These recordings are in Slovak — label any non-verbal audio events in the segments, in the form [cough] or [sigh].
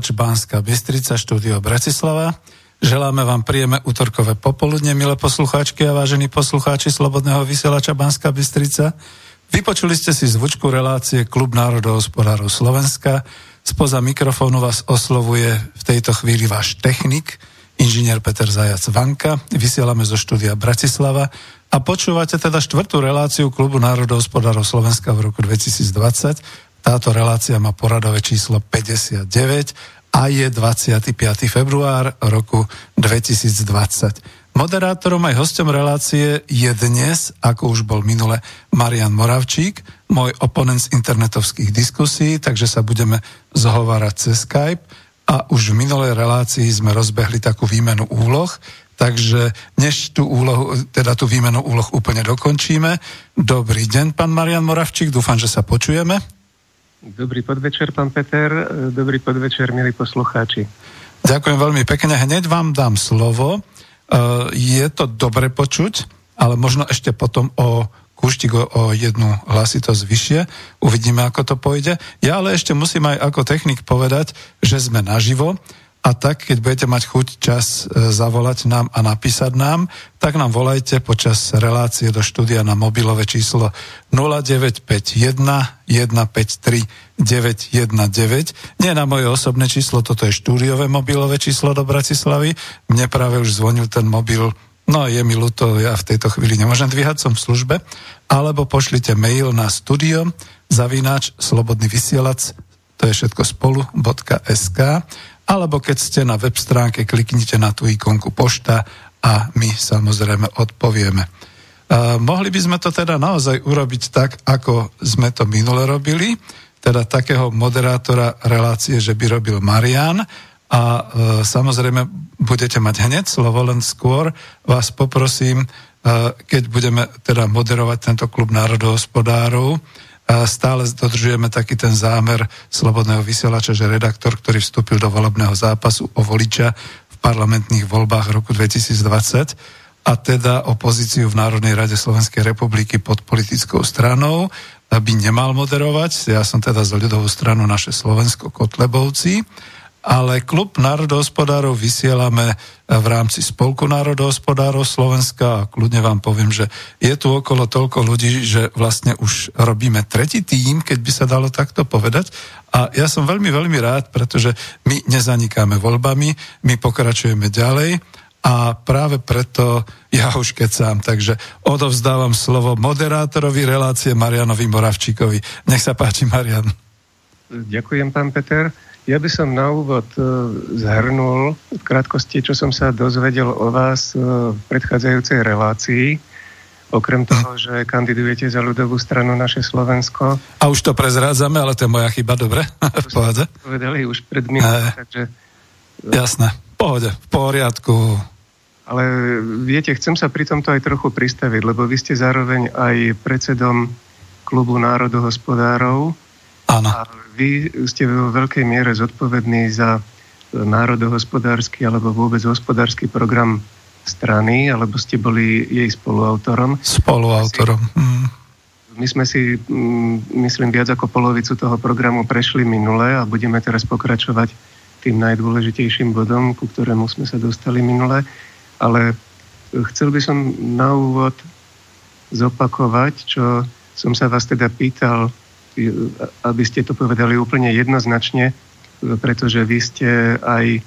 vysielač Banska Bystrica, štúdio Bratislava. Želáme vám príjemné útorkové popoludne, milé poslucháčky a vážení poslucháči Slobodného vysielača Banska Bystrica. Vypočuli ste si zvučku relácie Klub národohospodárov Slovenska. Spoza mikrofónu vás oslovuje v tejto chvíli váš technik, inžinier Peter Zajac Vanka. Vysielame zo štúdia Bratislava a počúvate teda štvrtú reláciu Klubu národohospodárov Slovenska v roku 2020 táto relácia má poradové číslo 59 a je 25. február roku 2020. Moderátorom aj hostom relácie je dnes, ako už bol minule, Marian Moravčík, môj oponent z internetovských diskusí, takže sa budeme zhovárať cez Skype a už v minulej relácii sme rozbehli takú výmenu úloh, takže než tú úlohu, teda tú výmenu úloh úplne dokončíme. Dobrý deň, pán Marian Moravčík, dúfam, že sa počujeme. Dobrý podvečer, pán Peter. Dobrý podvečer, milí poslucháči. Ďakujem veľmi pekne. Hneď vám dám slovo. E, je to dobre počuť, ale možno ešte potom o kúštik o jednu hlasitosť vyššie. Uvidíme, ako to pôjde. Ja ale ešte musím aj ako technik povedať, že sme naživo a tak, keď budete mať chuť čas e, zavolať nám a napísať nám, tak nám volajte počas relácie do štúdia na mobilové číslo 0951 153 919. Nie na moje osobné číslo, toto je štúdiové mobilové číslo do Bratislavy. Mne práve už zvonil ten mobil, no je mi ľúto, ja v tejto chvíli nemôžem dvíhať, som v službe. Alebo pošlite mail na studio zavináč slobodný vysielac to je všetko spolu.sk alebo keď ste na web stránke, kliknite na tú ikonku pošta a my samozrejme odpovieme. Uh, mohli by sme to teda naozaj urobiť tak, ako sme to minule robili, teda takého moderátora relácie, že by robil Marian a uh, samozrejme budete mať hneď slovo, len skôr vás poprosím, uh, keď budeme teda moderovať tento klub národohospodárov, stále dodržujeme taký ten zámer slobodného vysielača, že redaktor, ktorý vstúpil do volebného zápasu o voliča v parlamentných voľbách roku 2020 a teda opozíciu v Národnej rade Slovenskej republiky pod politickou stranou by nemal moderovať. Ja som teda za ľudovú stranu naše Slovensko Kotlebovci ale klub národohospodárov vysielame v rámci Spolku národohospodárov Slovenska a kľudne vám poviem, že je tu okolo toľko ľudí, že vlastne už robíme tretí tým, keď by sa dalo takto povedať. A ja som veľmi, veľmi rád, pretože my nezanikáme voľbami, my pokračujeme ďalej a práve preto ja už kecám, takže odovzdávam slovo moderátorovi relácie Marianovi Moravčíkovi. Nech sa páči, Marian. Ďakujem, pán Peter. Ja by som na úvod e, zhrnul v krátkosti, čo som sa dozvedel o vás e, v predchádzajúcej relácii. Okrem toho, že kandidujete za ľudovú stranu naše Slovensko. A už to prezrádzame, ale to je moja chyba, dobre? [laughs] v pohode. Povedali už pred minútou, takže... Jasné, v pohode, v poriadku. Ale viete, chcem sa pri tomto aj trochu pristaviť, lebo vy ste zároveň aj predsedom klubu národohospodárov. Áno. A vy ste vo veľkej miere zodpovední za národohospodársky alebo vôbec hospodársky program strany, alebo ste boli jej spoluautorom. Spoluautorom. Mm. My sme si, mm, myslím, viac ako polovicu toho programu prešli minule a budeme teraz pokračovať tým najdôležitejším bodom, ku ktorému sme sa dostali minule. Ale chcel by som na úvod zopakovať, čo som sa vás teda pýtal aby ste to povedali úplne jednoznačne, pretože vy ste aj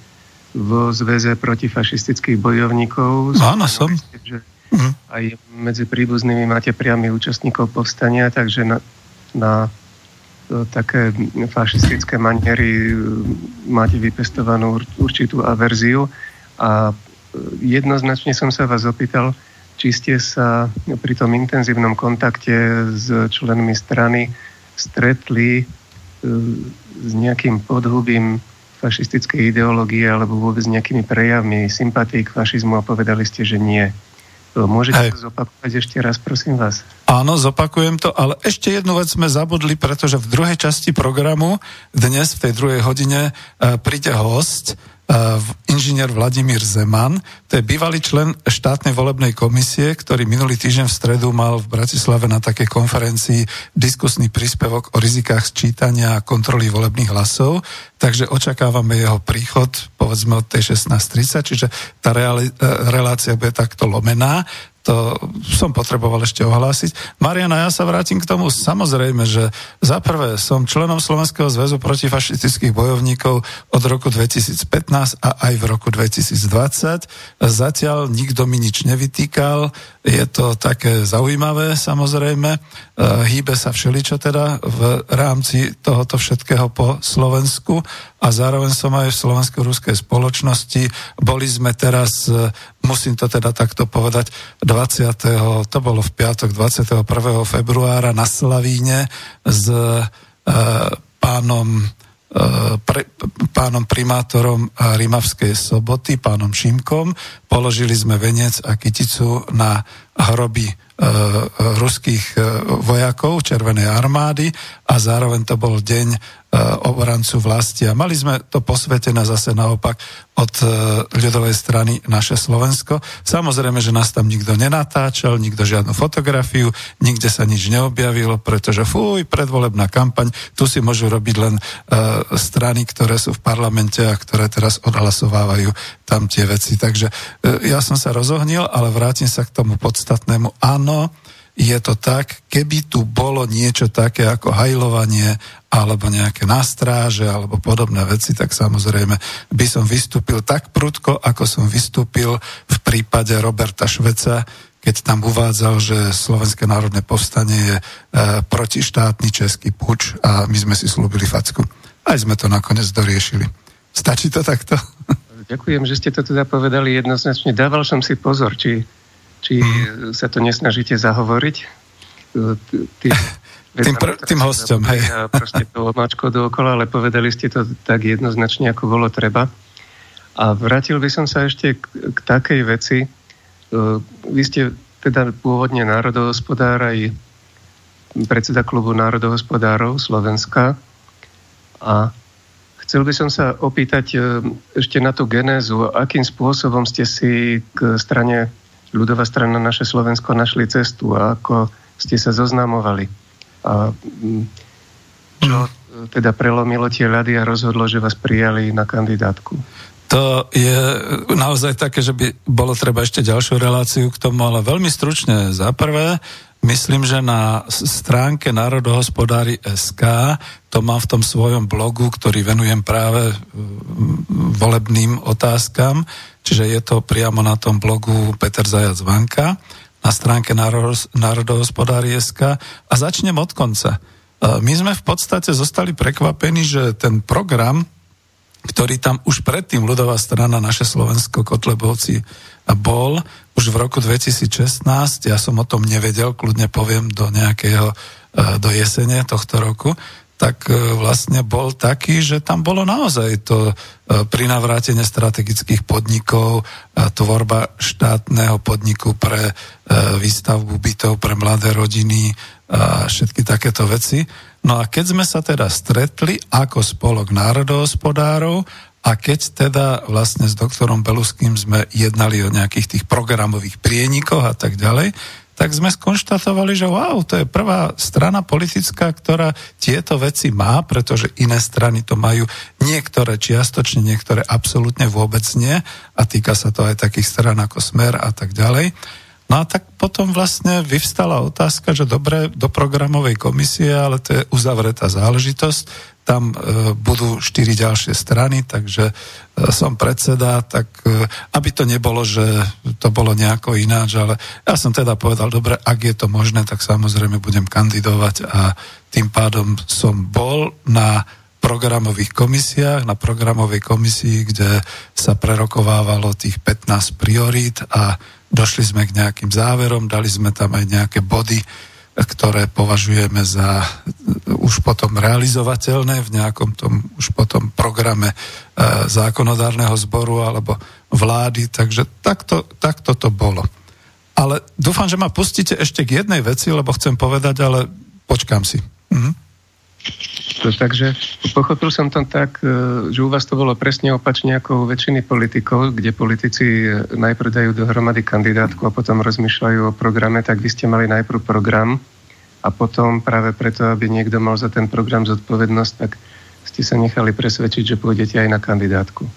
vo zväze protifašistických bojovníkov. Áno, som. Že mhm. aj medzi príbuznými máte priamy účastníkov povstania, takže na, na to, také fašistické maniery máte vypestovanú určitú averziu a jednoznačne som sa vás opýtal, či ste sa pri tom intenzívnom kontakte s členmi strany stretli e, s nejakým podhubím fašistickej ideológie alebo vôbec nejakými prejavmi sympatí k fašizmu a povedali ste, že nie. Môžete Hej. to zopakovať ešte raz, prosím vás? Áno, zopakujem to, ale ešte jednu vec sme zabudli, pretože v druhej časti programu dnes v tej druhej hodine uh, príde host, inžinier Vladimír Zeman. To je bývalý člen štátnej volebnej komisie, ktorý minulý týždeň v stredu mal v Bratislave na takej konferencii diskusný príspevok o rizikách sčítania a kontroly volebných hlasov. Takže očakávame jeho príchod, povedzme od tej 16.30, čiže tá reali- e, relácia bude takto lomená to som potreboval ešte ohlásiť. Mariana, ja sa vrátim k tomu. Samozrejme, že za prvé som členom Slovenského zväzu protifašistických bojovníkov od roku 2015 a aj v roku 2020. Zatiaľ nikto mi nič nevytýkal. Je to také zaujímavé, samozrejme. Hýbe sa všeličo teda v rámci tohoto všetkého po Slovensku a zároveň som aj v slovensko-ruskej spoločnosti. Boli sme teraz, e, musím to teda takto povedať, 20. to bolo v piatok 21. februára na Slavíne s e, pánom e, pre, pánom primátorom Rimavskej soboty, pánom Šimkom. Položili sme venec a kyticu na hroby e, ruských vojakov Červenej armády a zároveň to bol deň E, obrancu vlasti. A mali sme to posvetené zase naopak od e, ľudovej strany naše Slovensko. Samozrejme, že nás tam nikto nenatáčal, nikto žiadnu fotografiu, nikde sa nič neobjavilo, pretože fuj, predvolebná kampaň, tu si môžu robiť len uh, strany, ktoré sú v parlamente a ktoré teraz odhlasovávajú tam tie veci. Takže uh, ja som sa rozohnil, ale vrátim sa k tomu podstatnému. Áno, je to tak, keby tu bolo niečo také ako hajlovanie alebo nejaké nastráže alebo podobné veci, tak samozrejme by som vystúpil tak prudko, ako som vystúpil v prípade Roberta Šveca, keď tam uvádzal, že Slovenské národné povstanie je e, protištátny český puč a my sme si slúbili facku. Aj sme to nakoniec doriešili. Stačí to takto? [laughs] Ďakujem, že ste to teda povedali jednoznačne. Dával som si pozor, či či hmm. sa to nesnažíte zahovoriť? Tý, [laughs] tým, pr- tým hostom, hej. Proste to omáčko dookola, ale povedali ste to tak jednoznačne, ako bolo treba. A vrátil by som sa ešte k, k takej veci. Vy ste teda pôvodne národohospodár aj predseda klubu národohospodárov Slovenska a chcel by som sa opýtať e, ešte na tú genézu, akým spôsobom ste si k strane ľudová strana naše Slovensko našli cestu a ako ste sa zoznamovali. A čo teda prelomilo tie ľady a rozhodlo, že vás prijali na kandidátku? To je naozaj také, že by bolo treba ešte ďalšiu reláciu k tomu, ale veľmi stručne. Za prvé, myslím, že na stránke Národohospodári SK, to mám v tom svojom blogu, ktorý venujem práve volebným otázkam, čiže je to priamo na tom blogu Peter Zajac Vanka, na stránke Národohospodári SK a začnem od konca. My sme v podstate zostali prekvapení, že ten program ktorý tam už predtým ľudová strana naše Slovensko Kotlebovci bol už v roku 2016, ja som o tom nevedel, kľudne poviem do nejakého, e, do jesene tohto roku, tak e, vlastne bol taký, že tam bolo naozaj to e, prinavrátenie strategických podnikov, tvorba štátneho podniku pre výstavbu bytov pre mladé rodiny a všetky takéto veci. No a keď sme sa teda stretli ako spolok národohospodárov a keď teda vlastne s doktorom Beluským sme jednali o nejakých tých programových prienikoch a tak ďalej, tak sme skonštatovali, že wow, to je prvá strana politická, ktorá tieto veci má, pretože iné strany to majú niektoré čiastočne, niektoré absolútne vôbec nie a týka sa to aj takých stran ako Smer a tak ďalej. No a tak potom vlastne vyvstala otázka, že dobre, do programovej komisie, ale to je uzavretá záležitosť, tam e, budú štyri ďalšie strany, takže e, som predseda, tak e, aby to nebolo, že to bolo nejako ináč, ale ja som teda povedal, dobre, ak je to možné, tak samozrejme budem kandidovať a tým pádom som bol na programových komisiách, na programovej komisii, kde sa prerokovávalo tých 15 priorít a Došli sme k nejakým záverom, dali sme tam aj nejaké body, ktoré považujeme za už potom realizovateľné v nejakom tom už potom programe e, zákonodárneho zboru alebo vlády, takže takto, takto to bolo. Ale dúfam, že ma pustíte ešte k jednej veci, lebo chcem povedať, ale počkám si. Mhm. To, takže pochopil som to tak, e, že u vás to bolo presne opačne ako u väčšiny politikov, kde politici e, najprv dajú dohromady kandidátku a potom rozmýšľajú o programe, tak vy ste mali najprv program a potom práve preto, aby niekto mal za ten program zodpovednosť, tak ste sa nechali presvedčiť, že pôjdete aj na kandidátku.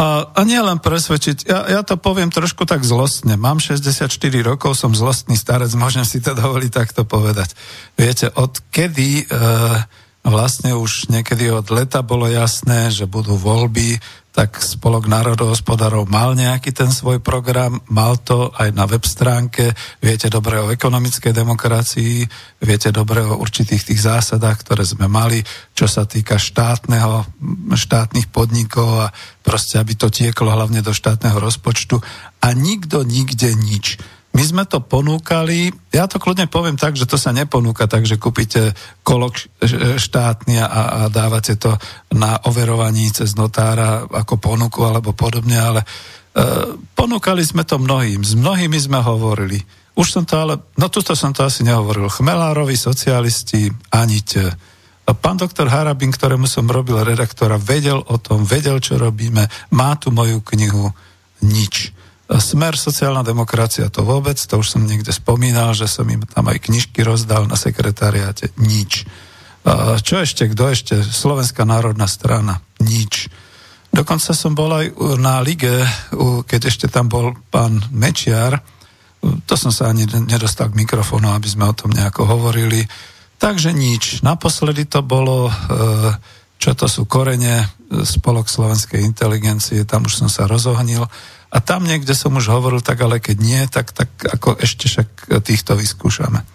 A, a nie len presvedčiť, ja, ja to poviem trošku tak zlostne. Mám 64 rokov, som zlostný starec, môžem si to dovoliť takto povedať. Viete, od kedy... E, vlastne už niekedy od leta bolo jasné, že budú voľby, tak Spolok národohospodárov mal nejaký ten svoj program, mal to aj na web stránke, viete dobre o ekonomickej demokracii, viete dobre o určitých tých zásadách, ktoré sme mali, čo sa týka štátneho, štátnych podnikov a proste, aby to tieklo hlavne do štátneho rozpočtu a nikto nikde nič. My sme to ponúkali, ja to kľudne poviem tak, že to sa neponúka tak, že kúpite kolok štátny a, a dávate to na overovaní cez notára ako ponuku alebo podobne, ale e, ponúkali sme to mnohým, s mnohými sme hovorili. Už som to ale, no tuto som to asi nehovoril, Chmelárovi, socialisti, anite. Pán doktor Harabin, ktorému som robil redaktora, vedel o tom, vedel, čo robíme, má tu moju knihu, nič. Smer sociálna demokracia to vôbec, to už som niekde spomínal, že som im tam aj knižky rozdal na sekretariáte, nič. Čo ešte, kto ešte? Slovenská národná strana, nič. Dokonca som bol aj na lige, keď ešte tam bol pán Mečiar, to som sa ani nedostal k mikrofónu, aby sme o tom nejako hovorili. Takže nič. Naposledy to bolo, e, čo to sú korene, spolok slovenskej inteligencie, tam už som sa rozohnil. A tam niekde som už hovoril, tak ale keď nie, tak, tak ako ešte však týchto vyskúšame.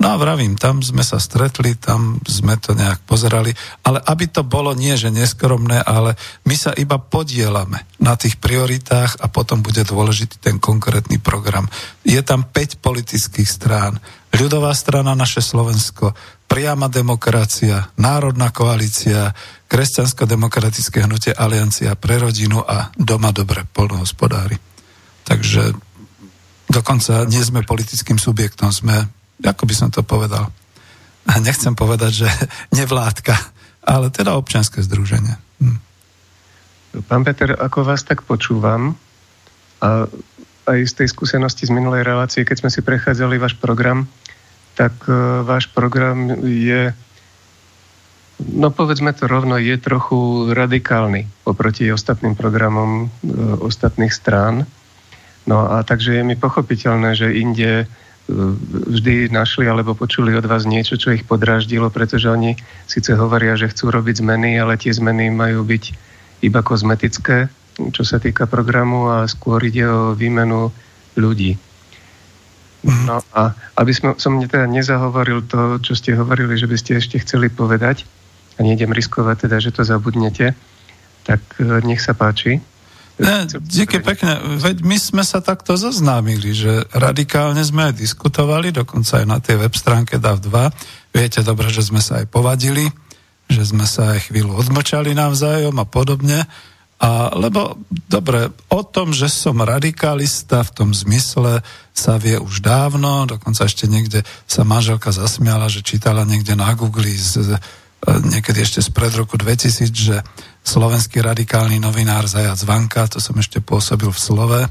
No a vravím, tam sme sa stretli, tam sme to nejak pozerali, ale aby to bolo nie, že neskromné, ale my sa iba podielame na tých prioritách a potom bude dôležitý ten konkrétny program. Je tam 5 politických strán. Ľudová strana Naše Slovensko, priama demokracia, národná koalícia, kresťansko-demokratické hnutie Aliancia pre rodinu a doma dobre polnohospodári. Takže dokonca nie sme politickým subjektom, sme, ako by som to povedal, nechcem povedať, že [laughs] nevládka, ale teda občianske združenie. Hm. Pán Peter, ako vás tak počúvam, a aj z tej skúsenosti z minulej relácie, keď sme si prechádzali váš program, tak uh, váš program je, no povedzme to rovno, je trochu radikálny oproti ostatným programom uh, ostatných strán. No a takže je mi pochopiteľné, že inde uh, vždy našli alebo počuli od vás niečo, čo ich podráždilo, pretože oni síce hovoria, že chcú robiť zmeny, ale tie zmeny majú byť iba kozmetické čo sa týka programu a skôr ide o výmenu ľudí. Mhm. No a aby som, som teda nezahovoril to, čo ste hovorili, že by ste ešte chceli povedať, a nejdem riskovať teda, že to zabudnete, tak e, nech sa páči. Ne, díky pekne. Veď my sme sa takto zoznámili, že radikálne sme aj diskutovali, dokonca aj na tej web stránke DAV2. Viete dobre, že sme sa aj povadili, že sme sa aj chvíľu odmlčali navzájom a podobne. A, lebo, dobre, o tom, že som radikalista v tom zmysle sa vie už dávno, dokonca ešte niekde sa manželka zasmiala, že čítala niekde na Google z, niekedy ešte spred roku 2000, že slovenský radikálny novinár Zajac Vanka, to som ešte pôsobil v Slove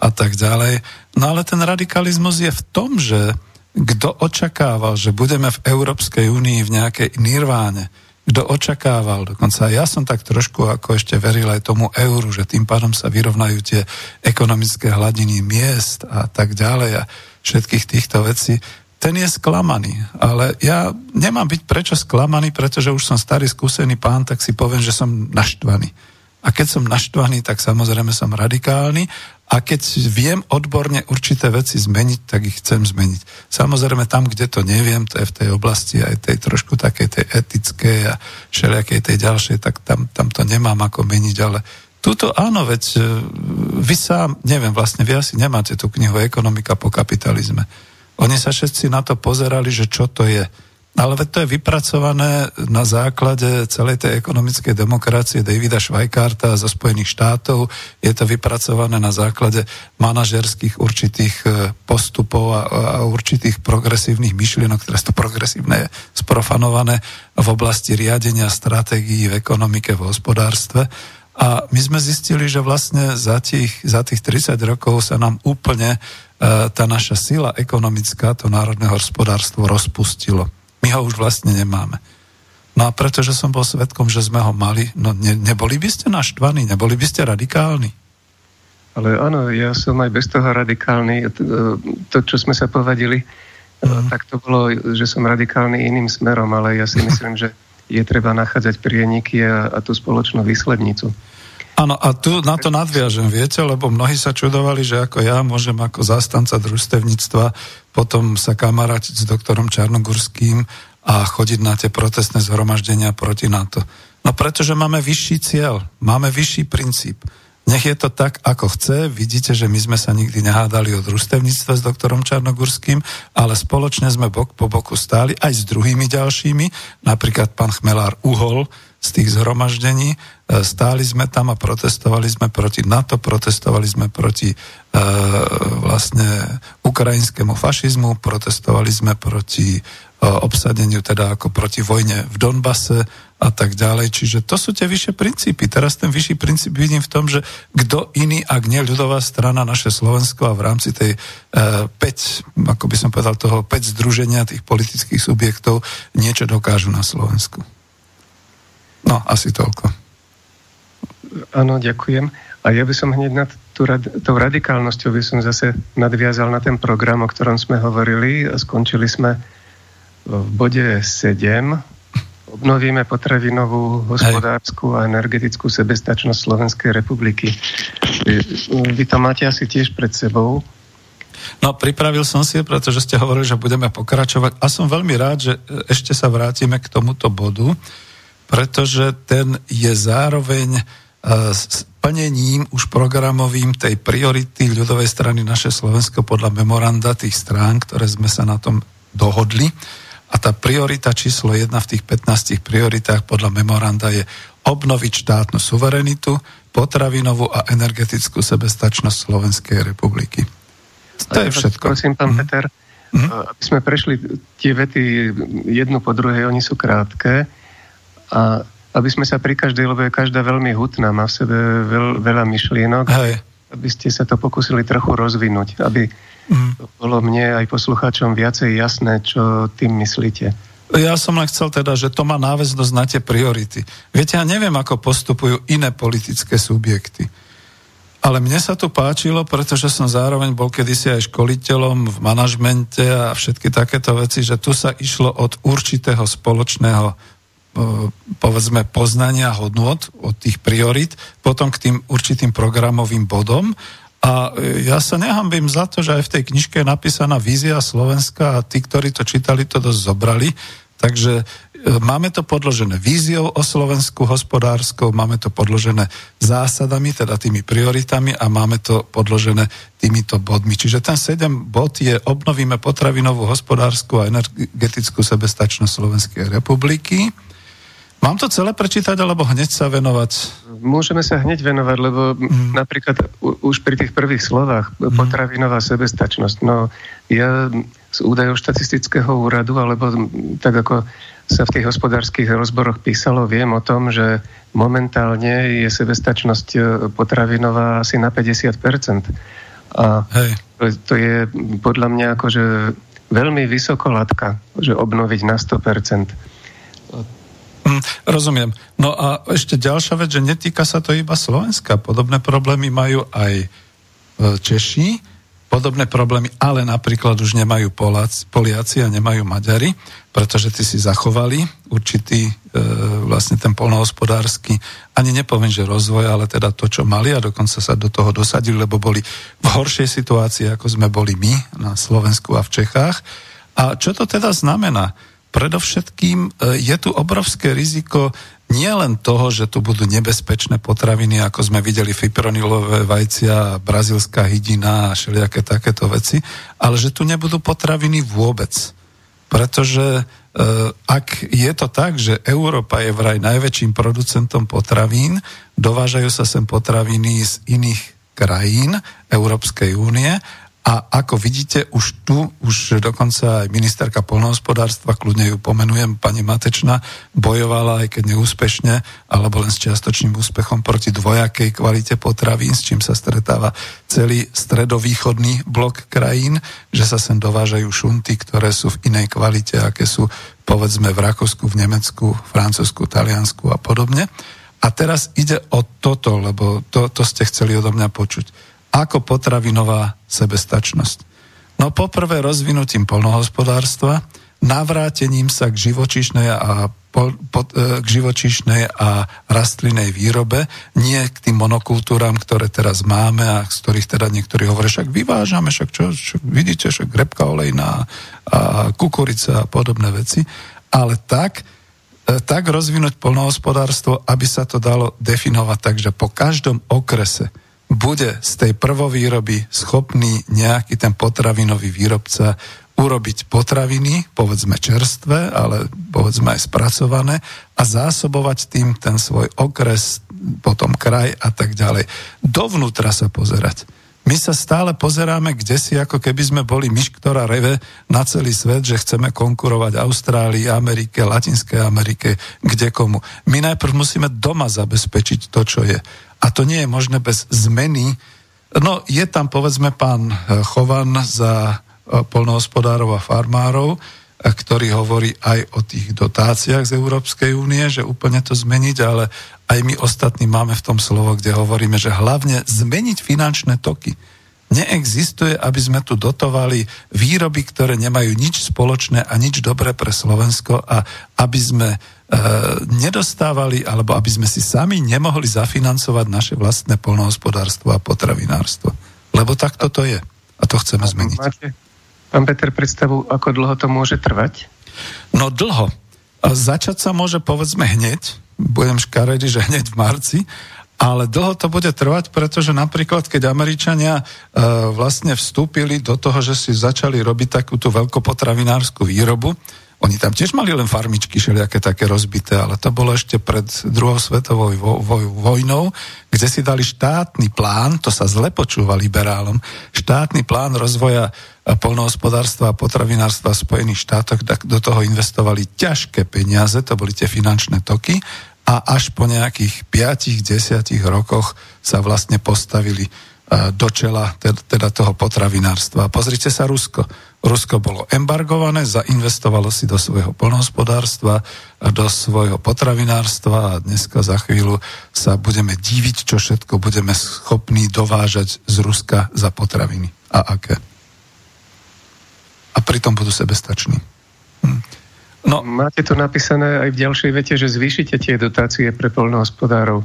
a tak ďalej. No ale ten radikalizmus je v tom, že kto očakával, že budeme v Európskej únii v nejakej nirváne, kto očakával, dokonca ja som tak trošku ako ešte veril aj tomu euru, že tým pádom sa vyrovnajú tie ekonomické hladiny miest a tak ďalej a všetkých týchto vecí, ten je sklamaný. Ale ja nemám byť prečo sklamaný, pretože už som starý skúsený pán, tak si poviem, že som naštvaný. A keď som naštvaný, tak samozrejme som radikálny a keď viem odborne určité veci zmeniť, tak ich chcem zmeniť. Samozrejme tam, kde to neviem, to je v tej oblasti aj tej trošku takej tej etickej a všelijakej tej ďalšej, tak tam, tam to nemám ako meniť, ale Tuto áno, veď e, vy sám, neviem, vlastne vy asi nemáte tú knihu Ekonomika po kapitalizme. Oni sa všetci na to pozerali, že čo to je. Ale to je vypracované na základe celej tej ekonomickej demokracie Davida Švajkárta zo Spojených štátov. Je to vypracované na základe manažerských určitých e, postupov a, a určitých progresívnych myšlienok, ktoré sú progresívne, sprofanované v oblasti riadenia stratégií v ekonomike, v hospodárstve. A my sme zistili, že vlastne za tých, za tých 30 rokov sa nám úplne e, tá naša sila ekonomická, to národné hospodárstvo rozpustilo. My ho už vlastne nemáme. No a pretože som bol svetkom, že sme ho mali, no ne, neboli by ste naštvaní, neboli by ste radikálni? Ale áno, ja som aj bez toho radikálny. To, čo sme sa povadili, mm. tak to bolo, že som radikálny iným smerom, ale ja si [laughs] myslím, že je treba nachádzať prieniky a, a tú spoločnú výslednicu. Áno, a tu na to nadviažem, viete, lebo mnohí sa čudovali, že ako ja môžem ako zastanca družstevníctva potom sa kamarátiť s doktorom Čarnogurským a chodiť na tie protestné zhromaždenia proti NATO. No pretože máme vyšší cieľ, máme vyšší princíp. Nech je to tak, ako chce. Vidíte, že my sme sa nikdy nehádali o družstevníctve s doktorom Čarnogurským, ale spoločne sme bok po boku stáli aj s druhými ďalšími. Napríklad pán Chmelár uhol z tých zhromaždení. E, stáli sme tam a protestovali sme proti NATO, protestovali sme proti e, vlastne ukrajinskému fašizmu, protestovali sme proti e, obsadeniu, teda ako proti vojne v Donbase a tak ďalej. Čiže to sú tie vyššie princípy. Teraz ten vyšší princíp vidím v tom, že kto iný, ak nie ľudová strana, naše Slovensko a v rámci tej e, 5, ako by som povedal, toho 5 združenia tých politických subjektov niečo dokážu na Slovensku. No, asi toľko. Áno, ďakujem. A ja by som hneď nad tú, tou radikálnosťou by som zase nadviazal na ten program, o ktorom sme hovorili skončili sme v bode 7 obnovíme potravinovú, hospodárskú a energetickú sebestačnosť Slovenskej republiky. Vy to máte asi tiež pred sebou. No, pripravil som si, pretože ste hovorili, že budeme pokračovať a som veľmi rád, že ešte sa vrátime k tomuto bodu, pretože ten je zároveň s plnením už programovým tej priority ľudovej strany naše Slovensko podľa memoranda tých strán, ktoré sme sa na tom dohodli. A tá priorita číslo jedna v tých 15 prioritách podľa memoranda je obnoviť štátnu suverenitu, potravinovú a energetickú sebestačnosť Slovenskej republiky. To je všetko. Prosím, pán mm. Peter, hm? aby sme prešli tie vety jednu po druhej, oni sú krátke a aby sme sa pri každej, lebo je každá veľmi hutná, má v sebe veľ, veľa myšlienok, Hej. aby ste sa to pokusili trochu rozvinúť, aby mm. bolo mne aj poslucháčom viacej jasné, čo tým myslíte. Ja som len chcel teda, že to má náväznosť na tie priority. Viete, ja neviem, ako postupujú iné politické subjekty. Ale mne sa to páčilo, pretože som zároveň bol kedysi aj školiteľom v manažmente a všetky takéto veci, že tu sa išlo od určitého spoločného povedzme poznania hodnot od tých priorit, potom k tým určitým programovým bodom. A ja sa nehambím za to, že aj v tej knižke je napísaná vízia Slovenska a tí, ktorí to čítali, to dosť zobrali. Takže e, máme to podložené víziou o Slovensku hospodárskou, máme to podložené zásadami, teda tými prioritami a máme to podložené týmito bodmi. Čiže ten 7 bod je obnovíme potravinovú hospodárskú a energetickú sebestačnosť Slovenskej republiky. Mám to celé prečítať, alebo hneď sa venovať? Môžeme sa hneď venovať, lebo mm. napríklad už pri tých prvých slovách mm. potravinová sebestačnosť. No ja z údajov štatistického úradu, alebo tak ako sa v tých hospodárskych rozboroch písalo, viem o tom, že momentálne je sebestačnosť e, potravinová asi na 50%. A Hej. to je podľa mňa akože veľmi vysoko latka, že obnoviť na 100%. Hm, rozumiem. No a ešte ďalšia vec, že netýka sa to iba Slovenska. Podobné problémy majú aj e, Češi, podobné problémy, ale napríklad už nemajú Poláci, Poliaci a nemajú Maďari, pretože tí si zachovali určitý e, vlastne ten polnohospodársky, ani nepoviem, že rozvoj, ale teda to, čo mali a dokonca sa do toho dosadili, lebo boli v horšej situácii, ako sme boli my na Slovensku a v Čechách. A čo to teda znamená? Predovšetkým e, je tu obrovské riziko nie len toho, že tu budú nebezpečné potraviny, ako sme videli fipronilové vajcia, brazilská hydina a všelijaké takéto veci, ale že tu nebudú potraviny vôbec. Pretože e, ak je to tak, že Európa je vraj najväčším producentom potravín, dovážajú sa sem potraviny z iných krajín Európskej únie a ako vidíte, už tu, už dokonca aj ministerka polnohospodárstva, kľudne ju pomenujem, pani Matečna, bojovala, aj keď neúspešne, alebo len s čiastočným úspechom proti dvojakej kvalite potravín, s čím sa stretáva celý stredovýchodný blok krajín, že sa sem dovážajú šunty, ktoré sú v inej kvalite, aké sú povedzme v Rakúsku, v Nemecku, Francúzsku, Taliansku a podobne. A teraz ide o toto, lebo to, to ste chceli odo mňa počuť ako potravinová sebestačnosť. No poprvé rozvinutím polnohospodárstva, navrátením sa k živočíšnej a, e, k živočíšnej a rastlinnej výrobe, nie k tým monokultúram, ktoré teraz máme a z ktorých teda niektorí hovoria, však vyvážame, však čo, čo vidíte, však repka olejná a kukurica a podobné veci, ale tak, e, tak rozvinúť polnohospodárstvo, aby sa to dalo definovať tak, že po každom okrese bude z tej prvovýroby schopný nejaký ten potravinový výrobca urobiť potraviny, povedzme čerstvé, ale povedzme aj spracované a zásobovať tým ten svoj okres, potom kraj a tak ďalej. Dovnútra sa pozerať. My sa stále pozeráme kde si, ako keby sme boli myš, ktorá reve na celý svet, že chceme konkurovať Austrálii, Amerike, Latinskej Amerike, kde komu. My najprv musíme doma zabezpečiť to, čo je. A to nie je možné bez zmeny. No, je tam povedzme pán eh, Chovan za eh, polnohospodárov a farmárov, ktorý hovorí aj o tých dotáciách z Európskej únie, že úplne to zmeniť, ale aj my ostatní máme v tom slovo, kde hovoríme, že hlavne zmeniť finančné toky. Neexistuje, aby sme tu dotovali výroby, ktoré nemajú nič spoločné a nič dobré pre Slovensko a aby sme E, nedostávali, alebo aby sme si sami nemohli zafinancovať naše vlastné polnohospodárstvo a potravinárstvo. Lebo tak toto je. A to chceme zmeniť. Pán Peter, predstavu, ako dlho to môže trvať? No dlho. A začať sa môže povedzme hneď, budem škaredý, že hneď v marci, ale dlho to bude trvať, pretože napríklad, keď Američania e, vlastne vstúpili do toho, že si začali robiť takúto veľkopotravinárskú výrobu, oni tam tiež mali len farmičky všelijaké také rozbité, ale to bolo ešte pred druhou svetovou vo, vo, vojnou, kde si dali štátny plán, to sa zle počúva liberálom, štátny plán rozvoja polnohospodárstva a potravinárstva v Spojených štátoch, tak do toho investovali ťažké peniaze, to boli tie finančné toky a až po nejakých 5-10 rokoch sa vlastne postavili do čela teda toho potravinárstva. Pozrite sa Rusko. Rusko bolo embargované, zainvestovalo si do svojho polnohospodárstva, do svojho potravinárstva a dneska za chvíľu sa budeme diviť, čo všetko budeme schopní dovážať z Ruska za potraviny. A aké. A pritom budú sebestační. Hm. No. Máte to napísané aj v ďalšej vete, že zvýšite tie dotácie pre polnohospodárov.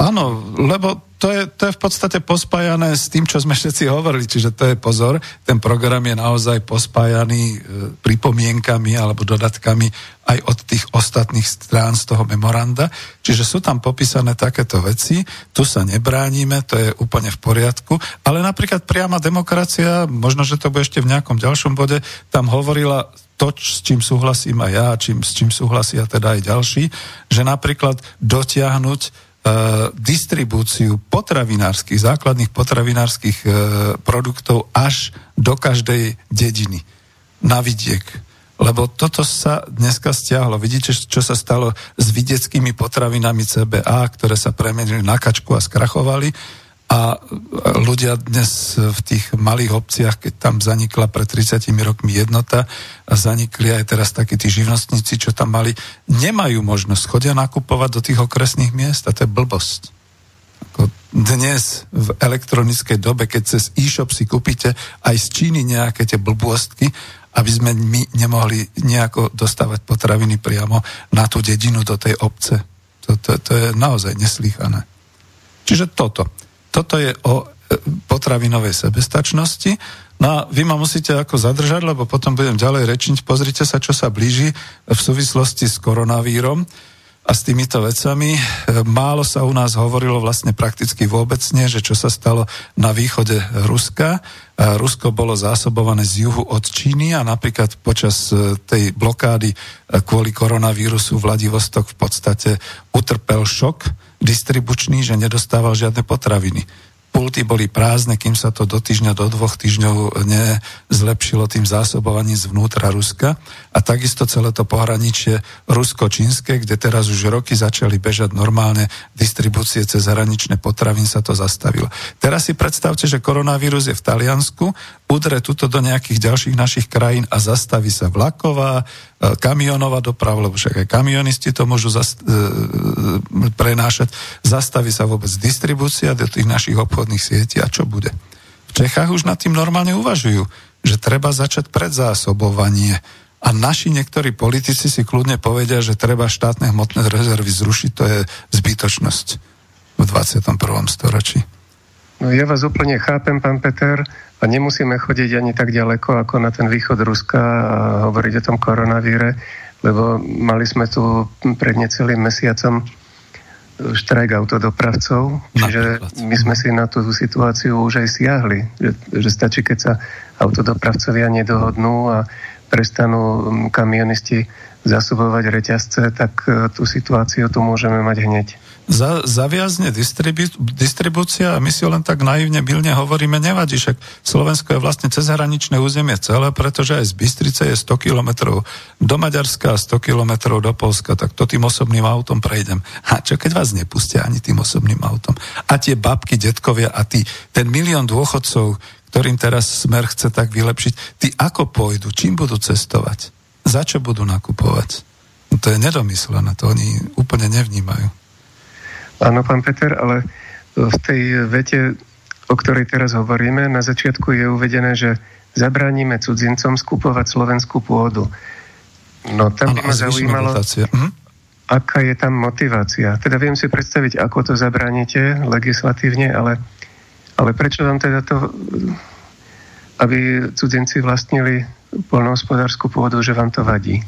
Áno, lebo to je, to je v podstate pospájané s tým, čo sme všetci hovorili, čiže to je pozor, ten program je naozaj pospájaný e, pripomienkami alebo dodatkami aj od tých ostatných strán z toho memoranda, čiže sú tam popísané takéto veci, tu sa nebránime, to je úplne v poriadku, ale napríklad priama demokracia, možno, že to bude ešte v nejakom ďalšom bode, tam hovorila to, s čím súhlasím aj ja, čím, s čím súhlasia teda aj ďalší, že napríklad dotiahnuť distribúciu potravinárskych, základných potravinárskych e, produktov až do každej dediny na vidiek. Lebo toto sa dneska stiahlo. Vidíte, čo sa stalo s vidieckými potravinami CBA, ktoré sa premenili na kačku a skrachovali a ľudia dnes v tých malých obciach, keď tam zanikla pred 30 rokmi jednota a zanikli aj teraz takí tí živnostníci, čo tam mali, nemajú možnosť chodia nakupovať do tých okresných miest a to je blbosť. Ako dnes v elektronickej dobe, keď cez e-shop si kúpite aj z Číny nejaké tie blbostky, aby sme my nemohli nejako dostávať potraviny priamo na tú dedinu do tej obce. To, to, to je naozaj neslýchané. Čiže toto. Toto je o e, potravinovej sebestačnosti. No a vy ma musíte ako zadržať, lebo potom budem ďalej rečiť. Pozrite sa, čo sa blíži v súvislosti s koronavírom a s týmito vecami. E, málo sa u nás hovorilo vlastne prakticky vôbec nie, že čo sa stalo na východe Ruska. Rusko bolo zásobované z juhu od Číny a napríklad počas e, tej blokády kvôli koronavírusu Vladivostok v podstate utrpel šok distribučný, že nedostával žiadne potraviny. Pulty boli prázdne, kým sa to do týždňa, do dvoch týždňov nezlepšilo tým zásobovaním zvnútra Ruska. A takisto celé to pohraničie rusko-čínske, kde teraz už roky začali bežať normálne distribúcie cez hraničné potravín, sa to zastavilo. Teraz si predstavte, že koronavírus je v Taliansku, udre tuto do nejakých ďalších našich krajín a zastaví sa vlaková, E, kamionová doprava, lebo však aj kamionisti to môžu zast- e, e, prenášať. Zastaví sa vôbec distribúcia do tých našich obchodných sietí a čo bude? V Čechách už nad tým normálne uvažujú, že treba začať predzásobovanie a naši niektorí politici si kľudne povedia, že treba štátne hmotné rezervy zrušiť, to je zbytočnosť v 21. storočí. No ja vás úplne chápem, pán Peter, a nemusíme chodiť ani tak ďaleko ako na ten východ Ruska a hovoriť o tom koronavíre, lebo mali sme tu pred necelým mesiacom štrajk autodopravcov, čiže my sme si na tú situáciu už aj siahli, že, že stačí, keď sa autodopravcovia nedohodnú a prestanú kamionisti zasobovať reťazce, tak e, tú situáciu tu môžeme mať hneď za, zaviazne distribu, distribúcia a my si len tak naivne, milne hovoríme, nevadí, však Slovensko je vlastne cezhraničné územie celé, pretože aj z Bystrice je 100 kilometrov do Maďarska a 100 kilometrov do Polska, tak to tým osobným autom prejdem. A čo keď vás nepustia ani tým osobným autom? A tie babky, detkovia a tí, ten milión dôchodcov, ktorým teraz smer chce tak vylepšiť, tí ako pôjdu, čím budú cestovať? Za čo budú nakupovať? No to je nedomyslené, to oni úplne nevnímajú. Áno, pán Peter, ale v tej vete, o ktorej teraz hovoríme, na začiatku je uvedené, že zabránime cudzincom skupovať slovenskú pôdu. No tam by ma zaujímalo, hm? aká je tam motivácia. Teda viem si predstaviť, ako to zabránite legislatívne, ale, ale prečo vám teda to, aby cudzinci vlastnili polnohospodárskú pôdu, že vám to vadí?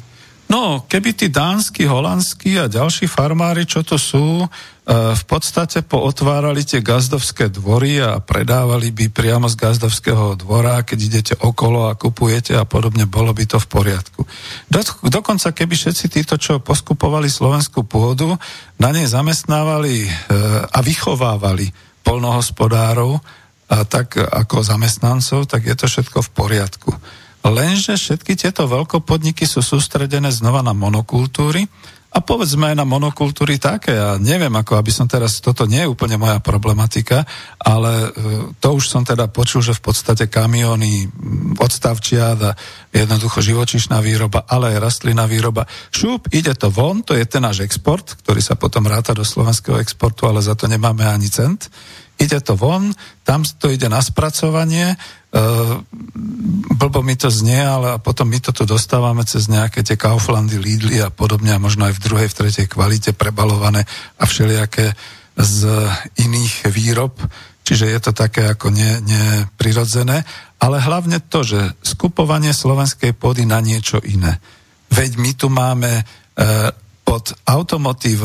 No, keby tí dánsky, holandskí a ďalší farmári, čo to sú, e, v podstate pootvárali tie gazdovské dvory a predávali by priamo z gazdovského dvora, keď idete okolo a kupujete a podobne, bolo by to v poriadku. Do, dokonca keby všetci títo, čo poskupovali slovenskú pôdu, na nej zamestnávali e, a vychovávali polnohospodárov, a tak ako zamestnancov, tak je to všetko v poriadku. Lenže všetky tieto veľkopodniky sú sústredené znova na monokultúry a povedzme aj na monokultúry také. Ja neviem, ako aby som teraz, toto nie je úplne moja problematika, ale e, to už som teda počul, že v podstate kamiony, odstavčia a jednoducho živočišná výroba, ale aj rastlina výroba. Šup, ide to von, to je ten náš export, ktorý sa potom ráta do slovenského exportu, ale za to nemáme ani cent ide to von, tam to ide na spracovanie, uh, blbo mi to znie, ale potom my to tu dostávame cez nejaké tie Kauflandy, Lidly a podobne a možno aj v druhej, v tretej kvalite prebalované a všelijaké z iných výrob, čiže je to také ako neprirodzené, ale hlavne to, že skupovanie slovenskej pôdy na niečo iné. Veď my tu máme uh, pod automotív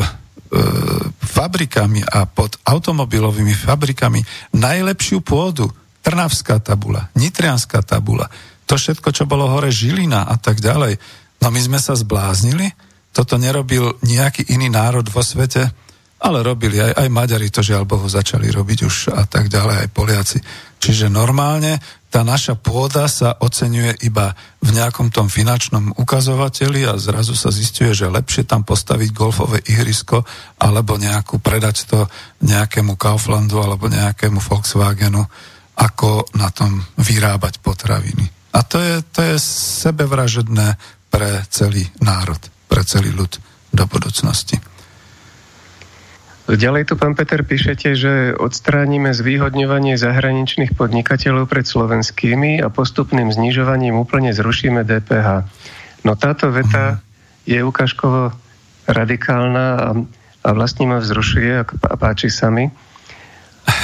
fabrikami a pod automobilovými fabrikami najlepšiu pôdu. Trnavská tabula, Nitrianská tabula, to všetko, čo bolo hore Žilina a tak ďalej. No my sme sa zbláznili, toto nerobil nejaký iný národ vo svete, ale robili aj, aj Maďari to žiaľ Bohu začali robiť už a tak ďalej, aj Poliaci. Čiže normálne tá naša pôda sa oceňuje iba v nejakom tom finančnom ukazovateli a zrazu sa zistuje, že lepšie tam postaviť golfové ihrisko alebo nejakú predať to nejakému Kauflandu alebo nejakému Volkswagenu, ako na tom vyrábať potraviny. A to je, to je sebevražedné pre celý národ, pre celý ľud do budúcnosti. Ďalej tu, pán Peter, píšete, že odstránime zvýhodňovanie zahraničných podnikateľov pred slovenskými a postupným znižovaním úplne zrušíme DPH. No táto veta je ukážkovo radikálna a, a vlastne ma vzrušuje a páči sa mi.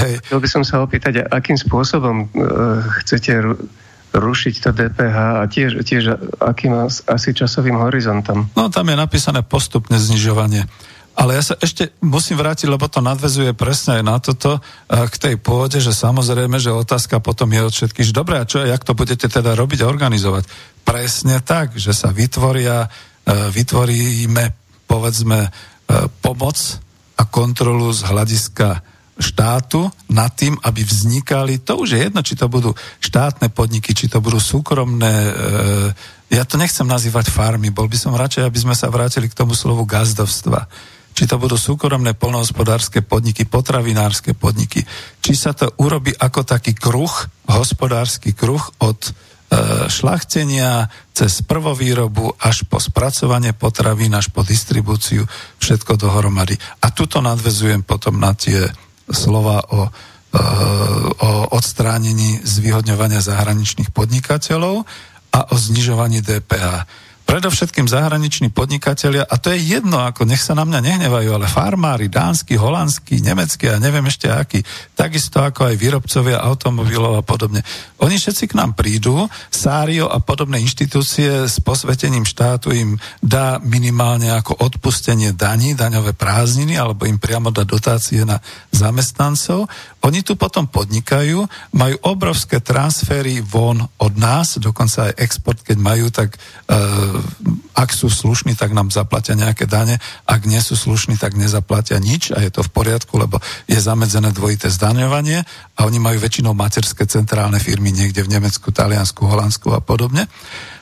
Hej. Chcel by som sa opýtať, akým spôsobom uh, chcete rušiť to DPH a tiež, tiež akým asi časovým horizontom? No tam je napísané postupné znižovanie. Ale ja sa ešte musím vrátiť, lebo to nadvezuje presne aj na toto, eh, k tej pôde, že samozrejme, že otázka potom je od všetkých, že dobre, a čo, jak to budete teda robiť a organizovať? Presne tak, že sa vytvoria, eh, vytvoríme, povedzme, eh, pomoc a kontrolu z hľadiska štátu nad tým, aby vznikali, to už je jedno, či to budú štátne podniky, či to budú súkromné, ja to nechcem nazývať farmy, bol by som radšej, aby sme sa vrátili k tomu slovu gazdovstva či to budú súkromné polnohospodárske podniky, potravinárske podniky, či sa to urobi ako taký kruh, hospodársky kruh od e, šlachtenia cez prvovýrobu až po spracovanie potravín, až po distribúciu, všetko dohromady. A tuto nadvezujem potom na tie slova o, e, o odstránení zvýhodňovania zahraničných podnikateľov a o znižovaní DPH predovšetkým zahraniční podnikatelia, a to je jedno, ako nech sa na mňa nehnevajú, ale farmári, dánsky, holandský, nemecký a neviem ešte aký, takisto ako aj výrobcovia automobilov a podobne. Oni všetci k nám prídu, Sário a podobné inštitúcie s posvetením štátu im dá minimálne ako odpustenie daní, daňové prázdniny, alebo im priamo dá dotácie na zamestnancov. Oni tu potom podnikajú, majú obrovské transfery von od nás, dokonca aj export, keď majú, tak e, ak sú slušní, tak nám zaplatia nejaké dane, ak nie sú slušní, tak nezaplatia nič a je to v poriadku, lebo je zamedzené dvojité zdaňovanie a oni majú väčšinou materské centrálne firmy niekde v Nemecku, Taliansku, Holandsku a podobne.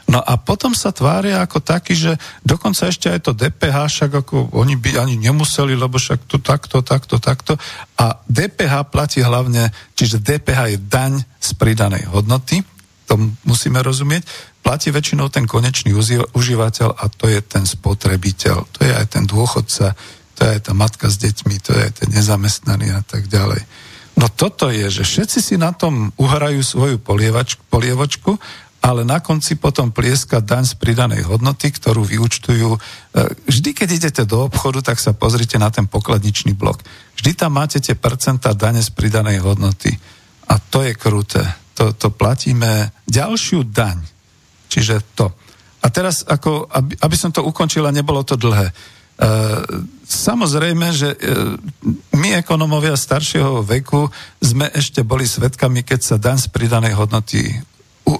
No a potom sa tvária ako taký, že dokonca ešte aj to DPH, však ako oni by ani nemuseli, lebo však tu takto, takto, takto. A DPH platí hlavne, čiže DPH je daň z pridanej hodnoty, to musíme rozumieť, platí väčšinou ten konečný užívateľ a to je ten spotrebiteľ. To je aj ten dôchodca, to je aj tá matka s deťmi, to je aj ten nezamestnaný a tak ďalej. No toto je, že všetci si na tom uhrajú svoju polievačku, polievočku, ale na konci potom plieska daň z pridanej hodnoty, ktorú vyučtujú. E, vždy, keď idete do obchodu, tak sa pozrite na ten pokladničný blok. Vždy tam máte tie percentá dane z pridanej hodnoty. A to je kruté. To, to platíme ďalšiu daň Čiže to. A teraz, ako, aby, aby som to ukončila, nebolo to dlhé. E, samozrejme, že e, my ekonomovia staršieho veku sme ešte boli svetkami, keď sa daň z pridanej hodnoty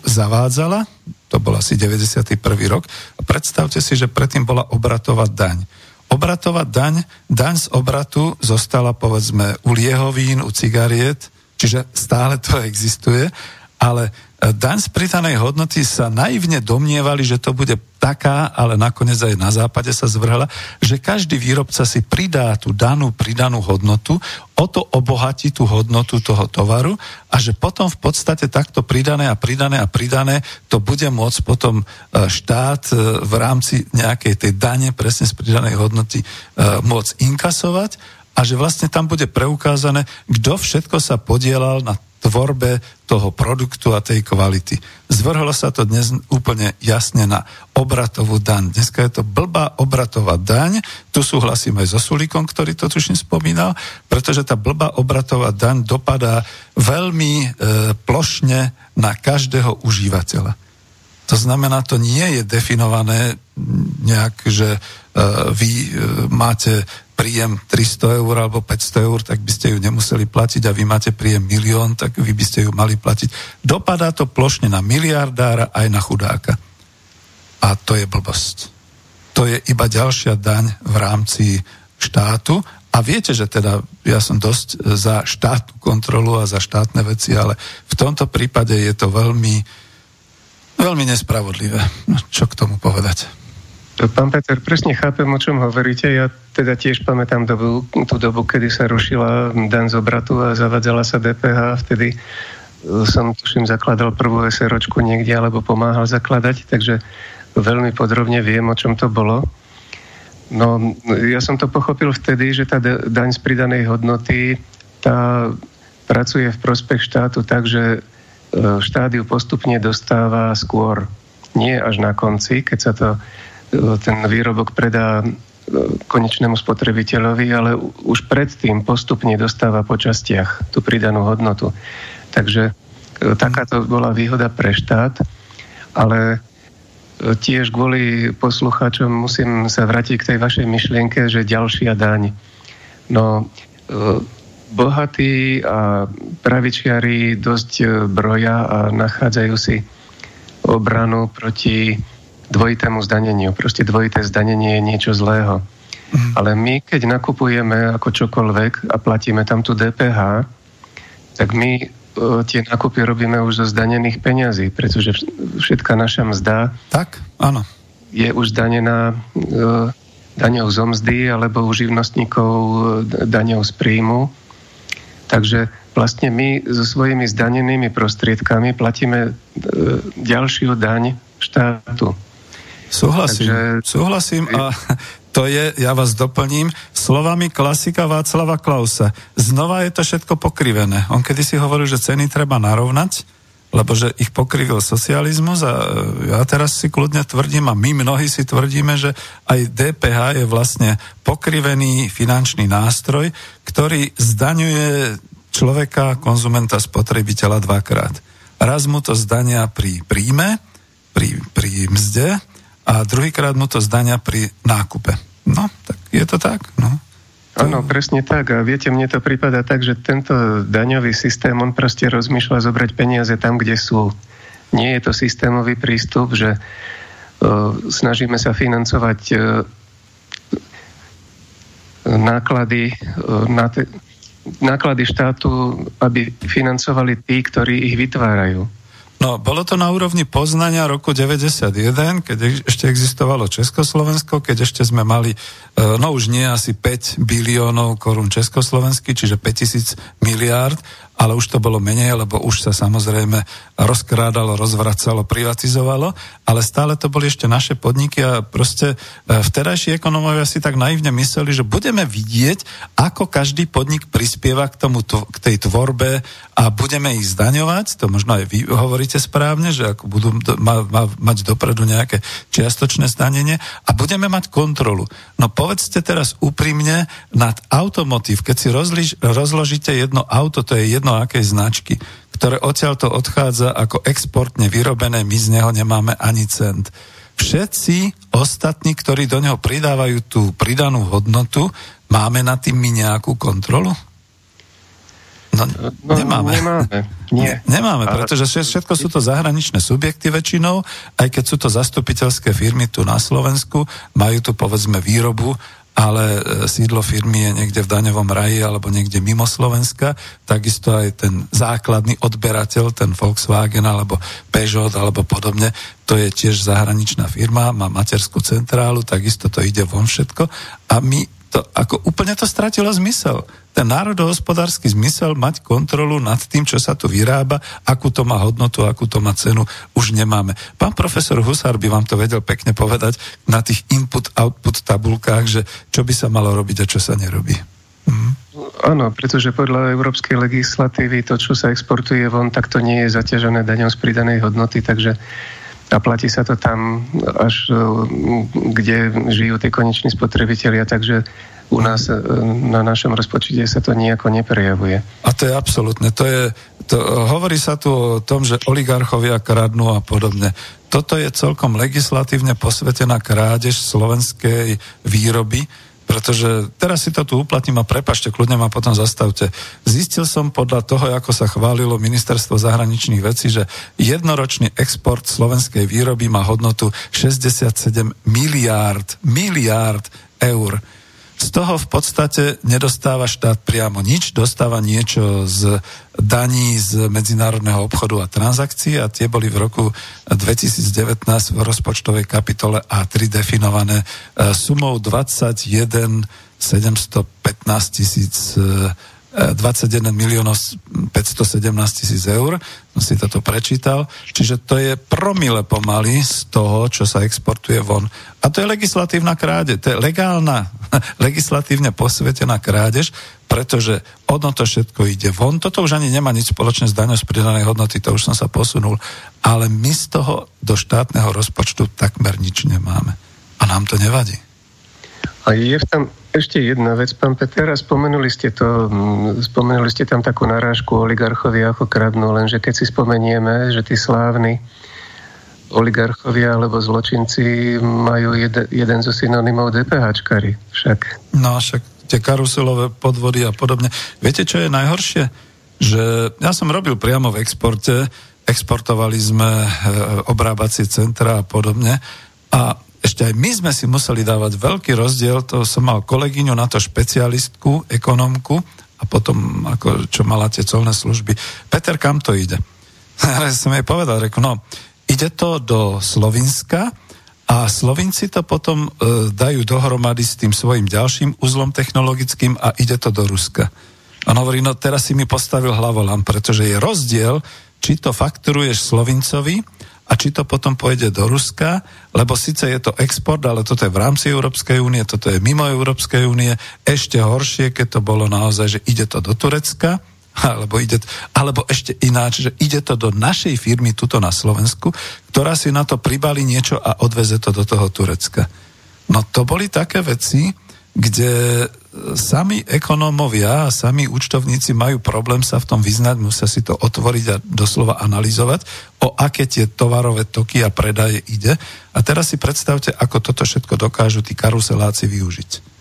zavádzala, to bol asi 91. rok, a predstavte si, že predtým bola obratová daň. Obratová daň, daň z obratu zostala povedzme u liehovín, u cigariet, Čiže stále to existuje, ale daň z pridanej hodnoty sa naivne domnievali, že to bude taká, ale nakoniec aj na západe sa zvrhla, že každý výrobca si pridá tú danú pridanú hodnotu, o to obohatí tú hodnotu toho tovaru a že potom v podstate takto pridané a pridané a pridané to bude môcť potom e, štát e, v rámci nejakej tej dane presne z pridanej hodnoty e, môcť inkasovať a že vlastne tam bude preukázané, kto všetko sa podielal na tvorbe toho produktu a tej kvality. Zvrhlo sa to dnes úplne jasne na obratovú daň. Dneska je to blbá obratová daň, tu súhlasím aj so Sulíkom, ktorý to tuším spomínal, pretože tá blbá obratová daň dopadá veľmi e, plošne na každého užívateľa. To znamená, to nie je definované nejak, že e, vy e, máte príjem 300 eur alebo 500 eur, tak by ste ju nemuseli platiť a vy máte príjem milión, tak vy by ste ju mali platiť. Dopadá to plošne na miliardára aj na chudáka. A to je blbosť. To je iba ďalšia daň v rámci štátu a viete, že teda ja som dosť za štátnu kontrolu a za štátne veci, ale v tomto prípade je to veľmi, veľmi nespravodlivé. No, čo k tomu povedať? Pán Peter, presne chápem, o čom hovoríte. Ja teda tiež pamätám dobu, tú dobu, kedy sa rušila dan z obratu a zavadzala sa DPH. Vtedy e, som, tuším, zakladal prvú SROčku niekde, alebo pomáhal zakladať, takže veľmi podrobne viem, o čom to bolo. No, ja som to pochopil vtedy, že tá daň z pridanej hodnoty tá pracuje v prospech štátu tak, že e, štát ju postupne dostáva skôr, nie až na konci, keď sa to ten výrobok predá e, konečnému spotrebiteľovi, ale už predtým postupne dostáva po častiach tú pridanú hodnotu. Takže e, takáto bola výhoda pre štát, ale e, tiež kvôli poslucháčom musím sa vrátiť k tej vašej myšlienke, že ďalšia daň. No, bohatí a pravičiari dosť broja a nachádzajú si obranu proti dvojitému zdaneniu. Proste dvojité zdanenie je niečo zlého. Mm. Ale my, keď nakupujeme ako čokoľvek a platíme tam tú DPH, tak my o, tie nákupy robíme už zo zdanených peňazí, pretože všetká naša mzda tak, áno. je už zdanená o, daňou z mzdy alebo u živnostníkov daňou z príjmu. Takže vlastne my so svojimi zdanenými prostriedkami platíme e, ďalšiu daň štátu. Súhlasím, Takže... súhlasím a to je, ja vás doplním, slovami klasika Václava Klausa. Znova je to všetko pokrivené. On kedy si hovoril, že ceny treba narovnať, lebo že ich pokrivil socializmus a ja teraz si kľudne tvrdím a my mnohí si tvrdíme, že aj DPH je vlastne pokrivený finančný nástroj, ktorý zdaňuje človeka, konzumenta, spotrebiteľa dvakrát. Raz mu to zdania pri príjme, pri, pri mzde a druhýkrát mu to zdania pri nákupe. No, tak je to tak, no. Áno, presne tak. A viete, mne to prípada tak, že tento daňový systém, on proste rozmýšľa zobrať peniaze tam, kde sú. Nie je to systémový prístup, že uh, snažíme sa financovať uh, náklady uh, na te, náklady štátu, aby financovali tí, ktorí ich vytvárajú. No, bolo to na úrovni poznania roku 91, keď ešte existovalo Československo, keď ešte sme mali, e, no už nie asi 5 biliónov korún československý, čiže 5000 miliárd ale už to bolo menej, lebo už sa samozrejme rozkrádalo, rozvracalo, privatizovalo, ale stále to boli ešte naše podniky a proste e, vtedajší ekonomovia si tak naivne mysleli, že budeme vidieť, ako každý podnik prispieva k, tomu, k tej tvorbe a budeme ich zdaňovať, to možno aj vy hovoríte správne, že ako budú ma, ma, mať dopredu nejaké čiastočné zdanenie a budeme mať kontrolu. No povedzte teraz úprimne nad automotív, keď si rozliž, rozložíte jedno auto, to je jedno jedno akej značky, ktoré odtiaľto odchádza ako exportne vyrobené, my z neho nemáme ani cent. Všetci ostatní, ktorí do neho pridávajú tú pridanú hodnotu, máme na tým my nejakú kontrolu? No, no nemáme. Nemáme, [laughs] Nie. nemáme pretože všetko sú to zahraničné subjekty väčšinou, aj keď sú to zastupiteľské firmy tu na Slovensku, majú tu povedzme výrobu ale e, sídlo firmy je niekde v daňovom raji alebo niekde mimo Slovenska, takisto aj ten základný odberateľ, ten Volkswagen alebo Peugeot alebo podobne, to je tiež zahraničná firma, má materskú centrálu, takisto to ide von všetko a my to, ako úplne to stratilo zmysel. Ten národohospodársky zmysel mať kontrolu nad tým, čo sa tu vyrába, akú to má hodnotu, akú to má cenu, už nemáme. Pán profesor Husár by vám to vedel pekne povedať na tých input-output tabulkách, že čo by sa malo robiť a čo sa nerobí. Mhm. Áno, pretože podľa európskej legislatívy to, čo sa exportuje von, tak to nie je zaťažené daňou z pridanej hodnoty, takže a platí sa to tam až e, kde žijú tie koneční spotrebitelia, takže u nás e, na našom rozpočte sa to nejako neprejavuje. A to je absolútne. To je, to, hovorí sa tu o tom, že oligarchovia kradnú a podobne. Toto je celkom legislatívne posvetená krádež slovenskej výroby, pretože teraz si to tu uplatním a prepašte, kľudne ma potom zastavte. Zistil som podľa toho, ako sa chválilo ministerstvo zahraničných vecí, že jednoročný export slovenskej výroby má hodnotu 67 miliárd, miliárd eur. Z toho v podstate nedostáva štát priamo nič, dostáva niečo z daní z medzinárodného obchodu a transakcií a tie boli v roku 2019 v rozpočtovej kapitole A3 definované e, sumou 21 715 tisíc 21 miliónov 517 tisíc eur, som si toto prečítal, čiže to je promile pomaly z toho, čo sa exportuje von. A to je legislatívna krádež, to je legálna, [laughs] legislatívne posvetená krádež, pretože ono to všetko ide von. Toto už ani nemá nič spoločné s daňou z pridanej hodnoty, to už som sa posunul, ale my z toho do štátneho rozpočtu takmer nič nemáme. A nám to nevadí. A je v tom ešte jedna vec, pán Peter, a spomenuli ste to, mm, spomenuli ste tam takú narážku oligarchovia ako kradnú, lenže keď si spomenieme, že tí slávni oligarchovia alebo zločinci majú jed, jeden zo synonymov DPHčkari však. No však tie karuselové podvody a podobne. Viete, čo je najhoršie? Že ja som robil priamo v exporte, exportovali sme e, obrábacie centra a podobne a ešte aj my sme si museli dávať veľký rozdiel, to som mal kolegyňu na to špecialistku, ekonomku a potom, ako, čo mala tie colné služby. Peter, kam to ide? [laughs] Ja som jej povedal, reku, no, ide to do Slovinska a Slovinci to potom e, dajú dohromady s tým svojim ďalším uzlom technologickým a ide to do Ruska. On hovorí, no teraz si mi postavil hlavolam, pretože je rozdiel, či to fakturuješ Slovincovi, a či to potom pôjde do Ruska, lebo síce je to export, ale toto je v rámci Európskej únie, toto je mimo Európskej únie, ešte horšie, keď to bolo naozaj, že ide to do Turecka, [laughs] alebo, ide, alebo ešte ináč, že ide to do našej firmy tuto na Slovensku, ktorá si na to pribali niečo a odveze to do toho Turecka. No to boli také veci, kde sami ekonómovia a sami účtovníci majú problém sa v tom vyznať, musia si to otvoriť a doslova analyzovať, o aké tie tovarové toky a predaje ide. A teraz si predstavte, ako toto všetko dokážu tí karuseláci využiť.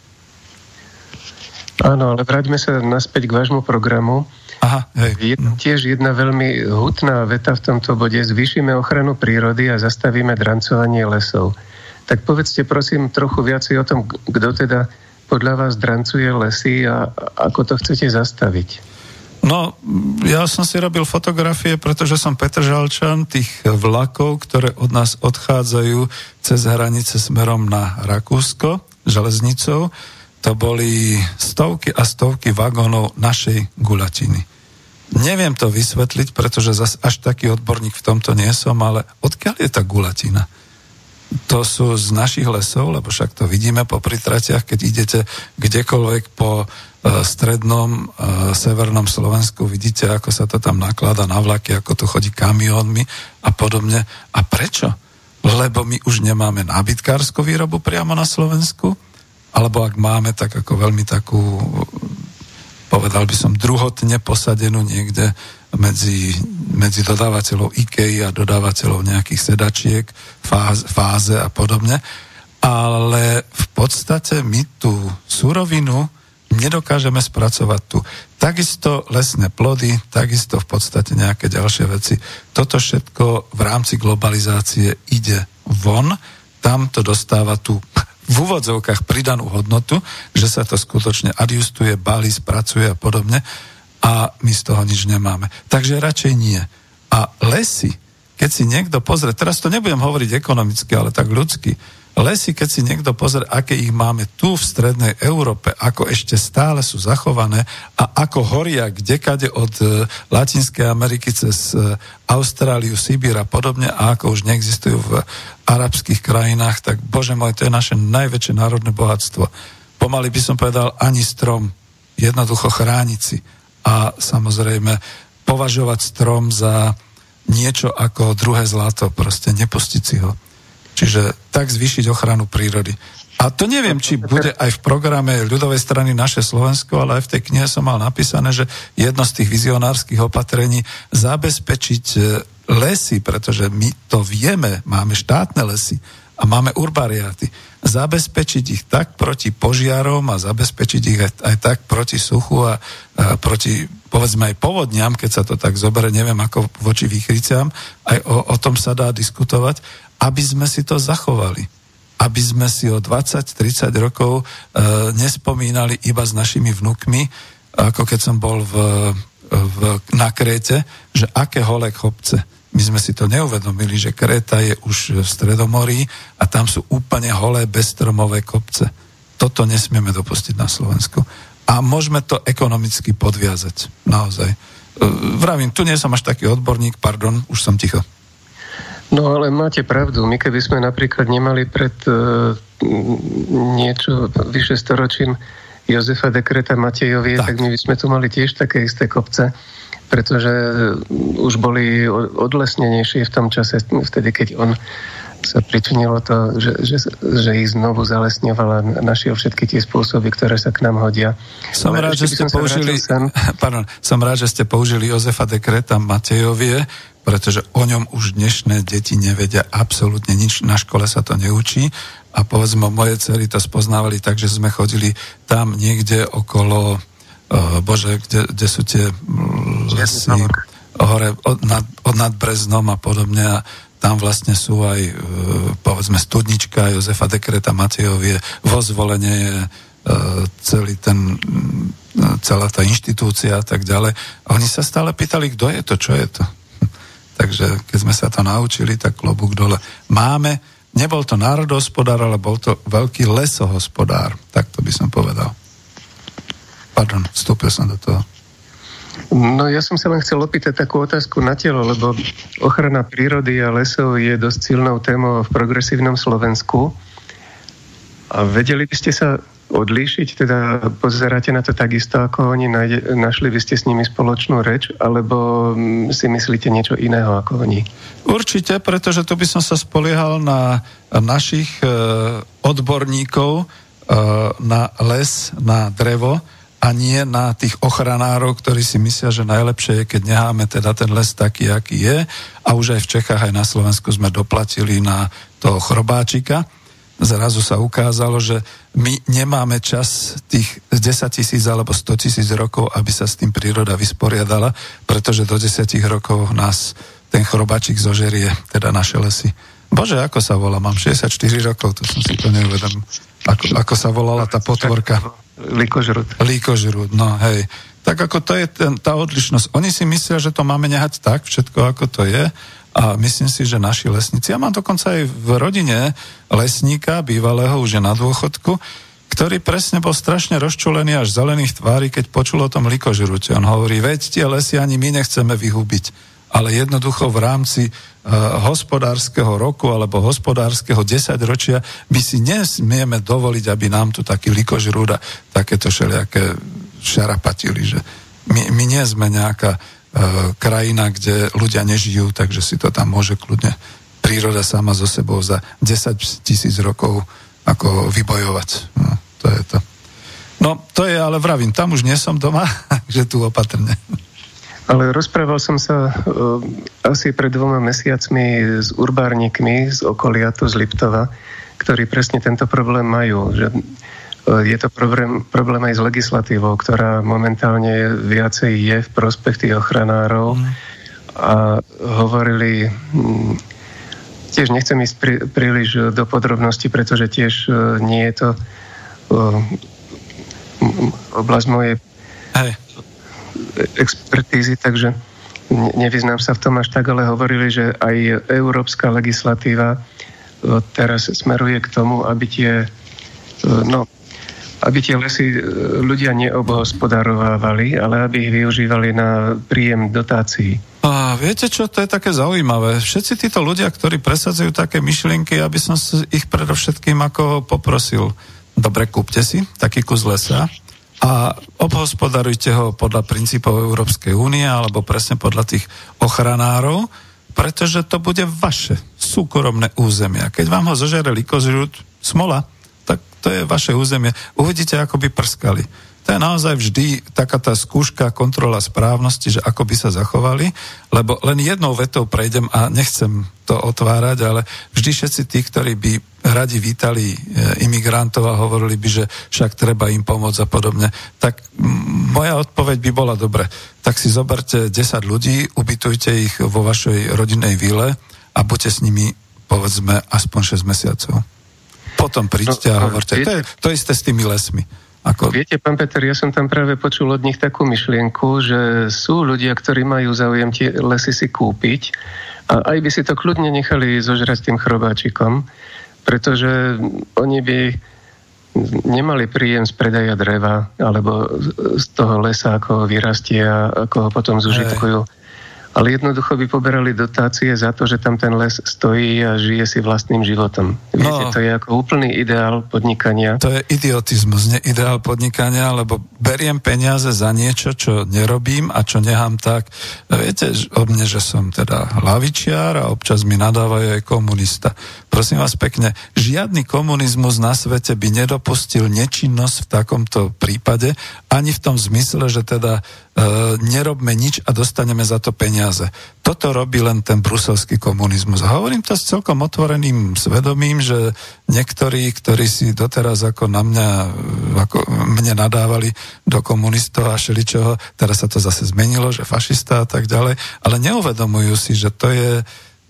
Áno, ale vráťme sa naspäť k vášmu programu. Aha, hej. Je tiež jedna veľmi hutná veta v tomto bode. Zvýšime ochranu prírody a zastavíme drancovanie lesov. Tak povedzte prosím trochu viacej o tom, kto teda podľa vás drancuje lesy a ako to chcete zastaviť? No, ja som si robil fotografie, pretože som Žalčan, tých vlakov, ktoré od nás odchádzajú cez hranice smerom na Rakúsko, železnicou, to boli stovky a stovky vagónov našej gulatiny. Neviem to vysvetliť, pretože zas až taký odborník v tomto nie som, ale odkiaľ je tá gulatina? To sú z našich lesov, lebo však to vidíme po pritratiach, keď idete kdekoľvek po e, strednom, e, severnom Slovensku, vidíte, ako sa to tam naklada na vlaky, ako to chodí kamiónmi a podobne. A prečo? Lebo my už nemáme nábytkárskú výrobu priamo na Slovensku, alebo ak máme, tak ako veľmi takú, povedal by som, druhotne posadenú niekde medzi, medzi dodávateľov IKEA a dodávateľov nejakých sedačiek, fáz, fáze a podobne. Ale v podstate my tú surovinu nedokážeme spracovať tu. Takisto lesné plody, takisto v podstate nejaké ďalšie veci. Toto všetko v rámci globalizácie ide von, tam to dostáva tú v úvodzovkách pridanú hodnotu, že sa to skutočne adjustuje, balí, spracuje a podobne a my z toho nič nemáme. Takže radšej nie. A lesy, keď si niekto pozrie, teraz to nebudem hovoriť ekonomicky, ale tak ľudsky, Lesy, keď si niekto pozrie, aké ich máme tu v strednej Európe, ako ešte stále sú zachované a ako horia kdekade od e, Latinskej Ameriky cez e, Austráliu, Sibír a podobne a ako už neexistujú v arabských krajinách, tak bože môj, to je naše najväčšie národné bohatstvo. Pomaly by som povedal ani strom, jednoducho chrániť si a samozrejme považovať strom za niečo ako druhé zlato, proste nepustiť si ho. Čiže tak zvýšiť ochranu prírody. A to neviem, či bude aj v programe ľudovej strany naše Slovensko, ale aj v tej knihe som mal napísané, že jedno z tých vizionárskych opatrení zabezpečiť e, lesy, pretože my to vieme, máme štátne lesy a máme urbariáty, zabezpečiť ich tak proti požiarom a zabezpečiť ich aj, aj tak proti suchu a, a proti povedzme aj povodňam, keď sa to tak zoberie, neviem ako voči výchryciam, aj o, o tom sa dá diskutovať, aby sme si to zachovali. Aby sme si o 20-30 rokov e, nespomínali iba s našimi vnukmi, ako keď som bol v, v, na Kréte, že aké holé kopce. My sme si to neuvedomili, že Kréta je už v Stredomorí a tam sú úplne holé bezstromové kopce. Toto nesmieme dopustiť na Slovensku. A môžeme to ekonomicky podviazať. Naozaj. E, vravím, tu nie som až taký odborník, pardon, už som ticho. No ale máte pravdu. My keby sme napríklad nemali pred uh, niečo vyše storočím Jozefa Dekreta Matejovie, tak. tak my by sme tu mali tiež také isté kopce, pretože už boli odlesnenejšie v tom čase, vtedy, keď on sa pričinilo to, že, že, že ich znovu zalesňovala, našiel všetky tie spôsoby, ktoré sa k nám hodia. Som rád, že ste použili, [laughs] pardon, som rád, že ste použili Jozefa Dekreta Matejovie, pretože o ňom už dnešné deti nevedia absolútne nič, na škole sa to neučí a povedzme moje cery to spoznávali tak, že sme chodili tam niekde okolo, bože, kde, kde sú tie lesy, hore od nad, od nad Breznom a podobne a tam vlastne sú aj, uh, povedzme, studnička Jozefa Dekreta Matejovie, vo zvolenie je uh, celý ten, uh, celá tá inštitúcia a tak ďalej. A oni sa stále pýtali, kto je to, čo je to. [laughs] Takže keď sme sa to naučili, tak klobúk dole. Máme, nebol to národohospodár, ale bol to veľký lesohospodár. Tak to by som povedal. Pardon, vstúpil som do toho. No ja som sa len chcel opýtať takú otázku na telo, lebo ochrana prírody a lesov je dosť silnou témou v progresívnom Slovensku. A vedeli by ste sa odlíšiť? Teda pozeráte na to takisto, ako oni nájde, našli by ste s nimi spoločnú reč, alebo mm, si myslíte niečo iného ako oni? Určite, pretože tu by som sa spoliehal na našich e, odborníkov e, na les, na drevo a nie na tých ochranárov, ktorí si myslia, že najlepšie je, keď necháme teda ten les taký, aký je. A už aj v Čechách, aj na Slovensku sme doplatili na toho chrobáčika zrazu sa ukázalo, že my nemáme čas tých 10 tisíc alebo 100 tisíc rokov, aby sa s tým príroda vysporiadala, pretože do 10 rokov nás ten chrobačík zožerie, teda naše lesy. Bože, ako sa volá? Mám 64 rokov, to som si to neuvedom. Ako, ako sa volala tá potvorka? Líkožrút. Líkožrút, no hej. Tak ako to je ten, tá odlišnosť. Oni si myslia, že to máme nehať tak, všetko ako to je, a myslím si, že naši lesníci, ja mám dokonca aj v rodine lesníka, bývalého už je na dôchodku, ktorý presne bol strašne rozčulený až zelených tvári, keď počul o tom likožrute. On hovorí, veď tie lesy ani my nechceme vyhubiť, ale jednoducho v rámci uh, hospodárskeho roku alebo hospodárskeho desaťročia my si nesmieme dovoliť, aby nám tu taký likožrúda takéto všelijaké šarapatili, že my, my nie sme nejaká E, krajina, kde ľudia nežijú, takže si to tam môže kľudne príroda sama so sebou za 10 tisíc rokov ako vybojovať. No, to je to. No, to je, ale vravím, tam už nie som doma, [laughs] že tu opatrne. Ale rozprával som sa uh, asi pred dvoma mesiacmi s urbárnikmi z okolia, tu z Liptova, ktorí presne tento problém majú, že je to problém, problém aj s legislatívou, ktorá momentálne viacej je v prospech tých ochranárov mm. a hovorili, mm, tiež nechcem ísť prí, príliš do podrobností, pretože tiež uh, nie je to uh, oblasť mojej Hej. Expertízy, takže nevyznám sa v tom až tak, ale hovorili, že aj európska legislatíva teraz smeruje k tomu, aby tie no, aby tie lesy e, ľudia neobhospodarovávali, ale aby ich využívali na príjem dotácií. A viete čo, to je také zaujímavé. Všetci títo ľudia, ktorí presadzujú také myšlienky, aby som ich predovšetkým ako poprosil, dobre, kúpte si taký kus lesa a obhospodarujte ho podľa princípov Európskej únie alebo presne podľa tých ochranárov, pretože to bude vaše súkromné územie. Keď vám ho zožere likozrút, smola, to je vaše územie. Uvidíte, ako by prskali. To je naozaj vždy taká tá skúška, kontrola správnosti, že ako by sa zachovali, lebo len jednou vetou prejdem a nechcem to otvárať, ale vždy všetci tí, ktorí by radi vítali e, imigrantov a hovorili by, že však treba im pomôcť a podobne, tak moja odpoveď by bola dobre. Tak si zoberte 10 ľudí, ubytujte ich vo vašej rodinnej vile a buďte s nimi povedzme aspoň 6 mesiacov potom príďte no, a hovorte. Viete, to je to isté s tými lesmi. Ako... Viete, pán Peter, ja som tam práve počul od nich takú myšlienku, že sú ľudia, ktorí majú záujem tie lesy si kúpiť a aj by si to kľudne nechali zožrať tým chrobáčikom, pretože oni by nemali príjem z predaja dreva alebo z toho lesa, ako ho vyrastie a ako ho potom zužitkujú. Hey ale jednoducho by poberali dotácie za to, že tam ten les stojí a žije si vlastným životom. Viete, no, to je ako úplný ideál podnikania. To je idiotizmus, nie ideál podnikania, lebo beriem peniaze za niečo, čo nerobím a čo nechám tak. Viete o mne, že som teda hlavičiar a občas mi nadávajú aj komunista. Prosím vás pekne, žiadny komunizmus na svete by nedopustil nečinnosť v takomto prípade, ani v tom zmysle, že teda nerobme nič a dostaneme za to peniaze. Toto robí len ten bruselský komunizmus. A hovorím to s celkom otvoreným svedomím, že niektorí, ktorí si doteraz ako na mňa, ako mne nadávali do komunistov a šeličoho, teraz sa to zase zmenilo, že fašista a tak ďalej, ale neuvedomujú si, že to je,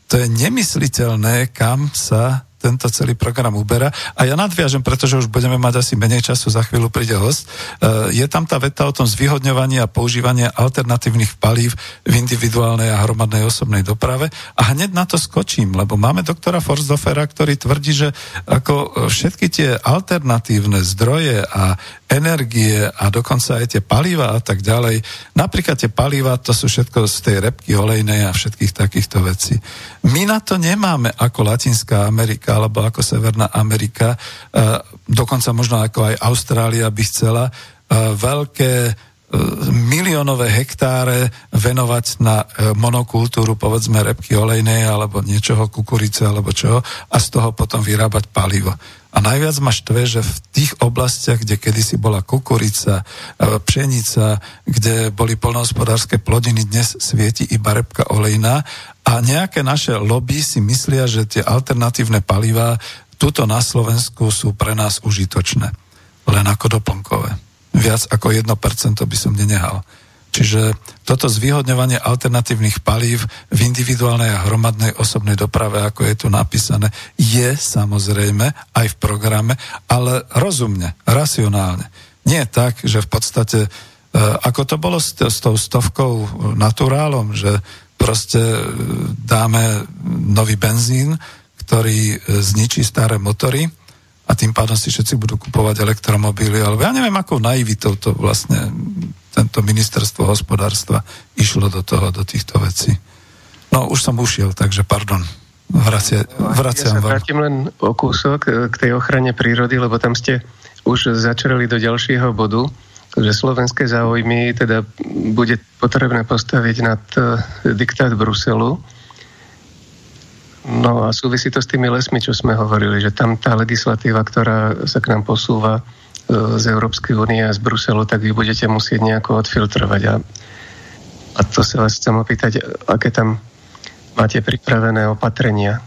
to je nemysliteľné, kam sa tento celý program uberá. A ja nadviažem, pretože už budeme mať asi menej času, za chvíľu príde host. E, je tam tá veta o tom zvyhodňovaní a používanie alternatívnych palív v individuálnej a hromadnej osobnej doprave. A hneď na to skočím, lebo máme doktora Forsdofera, ktorý tvrdí, že ako všetky tie alternatívne zdroje a energie a dokonca aj tie paliva a tak ďalej. Napríklad tie paliva, to sú všetko z tej repky olejnej a všetkých takýchto vecí. My na to nemáme ako Latinská Amerika alebo ako Severná Amerika, e, dokonca možno ako aj Austrália by chcela, e, veľké miliónové hektáre venovať na monokultúru, povedzme repky olejnej alebo niečoho, kukurice alebo čoho a z toho potom vyrábať palivo. A najviac ma štve, že v tých oblastiach, kde kedysi bola kukurica, e, pšenica, kde boli polnohospodárske plodiny, dnes svieti iba repka olejná a nejaké naše lobby si myslia, že tie alternatívne palivá tuto na Slovensku sú pre nás užitočné. Len ako doplnkové. Viac ako 1% by som nenehal. Čiže toto zvýhodňovanie alternatívnych palív v individuálnej a hromadnej osobnej doprave, ako je tu napísané, je samozrejme aj v programe, ale rozumne, racionálne. Nie tak, že v podstate, e, ako to bolo s, s tou stovkou naturálom, že proste e, dáme nový benzín, ktorý e, zničí staré motory a tým pádom si všetci budú kupovať elektromobily, alebo ja neviem, akou naivitou to vlastne tento ministerstvo hospodárstva išlo do toho, do týchto vecí. No, už som ušiel, takže pardon. Vracia, vraciam ja sa vrátim len o kúsok e, k tej ochrane prírody, lebo tam ste už začerali do ďalšieho bodu, že slovenské záujmy teda bude potrebné postaviť nad uh, diktát Bruselu. No a súvisí to s tými lesmi, čo sme hovorili, že tam tá legislatíva, ktorá sa k nám posúva, E, z Európskej únie a z Bruselu, tak vy budete musieť nejako odfiltrovať. A, a to sa vás chcem opýtať, aké tam máte pripravené opatrenia?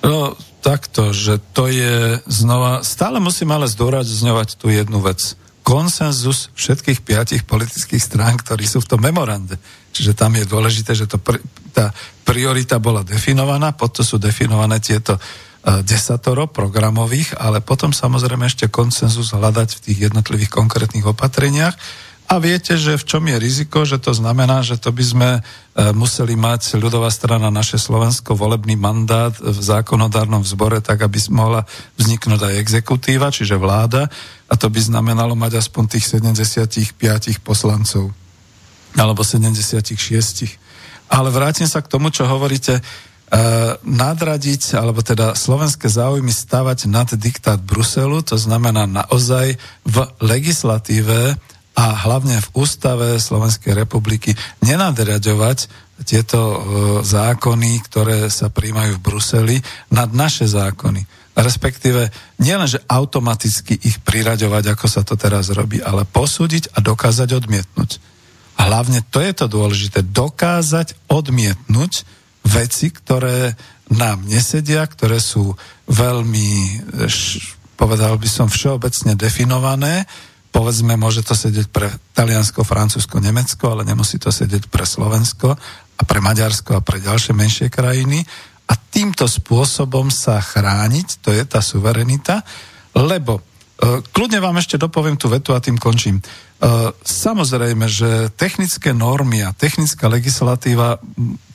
No, takto, že to je znova, stále musím ale zdôrazňovať tú jednu vec. konsenzus všetkých piatich politických strán, ktorí sú v tom memorande. Čiže tam je dôležité, že to tá priorita bola definovaná, potom sú definované tieto uh, desatoro programových, ale potom samozrejme ešte konsenzus hľadať v tých jednotlivých konkrétnych opatreniach. A viete, že v čom je riziko, že to znamená, že to by sme e, museli mať ľudová strana naše Slovensko volebný mandát v zákonodárnom zbore, tak aby mohla vzniknúť aj exekutíva, čiže vláda, a to by znamenalo mať aspoň tých 75 poslancov alebo 76. Ale vrátim sa k tomu, čo hovoríte, e, nadradiť, alebo teda slovenské záujmy stavať nad diktát Bruselu, to znamená naozaj v legislatíve a hlavne v ústave Slovenskej republiky nenadriadovať tieto e, zákony, ktoré sa príjmajú v Bruseli, nad naše zákony. Respektíve nielenže automaticky ich priraďovať, ako sa to teraz robí, ale posúdiť a dokázať odmietnúť. A hlavne to je to dôležité, dokázať odmietnúť veci, ktoré nám nesedia, ktoré sú veľmi, povedal by som, všeobecne definované, povedzme, môže to sedieť pre Taliansko, Francúzsko, Nemecko, ale nemusí to sedieť pre Slovensko a pre Maďarsko a pre ďalšie menšie krajiny. A týmto spôsobom sa chrániť, to je tá suverenita, lebo kľudne vám ešte dopoviem tú vetu a tým končím. E, samozrejme, že technické normy a technická legislatíva,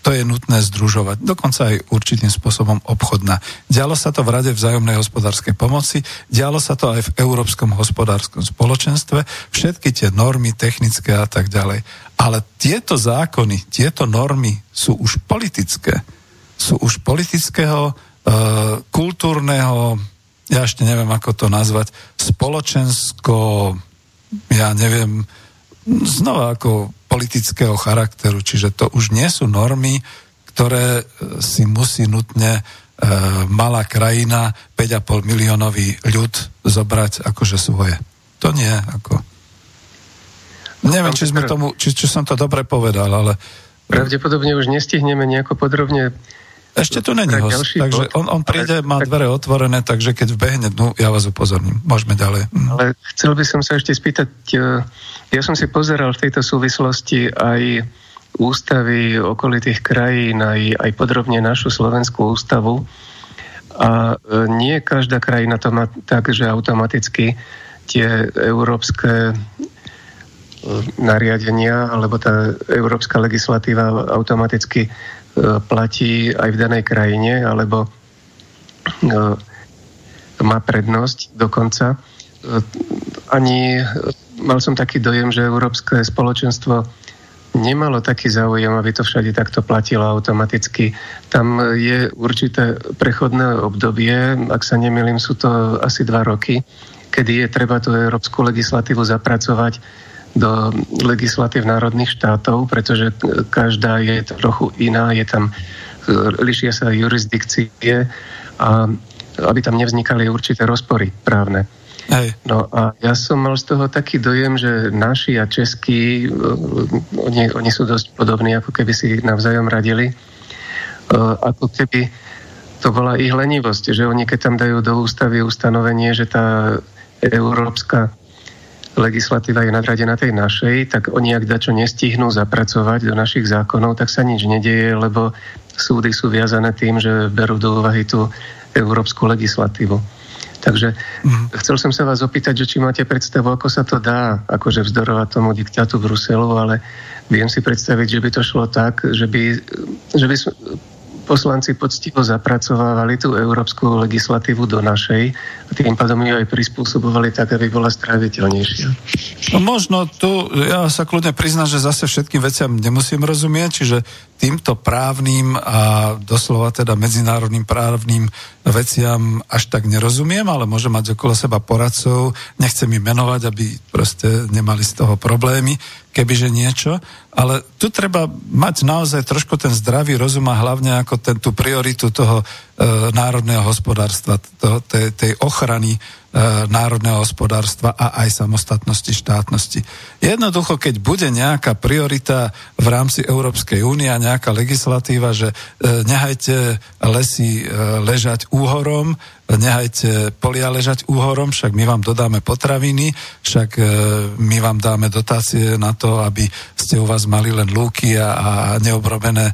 to je nutné združovať, dokonca aj určitým spôsobom obchodná. Dialo sa to v Rade vzájomnej hospodárskej pomoci, dialo sa to aj v Európskom hospodárskom spoločenstve, všetky tie normy technické a tak ďalej. Ale tieto zákony, tieto normy sú už politické. Sú už politického, e, kultúrneho, ja ešte neviem, ako to nazvať, spoločensko ja neviem, znova ako politického charakteru, čiže to už nie sú normy, ktoré e, si musí nutne e, malá krajina, 5,5 miliónový ľud zobrať akože svoje. To nie, ako... Neviem, či, sme tomu, či, či som to dobre povedal, ale... Pravdepodobne už nestihneme nejako podrobne ešte tu není host, takže on, on príde, má dvere otvorené, takže keď vbehne dnu, ja vás upozorním. Môžeme ďalej. Mhm. Ale chcel by som sa ešte spýtať, e, ja som si pozeral v tejto súvislosti aj ústavy okolitých krajín, aj, aj podrobne našu slovenskú ústavu. A e, nie každá krajina to má tak, že automaticky tie európske e, nariadenia alebo tá európska legislatíva automaticky platí aj v danej krajine, alebo e, má prednosť dokonca. E, ani mal som taký dojem, že Európske spoločenstvo nemalo taký záujem, aby to všade takto platilo automaticky. Tam je určité prechodné obdobie, ak sa nemýlim, sú to asi dva roky, kedy je treba tú európsku legislatívu zapracovať do legislatív národných štátov, pretože každá je trochu iná, je tam, lišia sa jurisdikcie a aby tam nevznikali určité rozpory právne. Hej. No a ja som mal z toho taký dojem, že naši a českí, oni, oni sú dosť podobní, ako keby si navzájom radili, ako keby to bola ich lenivosť, že oni keď tam dajú do ústavy ustanovenie, že tá európska legislatíva je nadradená tej našej, tak oni ak dačo nestihnú zapracovať do našich zákonov, tak sa nič nedieje, lebo súdy sú viazané tým, že berú do úvahy tú európsku legislatívu. Takže mm. chcel som sa vás opýtať, že či máte predstavu, ako sa to dá, akože vzdorovať tomu diktátu Bruselu, ale viem si predstaviť, že by to šlo tak, že by, že by poslanci poctivo zapracovávali tú európsku legislatívu do našej a tým pádom ju aj prispôsobovali tak, aby bola stráviteľnejšia. No možno tu, ja sa kľudne priznám, že zase všetkým veciam nemusím rozumieť, čiže týmto právnym a doslova teda medzinárodným právnym veciam až tak nerozumiem, ale môžem mať okolo seba poradcov, nechcem im menovať, aby proste nemali z toho problémy, kebyže niečo, ale tu treba mať naozaj trošku ten zdravý rozum a hlavne ako ten, tú prioritu toho e, národného hospodárstva, toho, tej, tej ochrany národného hospodárstva a aj samostatnosti štátnosti. Jednoducho, keď bude nejaká priorita v rámci Európskej únie a nejaká legislatíva, že e, nehajte lesy e, ležať úhorom, nehajte polia ležať úhorom, však my vám dodáme potraviny, však e, my vám dáme dotácie na to, aby ste u vás mali len lúky a, neobrobené e,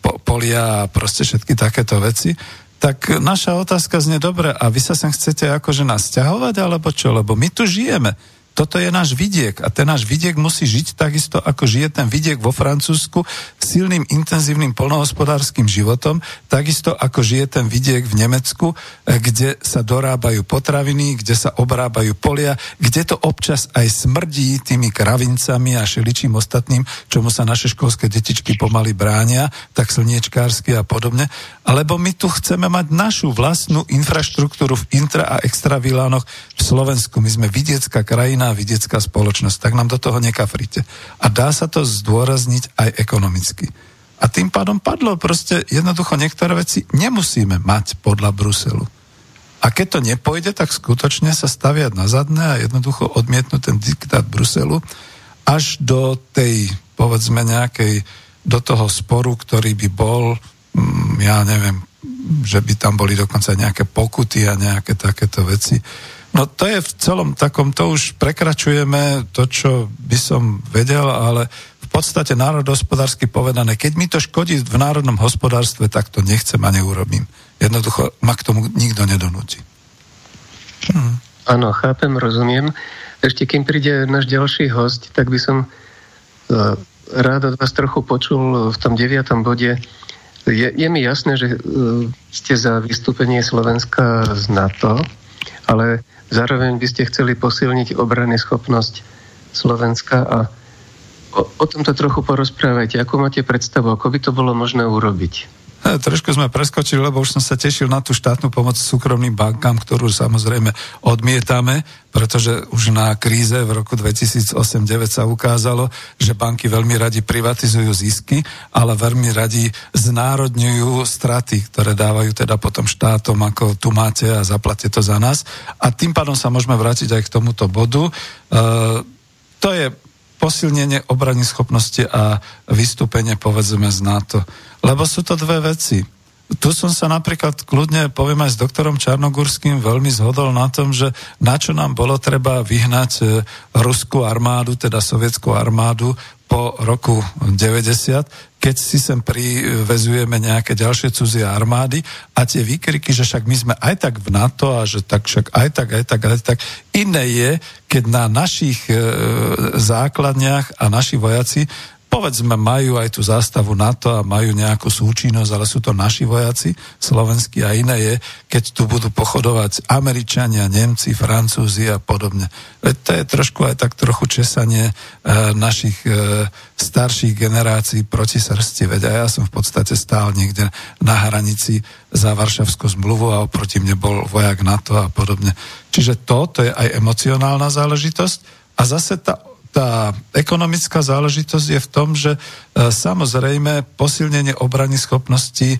po, polia a proste všetky takéto veci. Tak naša otázka znie dobre, a vy sa sem chcete akože nás ťahovať, alebo čo? Lebo my tu žijeme toto je náš vidiek a ten náš vidiek musí žiť takisto, ako žije ten vidiek vo Francúzsku silným, intenzívnym polnohospodárským životom, takisto ako žije ten vidiek v Nemecku, eh, kde sa dorábajú potraviny, kde sa obrábajú polia, kde to občas aj smrdí tými kravincami a šeličím ostatným, čomu sa naše školské detičky pomaly bránia, tak slniečkársky a podobne. Alebo my tu chceme mať našu vlastnú infraštruktúru v intra- a extravilánoch v Slovensku. My sme vidiecká krajina iná vidiecká spoločnosť, tak nám do toho nekafrite. A dá sa to zdôrazniť aj ekonomicky. A tým pádom padlo proste jednoducho niektoré veci nemusíme mať podľa Bruselu. A keď to nepojde, tak skutočne sa staviať na zadné a jednoducho odmietnúť ten diktát Bruselu až do tej, povedzme, nejakej, do toho sporu, ktorý by bol, mm, ja neviem, že by tam boli dokonca nejaké pokuty a nejaké takéto veci No to je v celom takom, to už prekračujeme to, čo by som vedel, ale v podstate národohospodársky povedané, keď mi to škodí v národnom hospodárstve, tak to nechcem a neurobím. Jednoducho ma k tomu nikto nedonúti. Hm. Áno, chápem, rozumiem. Ešte kým príde náš ďalší host, tak by som uh, rád od vás trochu počul v tom deviatom bode. Je, je mi jasné, že uh, ste za vystúpenie Slovenska z NATO, ale Zároveň by ste chceli posilniť obrany schopnosť Slovenska a o, o tomto trochu porozprávajte. Ako máte predstavu, ako by to bolo možné urobiť? E, trošku sme preskočili, lebo už som sa tešil na tú štátnu pomoc súkromným bankám, ktorú samozrejme odmietame, pretože už na kríze v roku 2008-2009 sa ukázalo, že banky veľmi radi privatizujú zisky, ale veľmi radi znárodňujú straty, ktoré dávajú teda potom štátom, ako tu máte a zaplate to za nás. A tým pádom sa môžeme vrátiť aj k tomuto bodu. E, to je posilnenie obrany schopnosti a vystúpenie povedzme z NATO. Lebo sú to dve veci. Tu som sa napríklad kľudne, poviem aj s doktorom Čarnogurským, veľmi zhodol na tom, že na čo nám bolo treba vyhnať e, ruskú armádu, teda sovietskú armádu po roku 90, keď si sem privezujeme nejaké ďalšie cudzie armády a tie výkriky, že však my sme aj tak v NATO a že tak však aj tak, aj tak, aj tak. Iné je, keď na našich e, základniach a naši vojaci povedzme, majú aj tú zástavu NATO a majú nejakú súčinnosť, ale sú to naši vojaci, slovenskí a iné je, keď tu budú pochodovať Američania, Nemci, Francúzi a podobne. Veď to je trošku aj tak trochu česanie e, našich e, starších generácií proti srsti. Veď a ja som v podstate stál niekde na hranici za Varšavskú zmluvu a oproti mne bol vojak NATO a podobne. Čiže to, to je aj emocionálna záležitosť a zase tá tá ekonomická záležitosť je v tom, že e, samozrejme posilnenie obrany schopnosti e,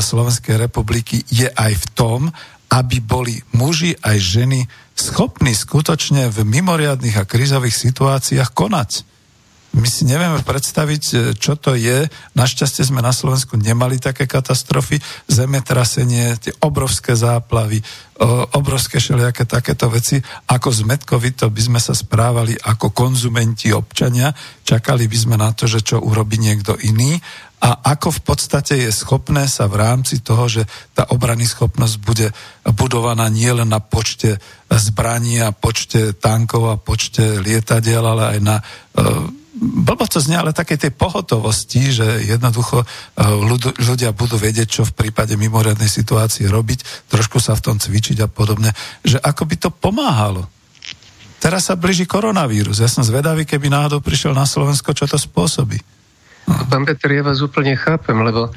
Slovenskej republiky je aj v tom, aby boli muži aj ženy schopní skutočne v mimoriadných a krizových situáciách konať. My si nevieme predstaviť, e, čo to je. Našťastie sme na Slovensku nemali také katastrofy, zemetrasenie, tie obrovské záplavy, obrovské všelijaké takéto veci. Ako zmetkovito by sme sa správali ako konzumenti občania, čakali by sme na to, že čo urobí niekto iný a ako v podstate je schopné sa v rámci toho, že tá obrany schopnosť bude budovaná nielen na počte zbraní a počte tankov a počte lietadiel, ale aj na blbo to znie, ale také tej pohotovosti, že jednoducho e, ľudia budú vedieť, čo v prípade mimoriadnej situácie robiť, trošku sa v tom cvičiť a podobne, že ako by to pomáhalo. Teraz sa blíži koronavírus. Ja som zvedavý, keby náhodou prišiel na Slovensko, čo to spôsobí. No. Pán Peter, ja vás úplne chápem, lebo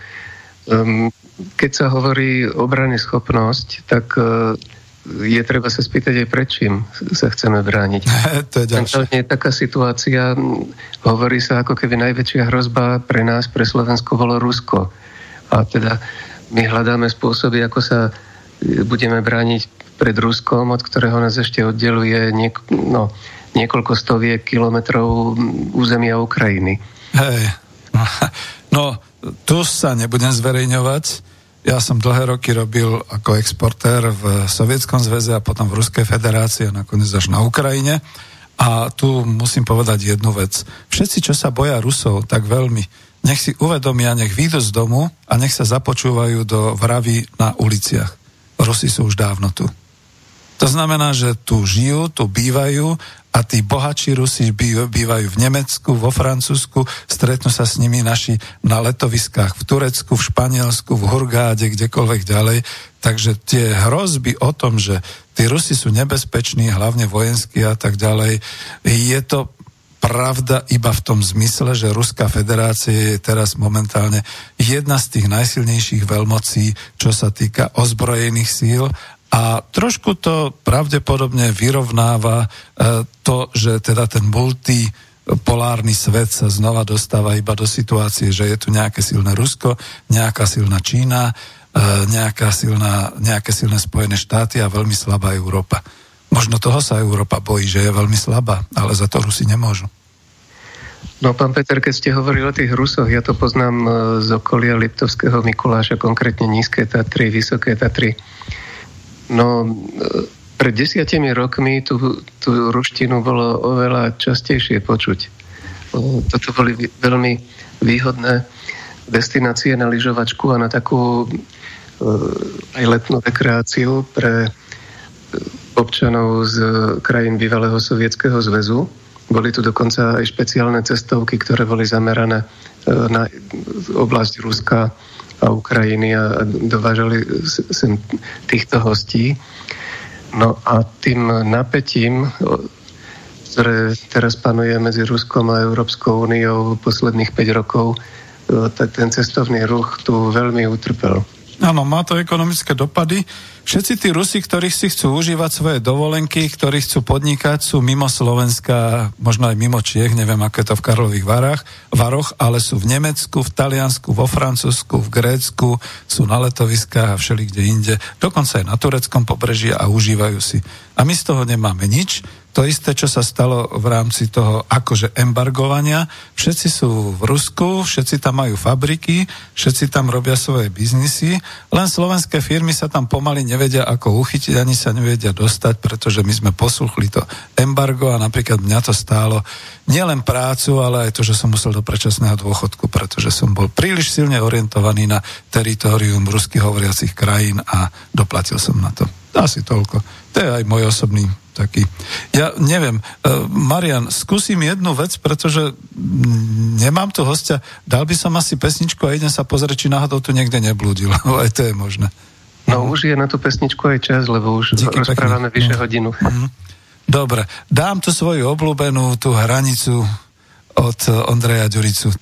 um, keď sa hovorí obrany schopnosť, tak uh, je treba sa spýtať aj prečím sa chceme brániť. [laughs] to je ďalšie. je taká situácia, hovorí sa ako keby najväčšia hrozba pre nás, pre Slovensko, bolo Rusko. A teda my hľadáme spôsoby, ako sa budeme brániť pred Ruskom, od ktorého nás ešte oddeluje niek- no, niekoľko stoviek kilometrov územia Ukrajiny. Hej, [laughs] no tu sa nebudem zverejňovať. Ja som dlhé roky robil ako exportér v Sovietskom zväze a potom v Ruskej federácii a nakoniec až na Ukrajine. A tu musím povedať jednu vec. Všetci, čo sa boja Rusov tak veľmi, nech si uvedomia, nech výjdu z domu a nech sa započúvajú do vravy na uliciach. Rusi sú už dávno tu. To znamená, že tu žijú, tu bývajú a tí bohatší Rusi bývajú v Nemecku, vo Francúzsku, stretnú sa s nimi naši na letoviskách v Turecku, v Španielsku, v Hurgáde, kdekoľvek ďalej. Takže tie hrozby o tom, že tí Rusi sú nebezpeční, hlavne vojenskí a tak ďalej, je to pravda iba v tom zmysle, že Ruská federácia je teraz momentálne jedna z tých najsilnejších veľmocí, čo sa týka ozbrojených síl a trošku to pravdepodobne vyrovnáva e, to, že teda ten multipolárny svet sa znova dostáva iba do situácie, že je tu nejaké silné Rusko, nejaká silná Čína, e, nejaká silná, nejaké silné Spojené štáty a veľmi slabá Európa. Možno toho sa Európa bojí, že je veľmi slabá, ale za to Rusi nemôžu. No, pán Peter, keď ste hovorili o tých Rusoch, ja to poznám e, z okolia Liptovského Mikuláša, konkrétne Nízke Tatry, Vysoké Tatry. No, e, pred desiatimi rokmi tú, tú ruštinu bolo oveľa častejšie počuť. Toto boli veľmi výhodné destinácie na lyžovačku a na takú e, aj letnú rekreáciu pre e, občanov z krajín bývalého sovietského zväzu. Boli tu dokonca aj špeciálne cestovky, ktoré boli zamerané na oblasť Ruska, a Ukrajiny a dovážali sem týchto hostí. No a tým napätím, ktoré teraz panuje medzi Ruskom a Európskou úniou posledných 5 rokov, tak ten cestovný ruch tu veľmi utrpel. Áno, má to ekonomické dopady. Všetci tí Rusi, ktorí si chcú užívať svoje dovolenky, ktorí chcú podnikať, sú mimo Slovenska, možno aj mimo Čiech, neviem, je to v Karlových varách, varoch, ale sú v Nemecku, v Taliansku, vo Francúzsku, v Grécku, sú na letoviskách a všeli kde inde, dokonca aj na tureckom pobreží a užívajú si. A my z toho nemáme nič, to isté, čo sa stalo v rámci toho akože embargovania. Všetci sú v Rusku, všetci tam majú fabriky, všetci tam robia svoje biznisy, len slovenské firmy sa tam pomaly nevedia ako uchytiť, ani sa nevedia dostať, pretože my sme posluchli to embargo a napríklad mňa to stálo nielen prácu, ale aj to, že som musel do predčasného dôchodku, pretože som bol príliš silne orientovaný na teritorium ruských hovoriacich krajín a doplatil som na to. Asi toľko. To je aj môj osobný taký. Ja neviem, uh, Marian, skúsim jednu vec, pretože nemám tu hostia. Dal by som asi pesničku a idem sa pozrieť, či náhodou tu niekde neblúdil. [laughs] aj to je možné. No už je na tú pesničku aj čas, lebo už Díky rozprávame pekne. vyše uh-huh. hodinu. Uh-huh. Dobre, dám tu svoju obľúbenú, tú hranicu od Ondreja Ďuricu.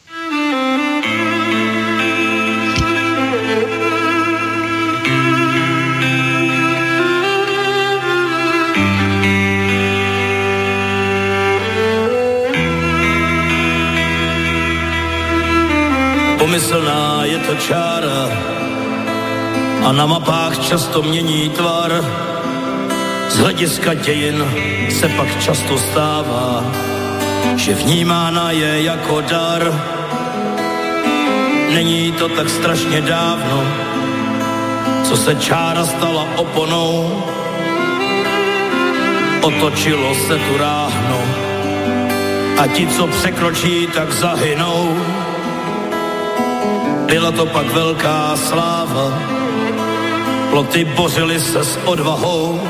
Pomyslná je to čára a na mapách často mění tvar. Z hlediska dějin se pak často stává, že vnímána je jako dar. Není to tak strašně dávno, co se čára stala oponou. Otočilo se tu ráhno a ti, co překročí, tak zahynou byla to pak velká sláva, ploty bořily se s odvahou,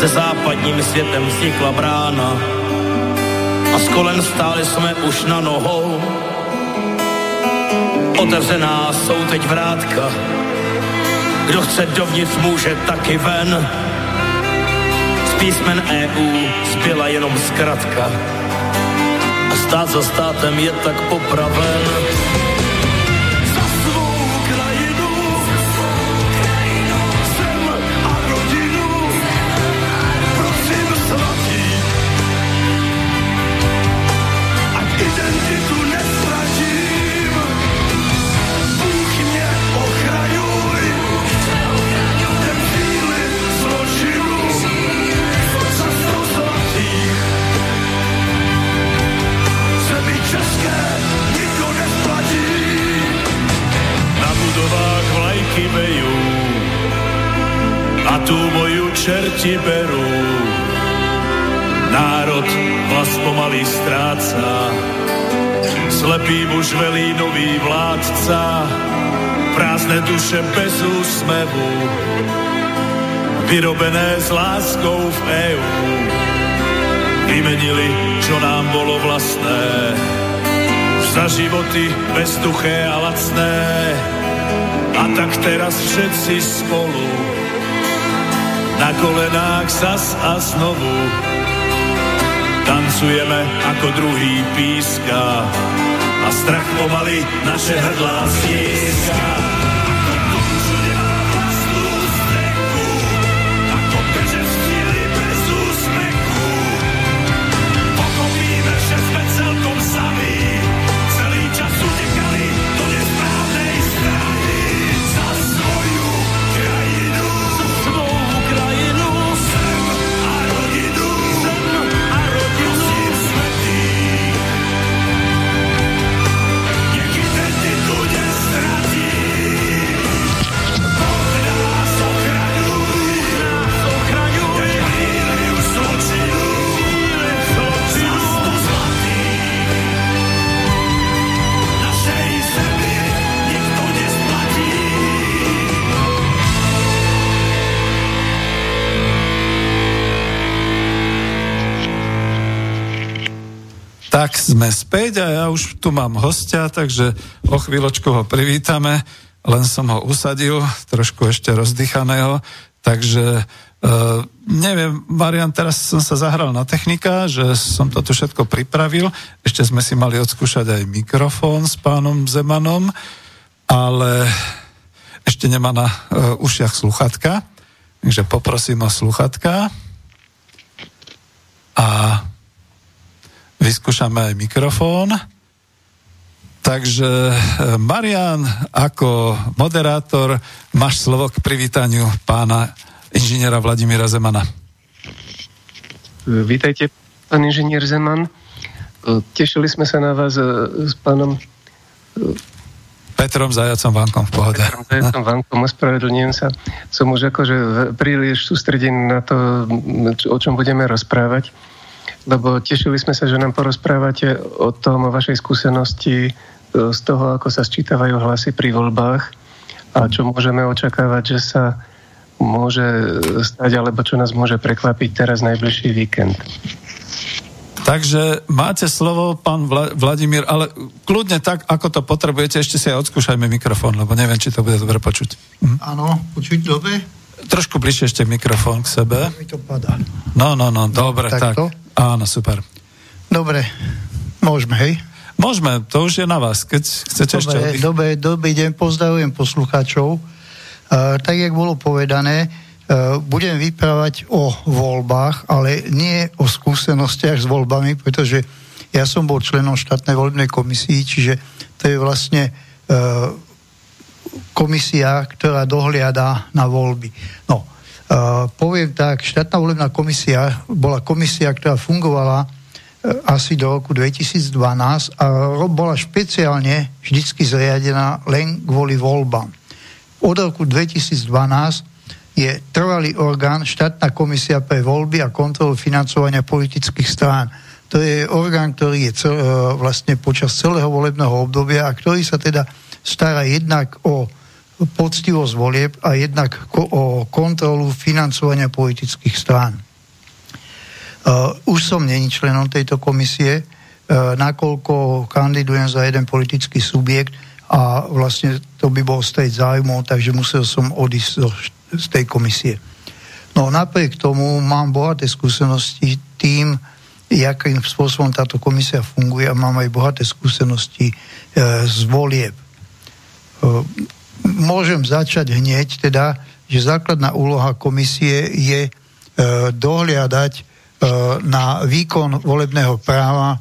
se západním světem vznikla brána a s kolen stáli jsme už na nohou. Otevřená jsou teď vrátka, kdo chce dovnitř může taky ven. Z písmen EU zbyla jenom zkratka a stát za státem je tak popraven. Čerti berú. Národ hlas pomaly stráca, slepý muž velí nový vládca, prázdne duše bez úsmevu, vyrobené s láskou v EU. Vymenili, čo nám bolo vlastné, za životy bezduché a lacné. A tak teraz všetci spolu na kolenách zas a znovu tancujeme ako druhý píska a strach pomaly naše hrdlá stieska. Sme späť a ja už tu mám hostia, takže o chvíľočku ho privítame. Len som ho usadil, trošku ešte rozdychaného, takže Uh, neviem, Marian, teraz som sa zahral na technika, že som to tu všetko pripravil. Ešte sme si mali odskúšať aj mikrofón s pánom Zemanom, ale ešte nemá na uh, ušiach sluchatka, takže poprosím o sluchatka. A vyskúšame aj mikrofón. Takže e, Marian, ako moderátor, máš slovo k privítaniu pána inžiniera Vladimíra Zemana. Vítajte, pán inžinier Zeman. E, tešili sme sa na vás e, s pánom Petrom Zajacom Vankom v pohode. Petrom Zajacom Vankom, ospravedlňujem sa. Som už akože príliš sústredený na to, o čom budeme rozprávať lebo tešili sme sa, že nám porozprávate o tom, o vašej skúsenosti e, z toho, ako sa sčítavajú hlasy pri voľbách a čo môžeme očakávať, že sa môže stať, alebo čo nás môže prekvapiť teraz najbližší víkend. Takže máte slovo, pán Vla- Vladimír, ale kľudne tak, ako to potrebujete, ešte si aj odskúšajme mikrofón, lebo neviem, či to bude dobre počuť. Hm? Áno, počuť dobre? Trošku bližšie ešte mikrofón k sebe. Mi to padá. No, no, no, dobre, tak. tak. Áno, super. Dobre, môžeme, hej? Môžeme, to už je na vás, keď chcete dobre, ešte... Dobre, dobrý deň, pozdravujem poslucháčov. Uh, tak, jak bolo povedané, uh, budem vyprávať o voľbách, ale nie o skúsenostiach s voľbami, pretože ja som bol členom štátnej voľbnej komisii, čiže to je vlastne uh, komisia, ktorá dohliada na voľby. No, Uh, poviem tak, štátna volebná komisia bola komisia, ktorá fungovala uh, asi do roku 2012 a bola špeciálne vždycky zriadená len kvôli voľbám. Od roku 2012 je trvalý orgán štátna komisia pre voľby a kontrolu financovania politických strán. To je orgán, ktorý je cel, uh, vlastne počas celého volebného obdobia a ktorý sa teda stará jednak o poctivosť volieb a jednak o kontrolu financovania politických strán. Uh, už som není členom tejto komisie, uh, nakoľko kandidujem za jeden politický subjekt a vlastne to by bol stať zájmov, takže musel som odísť zo, z tej komisie. No napriek tomu mám bohaté skúsenosti tým, jakým spôsobom táto komisia funguje a mám aj bohaté skúsenosti e, z volieb. E, môžem začať hneď teda, že základná úloha komisie je e, dohliadať e, na výkon volebného práva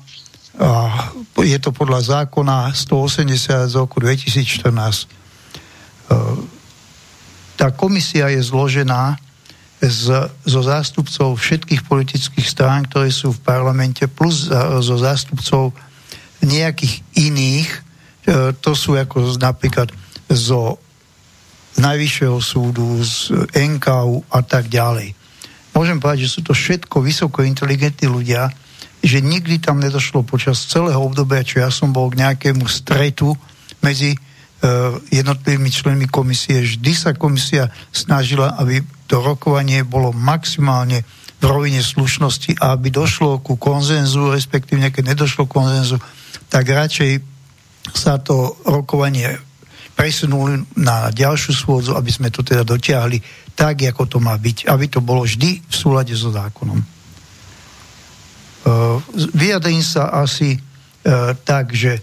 a je to podľa zákona 180 z roku 2014. E, tá komisia je zložená z, zo zástupcov všetkých politických strán, ktoré sú v parlamente, plus zo zástupcov nejakých iných, e, to sú ako napríklad zo Najvyššieho súdu, z NKU a tak ďalej. môžem povedať, že sú to všetko vysoko inteligentní ľudia, že nikdy tam nedošlo počas celého obdobia, čo ja som bol k nejakému stretu medzi uh, jednotlivými členmi komisie. Vždy sa komisia snažila, aby to rokovanie bolo maximálne v rovine slušnosti a aby došlo ku konzenzu, respektívne keď nedošlo k konzenzu, tak radšej sa to rokovanie presunuli na ďalšiu schôdzu, aby sme to teda dotiahli tak, ako to má byť, aby to bolo vždy v súlade so zákonom. Uh, vyjadrím sa asi uh, tak, že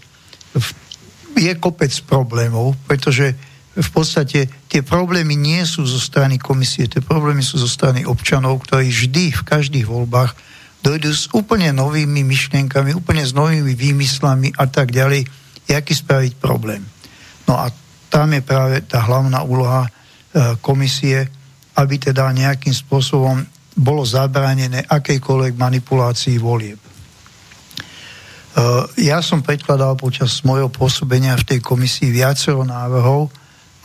je kopec problémov, pretože v podstate tie problémy nie sú zo strany komisie, tie problémy sú zo strany občanov, ktorí vždy v každých voľbách dojdú s úplne novými myšlienkami, úplne s novými výmyslami a tak ďalej, jaký spraviť problém. No a tam je práve tá hlavná úloha e, komisie, aby teda nejakým spôsobom bolo zabránené akejkoľvek manipulácii volieb. E, ja som predkladal počas môjho pôsobenia v tej komisii viacero návrhov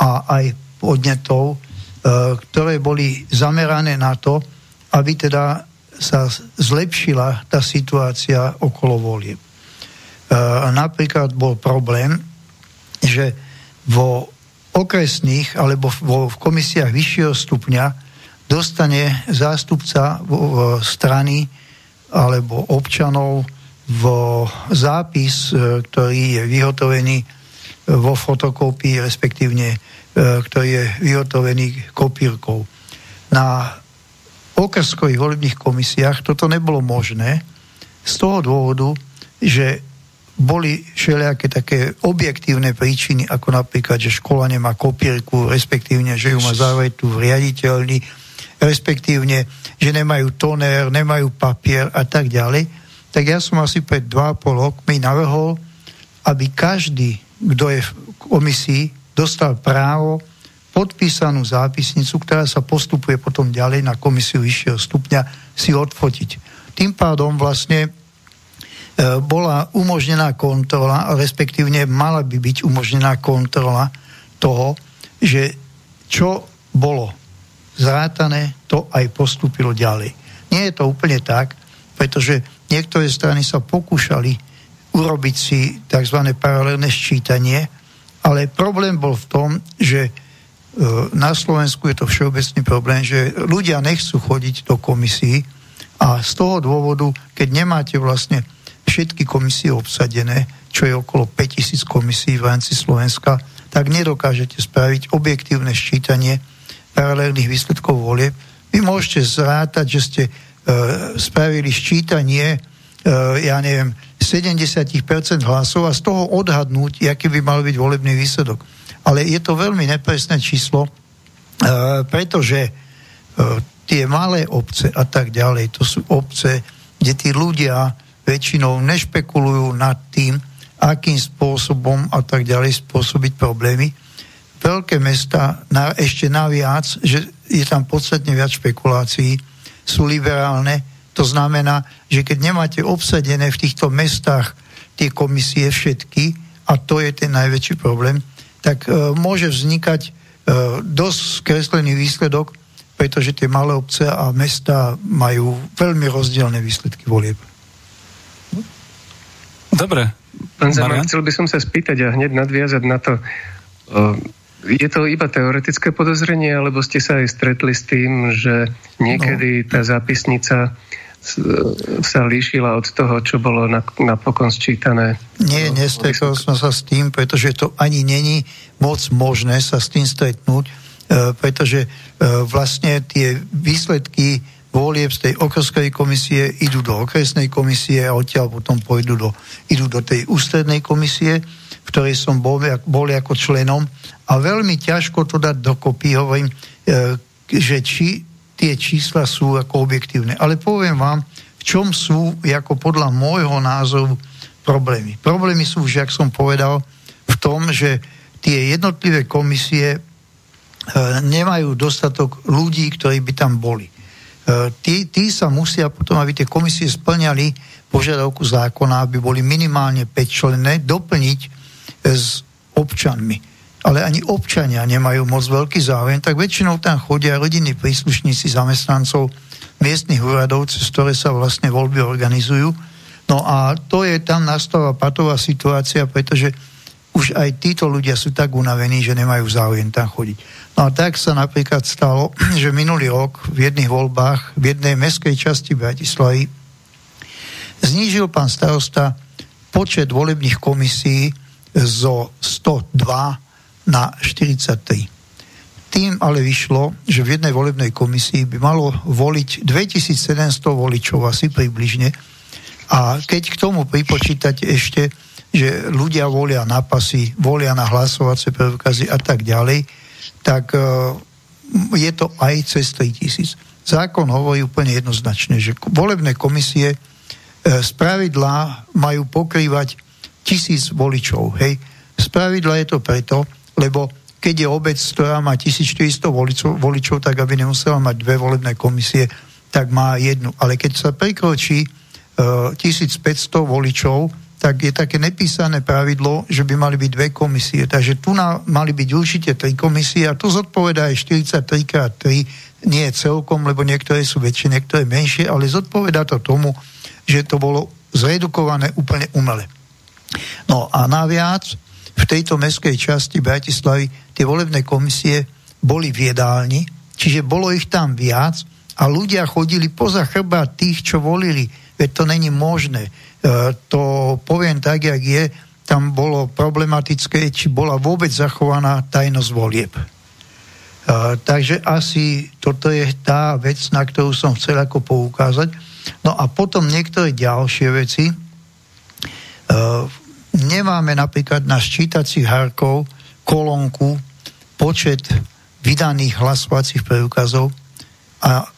a aj podnetov, e, ktoré boli zamerané na to, aby teda sa zlepšila tá situácia okolo volieb. Napríklad bol problém, že vo okresných alebo vo, v komisiách vyššieho stupňa dostane zástupca strany alebo občanov v zápis, e, ktorý je vyhotovený e, vo fotokópii, respektívne e, ktorý je vyhotovený kopírkou. Na okrskových volebných komisiách toto nebolo možné z toho dôvodu, že boli všelijaké také objektívne príčiny, ako napríklad, že škola nemá kopírku, respektívne, že ju má závetu v riaditeľni, respektívne, že nemajú tonér, nemajú papier a tak ďalej, tak ja som asi pred 2,5 rokmi navrhol, aby každý, kto je v komisii, dostal právo podpísanú zápisnicu, ktorá sa postupuje potom ďalej na komisiu vyššieho stupňa, si odfotiť. Tým pádom vlastne bola umožnená kontrola, respektívne mala by byť umožnená kontrola toho, že čo bolo zrátané, to aj postúpilo ďalej. Nie je to úplne tak, pretože niektoré strany sa pokúšali urobiť si tzv. paralelné sčítanie, ale problém bol v tom, že e, na Slovensku je to všeobecný problém, že ľudia nechcú chodiť do komisí a z toho dôvodu, keď nemáte vlastne všetky komisie obsadené, čo je okolo 5000 komisí v rámci Slovenska, tak nedokážete spraviť objektívne ščítanie paralelných výsledkov volie. Vy môžete zrátať, že ste e, spravili ščítanie, e, ja neviem, 70% hlasov a z toho odhadnúť, aký by mal byť volebný výsledok. Ale je to veľmi nepresné číslo, e, pretože e, tie malé obce a tak ďalej, to sú obce, kde tí ľudia väčšinou nešpekulujú nad tým, akým spôsobom a tak ďalej spôsobiť problémy. Veľké mesta na, ešte naviac, že je tam podstatne viac špekulácií, sú liberálne. To znamená, že keď nemáte obsadené v týchto mestách tie komisie všetky, a to je ten najväčší problém, tak e, môže vznikať e, dosť skreslený výsledok, pretože tie malé obce a mesta majú veľmi rozdielne výsledky volieb. Dobre. Pán Zeman, chcel by som sa spýtať a hneď nadviazať na to. Je to iba teoretické podozrenie, alebo ste sa aj stretli s tým, že niekedy no. tá zápisnica sa líšila od toho, čo bolo napokon sčítané. Nie, nestretol som sa s tým, pretože to ani není moc možné sa s tým stretnúť, e, pretože vlastne tie výsledky volieb z tej okrskovej komisie idú do okresnej komisie a odtiaľ potom pôjdu do, idú do tej ústrednej komisie, v ktorej som bol, bol ako členom a veľmi ťažko to dať dokopy, hovorím, e, že či tie čísla sú ako objektívne. Ale poviem vám, v čom sú, ako podľa môjho názoru, problémy. Problémy sú, že, ak som povedal, v tom, že tie jednotlivé komisie e, nemajú dostatok ľudí, ktorí by tam boli. E, tí, tí sa musia potom, aby tie komisie splňali požiadavku zákona, aby boli minimálne 5 členné, doplniť e, s občanmi. Ale ani občania nemajú moc veľký záujem, tak väčšinou tam chodia rodinní príslušníci zamestnancov, miestnych úradov, cez ktoré sa vlastne voľby organizujú. No a to je tam nastáva patová situácia, pretože už aj títo ľudia sú tak unavení, že nemajú záujem tam chodiť. No a tak sa napríklad stalo, [clears throat] že minulý rok v jedných voľbách v jednej meskej časti Bratislavy znížil pán starosta počet volebných komisí zo 102 na 43. Tým ale vyšlo, že v jednej volebnej komisii by malo voliť 2700 voličov asi približne. A keď k tomu pripočítať ešte, že ľudia volia na pasy, volia na hlasovacie preukazy a tak ďalej, tak uh, je to aj cez 3000. Zákon hovorí úplne jednoznačne, že volebné komisie uh, z pravidla majú pokrývať tisíc voličov. Hej. Z pravidla je to preto, lebo keď je obec, ktorá má 1400 voličov, voličov, tak aby nemusela mať dve volebné komisie, tak má jednu. Ale keď sa prekročí uh, e, 1500 voličov, tak je také nepísané pravidlo, že by mali byť dve komisie. Takže tu na, mali byť určite tri komisie a tu zodpoveda aj 43 x 3, nie celkom, lebo niektoré sú väčšie, niektoré menšie, ale zodpoveda to tomu, že to bolo zredukované úplne umele. No a naviac, v tejto meskej časti Bratislavy tie volebné komisie boli v jedálni, čiže bolo ich tam viac a ľudia chodili poza chrba tých, čo volili. Veď to není možné. E, to poviem tak, jak je, tam bolo problematické, či bola vôbec zachovaná tajnosť volieb. E, takže asi toto je tá vec, na ktorú som chcel ako poukázať. No a potom niektoré ďalšie veci. E, nemáme napríklad na ščítacích hárkov kolónku počet vydaných hlasovacích preukazov a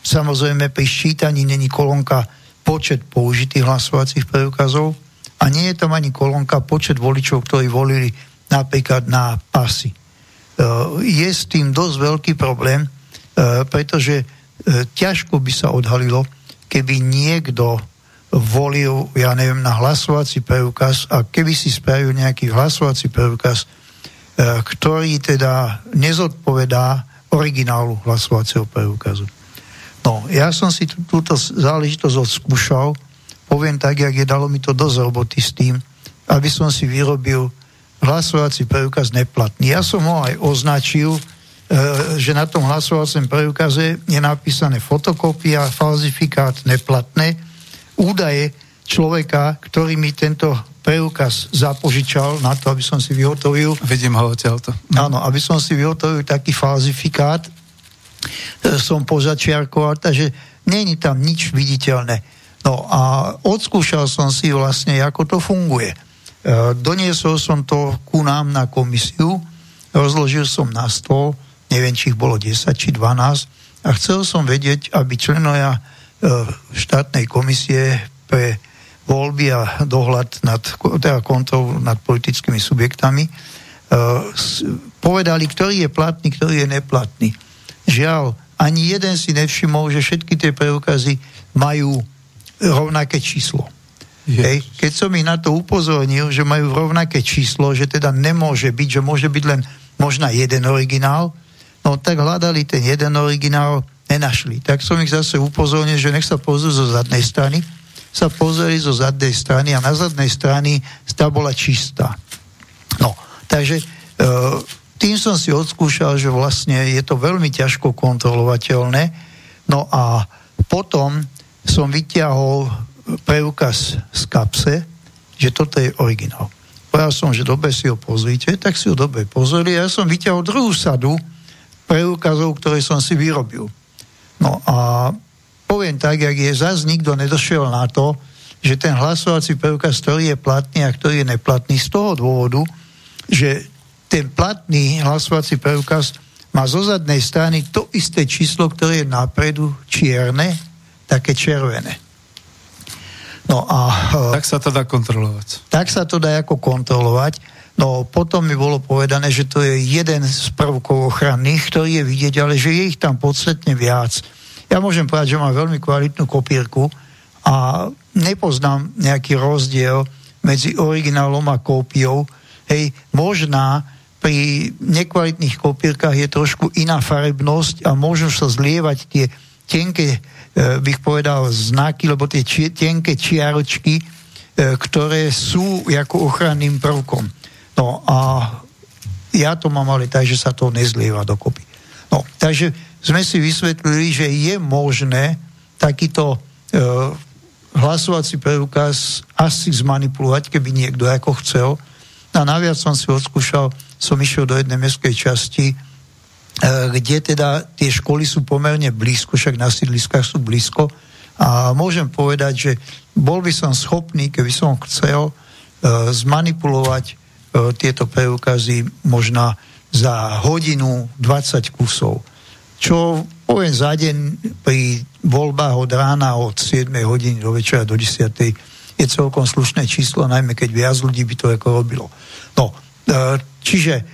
samozrejme pri ščítaní není kolónka počet použitých hlasovacích preukazov a nie je tam ani kolónka počet voličov, ktorí volili napríklad na pasy. E, je s tým dosť veľký problém, e, pretože e, ťažko by sa odhalilo, keby niekto volil, ja neviem, na hlasovací preukaz a keby si spravil nejaký hlasovací preukaz, ktorý teda nezodpovedá originálu hlasovacieho preukazu. No, ja som si tú, túto záležitosť odskúšal, poviem tak, jak je dalo mi to dosť roboty s tým, aby som si vyrobil hlasovací preukaz neplatný. Ja som ho aj označil, e, že na tom hlasovacom preukaze je napísané fotokópia, falzifikát neplatné, údaje človeka, ktorý mi tento preukaz zapožičal na to, aby som si vyhotovil. Vidím ho odtiaľto. No. Áno, aby som si vyhotovil taký falzifikát, som pozačiarkoval, takže není tam nič viditeľné. No a odskúšal som si vlastne, ako to funguje. E, doniesol som to ku nám na komisiu, rozložil som na stôl, neviem, či ich bolo 10 či 12, a chcel som vedieť, aby členovia E, štátnej komisie pre voľby a dohľad nad, teda kontrol nad politickými subjektami, e, povedali, ktorý je platný, ktorý je neplatný. Žiaľ, ani jeden si nevšimol, že všetky tie preukazy majú rovnaké číslo. Hej. Keď som ich na to upozornil, že majú rovnaké číslo, že teda nemôže byť, že môže byť len možná jeden originál, no tak hľadali ten jeden originál nenašli. Tak som ich zase upozornil, že nech sa pozrú zo zadnej strany, sa pozreli zo zadnej strany a na zadnej strany tá bola čistá. No, takže e, tým som si odskúšal, že vlastne je to veľmi ťažko kontrolovateľné. No a potom som vyťahol preukaz z kapse, že toto je originál. Povedal som, že dobre si ho pozrite, tak si ho dobre pozreli. Ja som vyťahol druhú sadu preukazov, ktoré som si vyrobil. No a poviem tak, jak je, zase nikto nedošiel na to, že ten hlasovací preukaz, ktorý je platný a ktorý je neplatný z toho dôvodu, že ten platný hlasovací preukaz má zo zadnej strany to isté číslo, ktoré je napredu čierne, také červené. No a... Tak sa to dá kontrolovať. Tak sa to dá ako kontrolovať. No potom mi bolo povedané, že to je jeden z prvkov ochranných, ktorý je vidieť, ale že je ich tam podstatne viac. Ja môžem povedať, že mám veľmi kvalitnú kopírku a nepoznám nejaký rozdiel medzi originálom a kópiou. Hej, možná pri nekvalitných kopírkach je trošku iná farebnosť a môžu sa zlievať tie tenké bych povedal, znaky, lebo tie či, tenké čiaročky, ktoré sú ako ochranným prvkom. No a ja to mám ale tak, že sa to nezlieva dokopy. No, takže sme si vysvetlili, že je možné takýto e, hlasovací preukaz asi zmanipulovať, keby niekto ako chcel. A naviac som si odskúšal, som išiel do jednej mestskej časti, e, kde teda tie školy sú pomerne blízko, však na sídliskách sú blízko. A môžem povedať, že bol by som schopný, keby som chcel, e, zmanipulovať e, tieto preukazy možno za hodinu 20 kusov. Čo poviem za deň pri voľbách od rána od 7 hodiny do večera do 10 je celkom slušné číslo, najmä keď viac ľudí by to ako robilo. No, čiže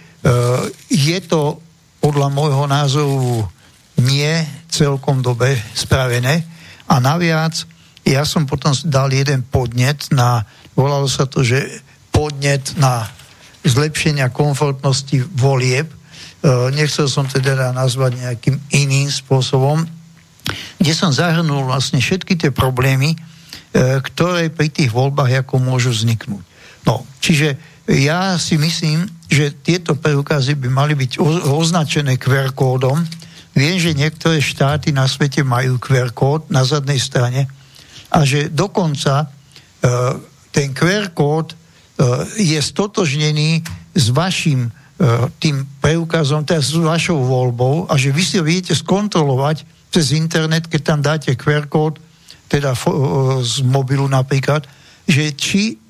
je to podľa môjho názoru nie celkom dobe spravené a naviac ja som potom dal jeden podnet na, volalo sa to, že podnet na zlepšenia komfortnosti volieb. E, nechcel som teda nazvať nejakým iným spôsobom, kde som zahrnul vlastne všetky tie problémy, e, ktoré pri tých voľbách ako môžu vzniknúť. No, čiže ja si myslím, že tieto preukazy by mali byť označené QR kódom. Viem, že niektoré štáty na svete majú QR kód na zadnej strane, a že dokonca e, ten QR kód e, je stotožnený s vašim e, tým preukazom, teda s vašou voľbou a že vy si ho viete skontrolovať cez internet, keď tam dáte QR kód, teda z mobilu napríklad, že či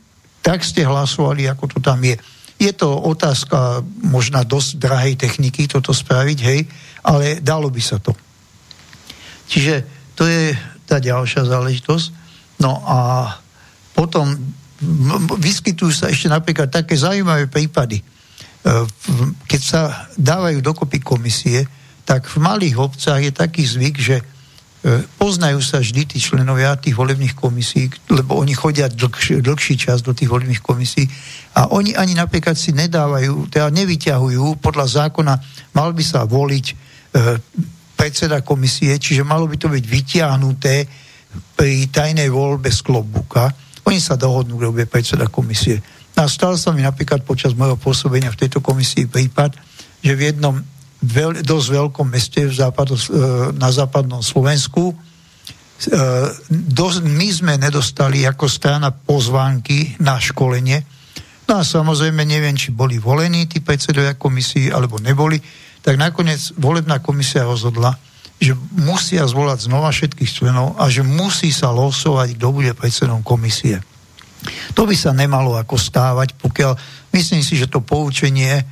tak ste hlasovali, ako to tam je. Je to otázka možná dosť drahej techniky toto spraviť, hej, ale dalo by sa to. Čiže to je tá ďalšia záležitosť. No a potom vyskytujú sa ešte napríklad také zaujímavé prípady. E, keď sa dávajú dokopy komisie, tak v malých obcách je taký zvyk, že poznajú sa vždy tí členovia tých volebných komisí, lebo oni chodia dlhší, dlhší čas do tých volebných komisí a oni ani napríklad si nedávajú, teda nevyťahujú podľa zákona, mal by sa voliť e, predseda komisie, čiže malo by to byť vytiahnuté pri tajnej voľbe z klobúka. Oni sa dohodnú, kto bude predseda komisie. A stal sa mi napríklad počas môjho pôsobenia v tejto komisii prípad, že v jednom veľ, dosť veľkom meste v západo, e, na západnom Slovensku e, my sme nedostali ako strana pozvánky na školenie. No a samozrejme neviem, či boli volení tí predsedovia komisii, alebo neboli tak nakoniec volebná komisia rozhodla, že musia zvolať znova všetkých členov a že musí sa losovať, kto bude predsedom komisie. To by sa nemalo ako stávať, pokiaľ myslím si, že to poučenie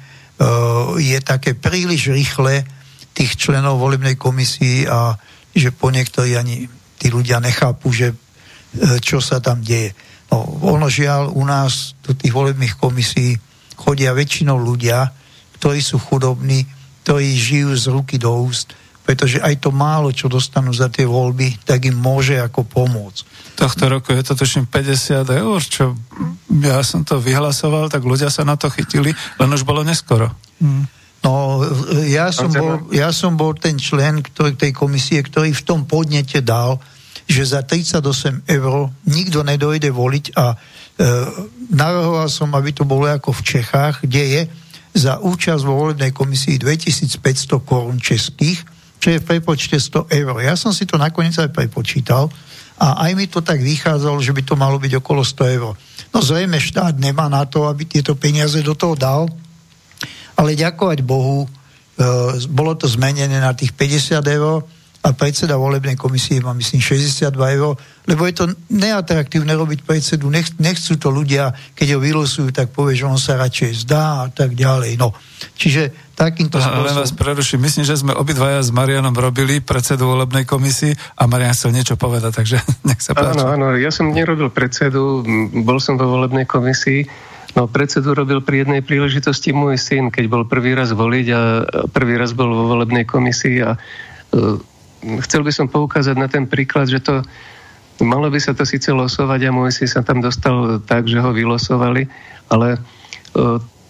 je také príliš rýchle tých členov volebnej komisii a že po niektorí ani tí ľudia nechápu, že uh, čo sa tam deje. No, ono žiaľ u nás do tých volebných komisí chodia väčšinou ľudia, ktorí sú chudobní, ktorí žijú z ruky do úst, pretože aj to málo, čo dostanú za tie voľby, tak im môže ako pomôcť. Tohto roku je to tuším 50 eur, čo ja som to vyhlasoval, tak ľudia sa na to chytili, len už bolo neskoro. Hmm. No, ja som, bol, ja som bol ten člen ktorý, tej komisie, ktorý v tom podnete dal, že za 38 eur nikto nedojde voliť a e, navrhoval som, aby to bolo ako v Čechách, kde je za účasť vo volebnej komisii 2500 korún českých, čo je v prepočte 100 eur. Ja som si to nakoniec aj prepočítal a aj mi to tak vychádzalo, že by to malo byť okolo 100 eur. No zrejme štát nemá na to, aby tieto peniaze do toho dal, ale ďakovať Bohu, e, bolo to zmenené na tých 50 eur, a predseda volebnej komisie má myslím 62 eur, lebo je to neatraktívne robiť predsedu, Nech, nechcú to ľudia, keď ho vylosujú, tak povie, že on sa radšej zdá a tak ďalej. No, čiže takýmto spôsobom... Len vás preruším, myslím, že sme obidvaja s Marianom robili predsedu volebnej komisii a Marian chcel niečo povedať, takže [laughs] nech sa páči. Áno, áno, ja som nerobil predsedu, bol som vo volebnej komisii, No predsedu robil pri jednej príležitosti môj syn, keď bol prvý raz voliť a prvý raz bol vo volebnej komisii a e, chcel by som poukázať na ten príklad, že to malo by sa to síce losovať a môj si sa tam dostal tak, že ho vylosovali, ale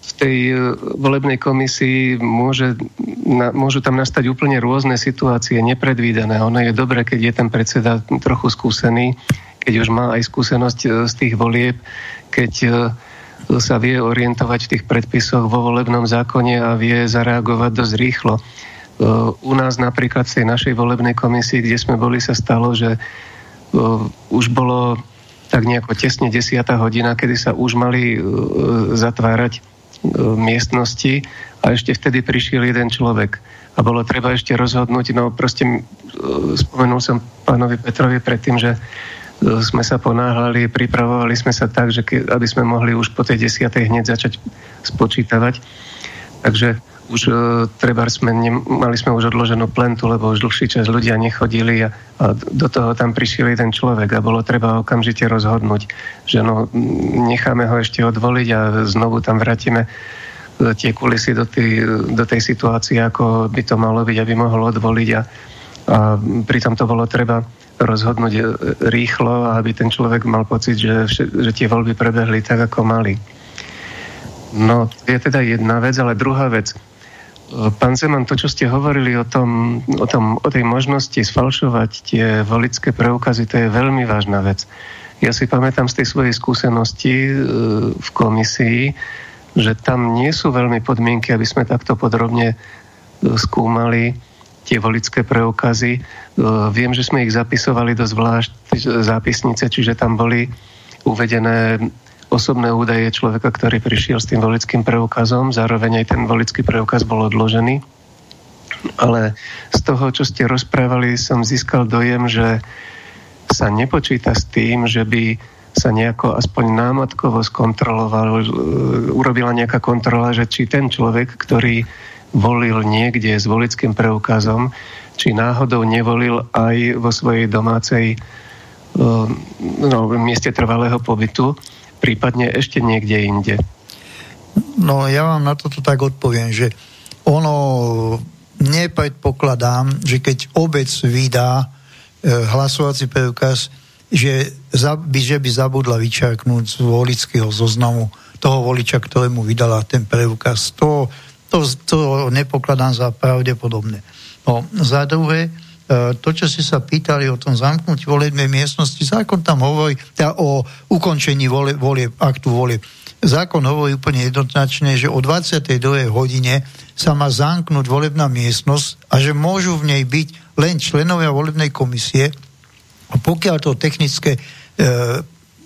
v tej e, volebnej komisii môže, na, môžu tam nastať úplne rôzne situácie, nepredvídané. Ono je dobré, keď je ten predseda trochu skúsený, keď už má aj skúsenosť e, z tých volieb, keď e, sa vie orientovať v tých predpisoch vo volebnom zákone a vie zareagovať dosť rýchlo. U nás napríklad v tej našej volebnej komisii, kde sme boli, sa stalo, že už bolo tak nejako tesne 10. hodina, kedy sa už mali zatvárať miestnosti a ešte vtedy prišiel jeden človek a bolo treba ešte rozhodnúť, no proste e, spomenul som pánovi Petrovi predtým, že e, sme sa ponáhľali, pripravovali sme sa tak, že aby sme mohli už po tej desiatej hneď začať spočítavať. Takže už uh, treba sme, ne, mali sme už odloženú plentu, lebo už dlhší čas ľudia nechodili a, a do toho tam prišiel jeden človek a bolo treba okamžite rozhodnúť, že no, necháme ho ešte odvoliť a znovu tam vrátime e, tie kulisy do, tý, do tej situácie, ako by to malo byť, aby mohol odvoliť a, a pritom to bolo treba rozhodnúť e, rýchlo, aby ten človek mal pocit, že, že tie voľby prebehli tak, ako mali. No, je teda jedna vec, ale druhá vec. Pán Zeman, to, čo ste hovorili o, tom, o, tom, o tej možnosti sfalšovať tie volické preukazy, to je veľmi vážna vec. Ja si pamätám z tej svojej skúsenosti e, v komisii, že tam nie sú veľmi podmienky, aby sme takto podrobne e, skúmali tie volické preukazy. E, viem, že sme ich zapisovali do zvlášť zápisnice, čiže tam boli uvedené osobné údaje človeka, ktorý prišiel s tým volickým preukazom, zároveň aj ten volický preukaz bol odložený. Ale z toho, čo ste rozprávali, som získal dojem, že sa nepočíta s tým, že by sa nejako aspoň námatkovo skontroloval, e, urobila nejaká kontrola, že či ten človek, ktorý volil niekde s volickým preukazom, či náhodou nevolil aj vo svojej domácej e, no, mieste trvalého pobytu prípadne ešte niekde inde? No ja vám na toto tak odpoviem, že ono nepredpokladám, že keď obec vydá e, hlasovací preukaz, že, za, by, že by zabudla vyčarknúť z volického zoznamu toho voliča, ktorému vydala ten preukaz. To, to, to nepokladám za pravdepodobné. No, za druhé, to, čo ste sa pýtali o tom zamknutí volebnej miestnosti, zákon tam hovorí teda o ukončení vole, volie, aktu volie. Zákon hovorí úplne jednoznačne, že o 22. hodine sa má zamknúť volebná miestnosť a že môžu v nej byť len členovia volebnej komisie a pokiaľ to technické e,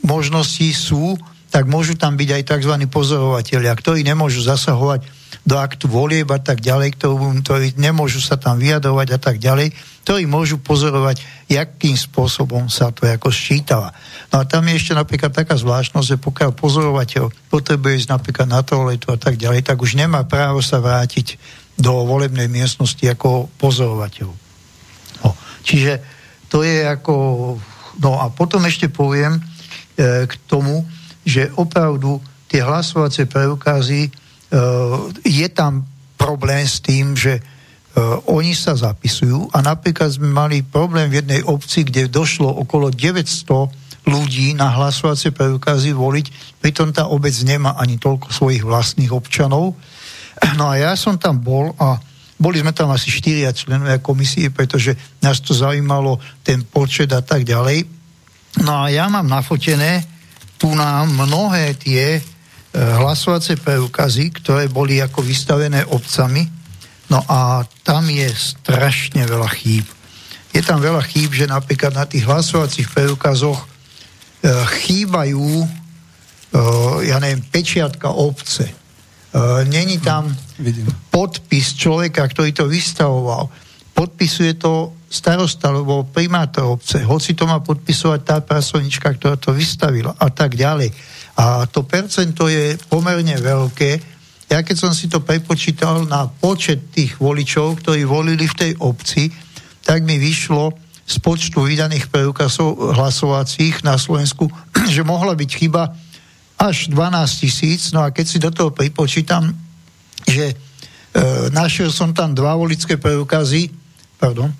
možnosti sú, tak môžu tam byť aj tzv. pozorovatelia, ktorí nemôžu zasahovať do aktu volieb a tak ďalej, ktorí nemôžu sa tam vyjadrovať a tak ďalej, ktorí môžu pozorovať, akým spôsobom sa to ako ščítava. No a tam je ešte napríklad taká zvláštnosť, že pokiaľ pozorovateľ potrebuje ísť napríklad na toaletu a tak ďalej, tak už nemá právo sa vrátiť do volebnej miestnosti ako pozorovateľ. No, čiže to je ako... No a potom ešte poviem e, k tomu, že opravdu tie hlasovacie preukazy Eh, je tam problém s tým, že oni sa zapisujú a napríklad sme mali problém v jednej obci, kde došlo okolo 900 ľudí na hlasovacie preukazy voliť, pritom tá obec nemá ani toľko svojich vlastných občanov. [clears throat] No a ja som tam bol a boli sme tam asi štyria členovia komisie, pretože nás to zaujímalo, ten počet a tak ďalej. No a ja mám nafotené tu nám mnohé tie E, hlasovacie preukazy, ktoré boli ako vystavené obcami. No a tam je strašne veľa chýb. Je tam veľa chýb, že napríklad na tých hlasovacích preukazoch e, chýbajú, e, ja neviem, pečiatka obce. E, Není tam Vidím. podpis človeka, ktorý to vystavoval. Podpisuje to starosta alebo primátor obce, hoci to má podpisovať tá pracovnička, ktorá to vystavila a tak ďalej. A to percento je pomerne veľké. Ja keď som si to prepočítal na počet tých voličov, ktorí volili v tej obci, tak mi vyšlo z počtu vydaných preukazov hlasovacích na Slovensku, [clears throat] že mohla byť chyba až 12 tisíc. No a keď si do toho pripočítam, že e, našiel som tam dva volické preukazy, pardon, e,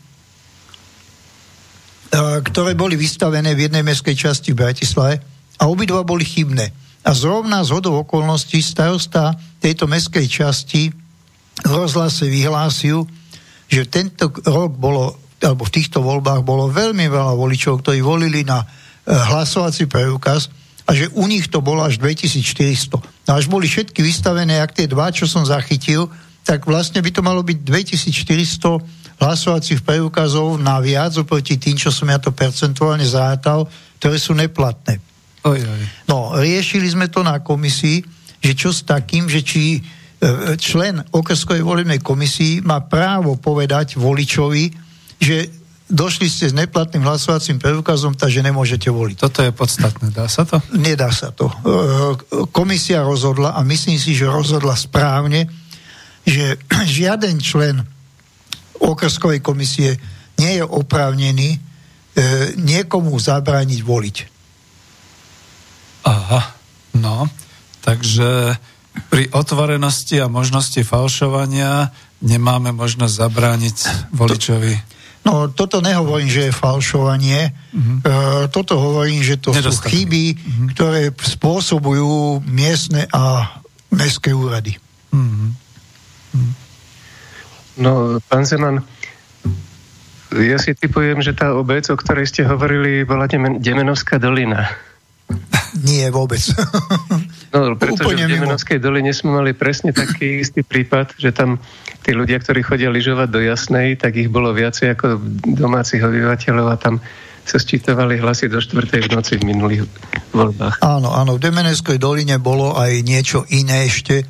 ktoré boli vystavené v jednej mestskej časti v Bratislave, a obidva boli chybné. A zrovna z hodou okolností starosta tejto meskej časti v rozhlase vyhlásil, že tento rok bolo, alebo v týchto voľbách bolo veľmi veľa voličov, ktorí volili na e, hlasovací preukaz a že u nich to bolo až 2400. No až boli všetky vystavené, ak tie dva, čo som zachytil, tak vlastne by to malo byť 2400 hlasovacích preukazov naviac oproti tým, čo som ja to percentuálne zátal, ktoré sú neplatné. Oj, oj. No, riešili sme to na komisii, že čo s takým, že či e, člen okrskovej volebnej komisii má právo povedať voličovi, že došli ste s neplatným hlasovacím preukazom, takže nemôžete voliť. Toto je podstatné, dá sa to? Nedá sa to. E, komisia rozhodla a myslím si, že rozhodla správne, že [clears throat] žiaden člen okrskovej komisie nie je oprávnený e, niekomu zabrániť voliť. Aha, no. Takže pri otvorenosti a možnosti falšovania nemáme možnosť zabrániť voličovi. No, toto nehovorím, že je falšovanie. Uh-huh. E, toto hovorím, že to sú chyby, uh-huh. ktoré spôsobujú miestne a mestské úrady. Uh-huh. No, pán Zeman, ja si typujem, že tá obec, o ktorej ste hovorili, bola Demenovská dolina. Nie, vôbec. [laughs] No, pretože v Demenovskej doline sme mali presne taký istý prípad, že tam tí ľudia, ktorí chodia lyžovať do Jasnej, tak ich bolo viacej ako domácich obyvateľov a tam sa sčítovali hlasy do 4. v noci v minulých voľbách. Áno, áno, v Demeneskej doline bolo aj niečo iné ešte. E,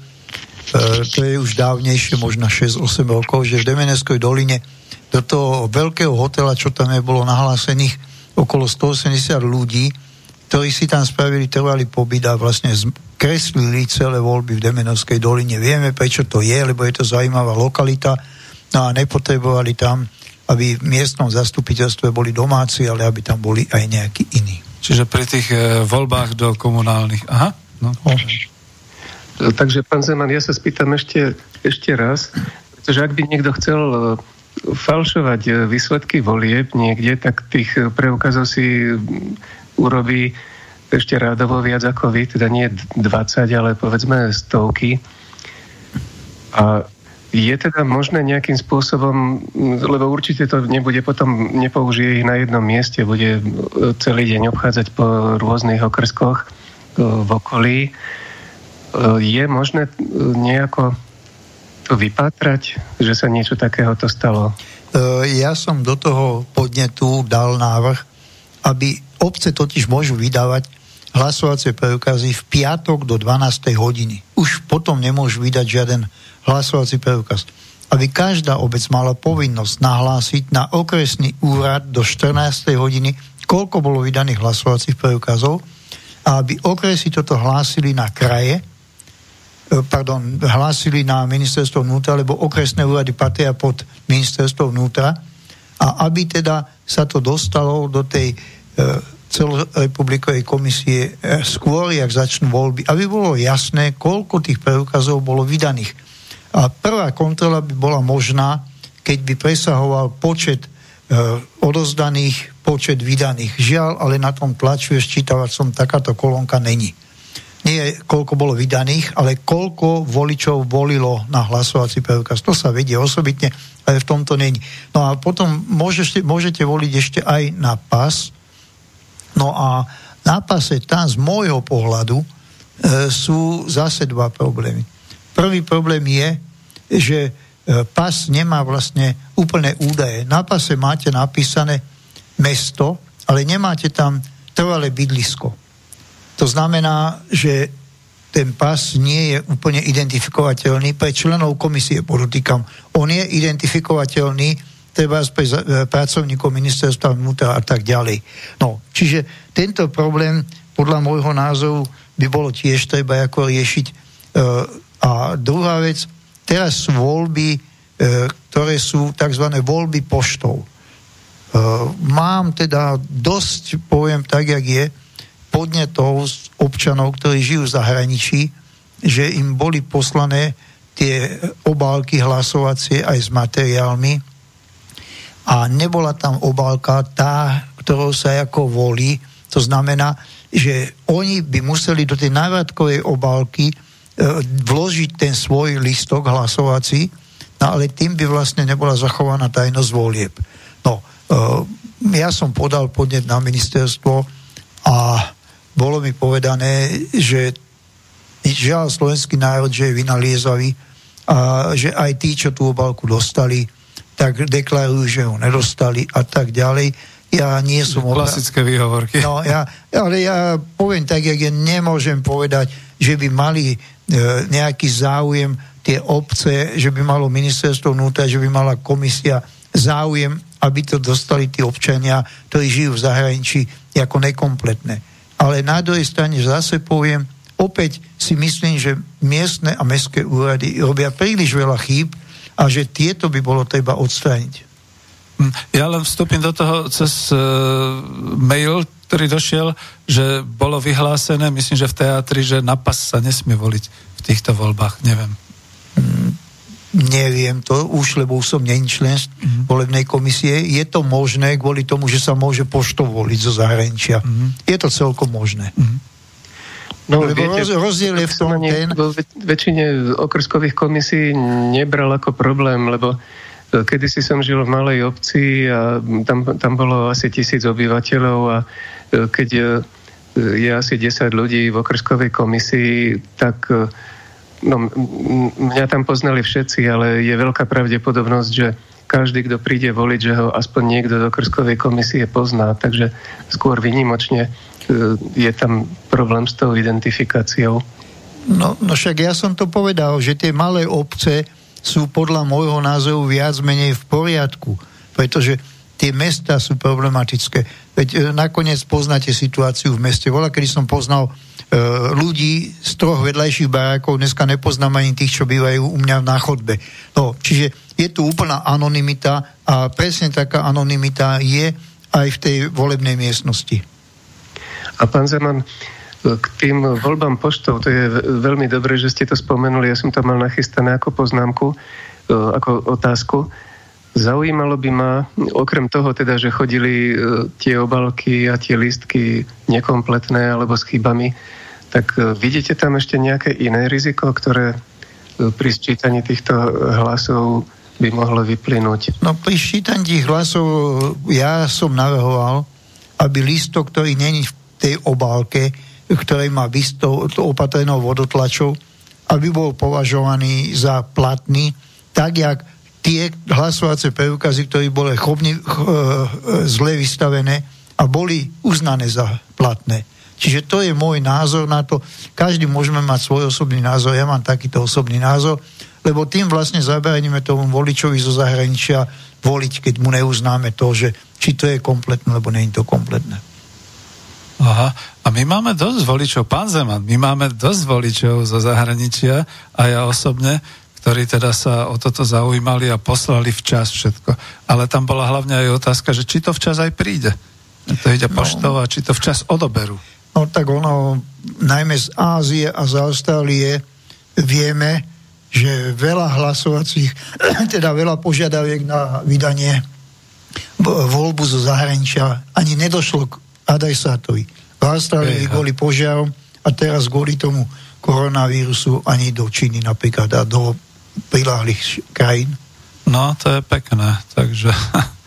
to je už dávnejšie, možno 6-8 rokov, že v Demeneskej doline do toho veľkého hotela, čo tam je, bolo nahlásených okolo 180 ľudí, ktorí si tam spravili trvalý pobyt a vlastne kreslili celé voľby v Demenovskej doline. Vieme, prečo to je, lebo je to zaujímavá lokalita no a nepotrebovali tam, aby v miestnom zastupiteľstve boli domáci, ale aby tam boli aj nejakí iní. Čiže pri tých e, voľbách do komunálnych. Aha. No. no. Takže, pán Zeman, ja sa spýtam ešte, ešte raz, pretože ak by niekto chcel e, falšovať e, výsledky volieb niekde, tak tých preukazov si urobí ešte rádovo viac ako vy, teda nie 20, ale povedzme stovky. A je teda možné nejakým spôsobom, lebo určite to nebude potom, nepoužije ich na jednom mieste, bude celý deň obchádzať po rôznych okrskoch e, v okolí. E, je možné nejako to vypátrať, že sa niečo takéhoto stalo? E, ja som do toho podnetu dal návrh, aby Obce totiž môžu vydávať hlasovacie preukazy v piatok do 12. hodiny. Už potom nemôžu vydať žiaden hlasovací preukaz. Aby každá obec mala povinnosť nahlásiť na okresný úrad do 14. hodiny, koľko bolo vydaných hlasovacích preukazov a aby okresy toto hlásili na kraje, e, pardon, hlásili na ministerstvo vnútra, lebo okresné úrady patria pod ministerstvo vnútra a aby teda sa to dostalo do tej celorepublikovej komisie eh, skôr, jak začnú voľby, aby bolo jasné, koľko tých preukazov bolo vydaných. A prvá kontrola by bola možná, keď by presahoval počet e, odozdaných, počet vydaných. Žiaľ, ale na tom tlaču som takáto kolónka není. Nie koľko bolo vydaných, ale koľko voličov volilo na hlasovací preukaz. To sa vedie osobitne, ale v tomto není. No a potom môžete, môžete voliť ešte aj na pas, No a na pase tam z môjho pohľadu e, sú zase dva problémy. Prvý problém je, že e, pas nemá vlastne úplné údaje. Na pase máte napísané mesto, ale nemáte tam trvalé bydlisko. To znamená, že ten pas nie je úplne identifikovateľný pre členov komisie, podotýkam. On je identifikovateľný treba pre e, pracovníkov ministerstva vnútra a tak ďalej. No, čiže tento problém podľa môjho názoru by bolo tiež treba ako riešiť. E, a druhá vec, teraz sú voľby, e, ktoré sú tzv. voľby poštou. Mám teda dosť, poviem tak, jak je, podnetov z občanov, ktorí žijú v zahraničí, že im boli poslané tie obálky hlasovacie aj s materiálmi a nebola tam obálka tá, ktorou sa ako volí. To znamená, že oni by museli do tej návratkovej obálky vložiť ten svoj listok hlasovací, no ale tým by vlastne nebola zachovaná tajnosť volieb. No, ja som podal podnet na ministerstvo a bolo mi povedané, že žiaľ slovenský národ, že je vynaliezavý a že aj tí, čo tú obálku dostali, tak deklarujú, že ho nedostali a tak ďalej. Ja nie som... Klasické výhovorky. No, ja, ale ja poviem tak, jak ja nemôžem povedať, že by mali e, nejaký záujem tie obce, že by malo ministerstvo vnútra, že by mala komisia záujem, aby to dostali tí občania, ktorí žijú v zahraničí, ako nekompletné. Ale na druhej strane zase poviem, opäť si myslím, že miestne a mestské úrady robia príliš veľa chýb a že tieto by bolo treba odstrániť. Hm, ja len vstúpim do toho cez uh, mail, ktorý došiel, že bolo vyhlásené, myslím, že v teatri, že na pas sa nesmie voliť v týchto voľbách, neviem. Mm, neviem to už, lebo som není člen mm-hmm. volebnej komisie. Je to možné kvôli tomu, že sa môže poštou voliť zo zahraničia. Mm-hmm. Je to celkom možné. Mm-hmm. No, Lebo viete, rozdiel je v tom ten... Vo väčšine okrskových komisí nebral ako problém, lebo e, kedysi som žil v malej obci a tam, tam bolo asi tisíc obyvateľov a e, keď je, je asi 10 ľudí v okrskovej komisii, tak e, no, mňa tam poznali všetci, ale je veľká pravdepodobnosť, že každý, kto príde voliť, že ho aspoň niekto do okrskovej komisie pozná, takže skôr vynimočne E, je tam problém s tou identifikáciou. No, no však ja som to povedal, že tie malé obce sú podľa môjho názoru viac menej v poriadku, pretože tie mesta sú problematické. Veď e, nakoniec poznáte situáciu v meste. Vola, kedy som poznal e, ľudí z troch vedľajších barákov, dneska nepoznám ani tých, čo bývajú u mňa na chodbe. No, čiže je tu úplná anonimita a presne taká anonimita je aj v tej volebnej miestnosti. A pán Zeman, k tým voľbám poštov, to je veľmi dobré, že ste to spomenuli, ja som to mal nachystané ako poznámku, e, ako otázku. Zaujímalo by ma, okrem toho teda, že chodili e, tie obalky a tie listky nekompletné alebo s chybami, tak e, vidíte tam ešte nejaké iné riziko, ktoré pri sčítaní týchto hlasov by mohlo vyplynúť? No pri sčítaní tých hlasov ja som navrhoval, aby listok, ktorý není v tej obálke, ktorej má vysto, opatrenou vodotlačou, aby bol považovaný za platný, tak jak tie hlasovacie preukazy, ktoré boli chobni, ch, e, zle vystavené a boli uznané za platné. Čiže to je môj názor na to. Každý môžeme mať svoj osobný názor, ja mám takýto osobný názor, lebo tým vlastne zabraníme tomu voličovi zo zahraničia voliť, keď mu neuznáme to, že či to je kompletné, alebo nie je to kompletné. Aha, a my máme dosť voličov, pán Zeman, my máme dosť voličov zo zahraničia a ja osobne, ktorí teda sa o toto zaujímali a poslali včas všetko. Ale tam bola hlavne aj otázka, že či to včas aj príde. To ide no. poštov a či to včas odoberú. No tak ono, najmä z Ázie a z Austrálie vieme, že veľa hlasovacích, [clears throat] teda veľa požiadaviek na vydanie voľbu zo zahraničia ani nedošlo adresátovi. V Austrálii kvôli požiarom a teraz kvôli tomu koronavírusu ani do Číny napríklad a do priláhlých krajín. No, to je pekné, takže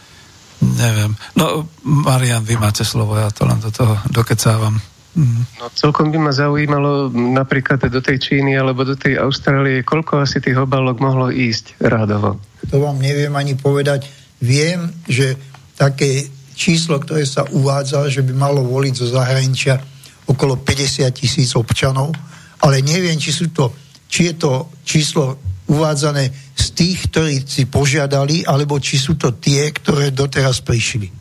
[laughs] neviem. No, Marian, vy máte slovo, ja to len do toho dokecávam. Mm. No celkom by ma zaujímalo napríklad do tej Číny alebo do tej Austrálie, koľko asi tých obalok mohlo ísť rádovo? To vám neviem ani povedať. Viem, že také číslo, ktoré sa uvádza, že by malo voliť zo zahraničia okolo 50 tisíc občanov, ale neviem, či, sú to, či je to číslo uvádzané z tých, ktorí si požiadali, alebo či sú to tie, ktoré doteraz prišli.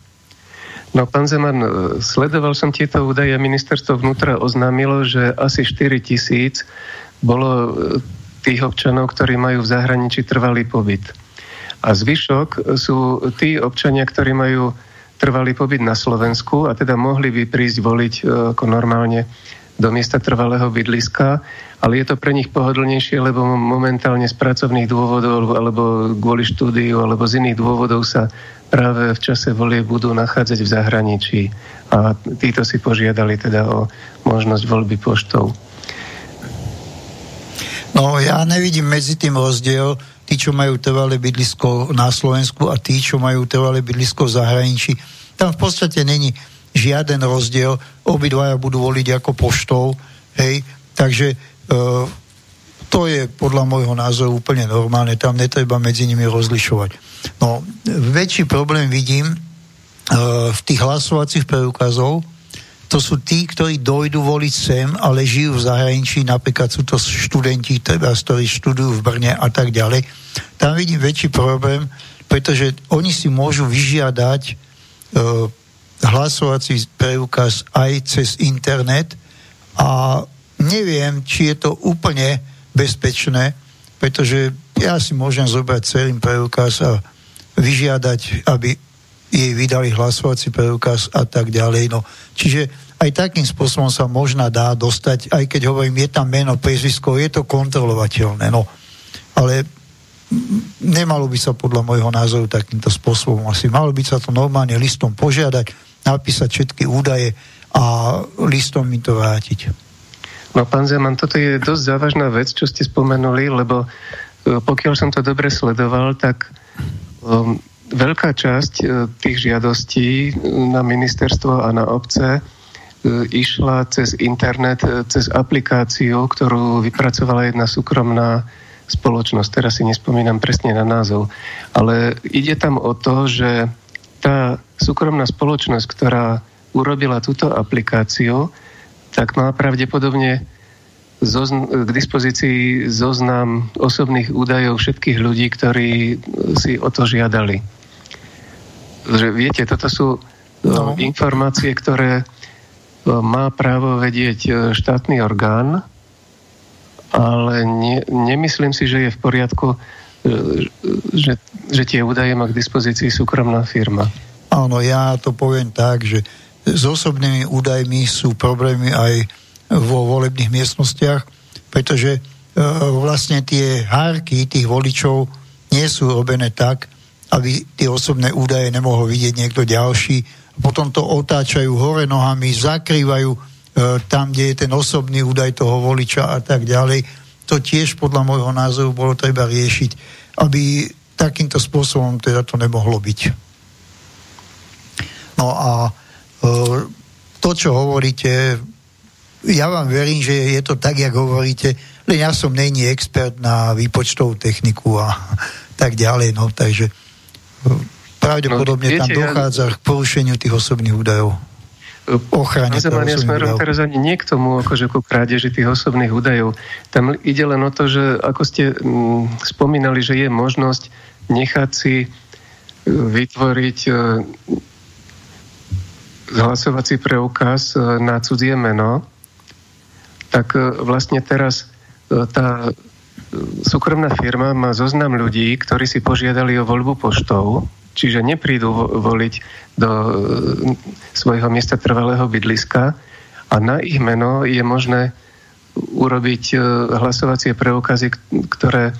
No, pán Zeman, e, sledoval som tieto údaje. Ministerstvo vnútra oznámilo, že asi 4 tisíc bolo e, tých občanov, ktorí majú v zahraničí trvalý pobyt. A zvyšok sú tí občania, ktorí majú trvalý pobyt na Slovensku a teda mohli by prísť voliť e, ako normálne do miesta trvalého bydliska, ale je to pre nich pohodlnejšie, lebo momentálne z pracovných dôvodov alebo kvôli štúdiu alebo z iných dôvodov sa práve v čase volie budú nachádzať v zahraničí a títo si požiadali teda o možnosť voľby poštou. No ja nevidím medzi tým rozdiel, tí, čo majú trvalé bydlisko na Slovensku a tí, čo majú trvalé bydlisko v zahraničí. Tam v podstate není žiaden rozdiel, obidvaja budú voliť ako poštou, hej, takže e, to je podľa môjho názoru úplne normálne, tam netreba medzi nimi rozlišovať. No, väčší problém vidím e, v tých hlasovacích preukazov, to sú tí, ktorí dojdú voliť sem, ale žijú v zahraničí, napríklad sú to študenti, teda, ktorí študujú v Brne a tak ďalej. Tam vidím väčší problém, pretože oni si môžu vyžiadať e, hlasovací preukaz aj cez internet a neviem, či je to úplne bezpečné, pretože ja si môžem zobrať celý preukaz a vyžiadať, aby jej vydali hlasovací preukaz a tak ďalej. No, čiže aj takým spôsobom sa možná dá dostať, aj keď hovorím, je tam meno, priezvisko, je to kontrolovateľné. No, ale nemalo by sa podľa môjho názoru takýmto spôsobom asi. Malo by sa to normálne listom požiadať, napísať všetky údaje a listom mi to vrátiť. No pán Zeman, toto je dosť závažná vec, čo ste spomenuli, lebo e, pokiaľ som to dobre sledoval, tak um, veľká časť e, tých žiadostí e, na ministerstvo a na obce e, išla cez internet, cez aplikáciu, ktorú vypracovala jedna súkromná spoločnosť. Teraz si nespomínam presne na názov. Ale ide tam o to, že tá súkromná spoločnosť, ktorá urobila túto aplikáciu, tak má pravdepodobne k dispozícii zoznam osobných údajov všetkých ľudí, ktorí si o to žiadali že viete, toto sú e, no. informácie, ktoré e, má právo vedieť e, štátny orgán, ale ne, nemyslím si, že je v poriadku, že, že tie údaje má k dispozícii súkromná firma. Áno, ja to poviem tak, že s osobnými údajmi sú problémy aj vo volebných miestnostiach, pretože e, vlastne tie hárky tých voličov nie sú robené tak, aby tie osobné údaje nemohol vidieť niekto ďalší. Potom to otáčajú hore nohami, zakrývajú e, tam, kde je ten osobný údaj toho voliča a tak ďalej. To tiež podľa môjho názoru bolo treba riešiť, aby takýmto spôsobom teda to nemohlo byť. No a e, to, čo hovoríte, ja vám verím, že je to tak, jak hovoríte, len ja som není expert na výpočtovú techniku a [laughs] tak ďalej, no takže pravdepodobne no, tam dochádza ja... k porušeniu tých osobných údajov. Ochrane ja smerom teraz ani nie k tomu, akože ku krádeži tých osobných údajov. Tam ide len o to, že ako ste m, mm, spomínali, že je možnosť nechať si e, vytvoriť e, hlasovací preukaz e, na cudzie meno, tak vlastne teraz tá súkromná firma má zoznam ľudí, ktorí si požiadali o voľbu poštou, čiže neprídu voliť do e, svojho miesta trvalého bydliska a na ich meno je možné urobiť e, hlasovacie preukazy, ktoré...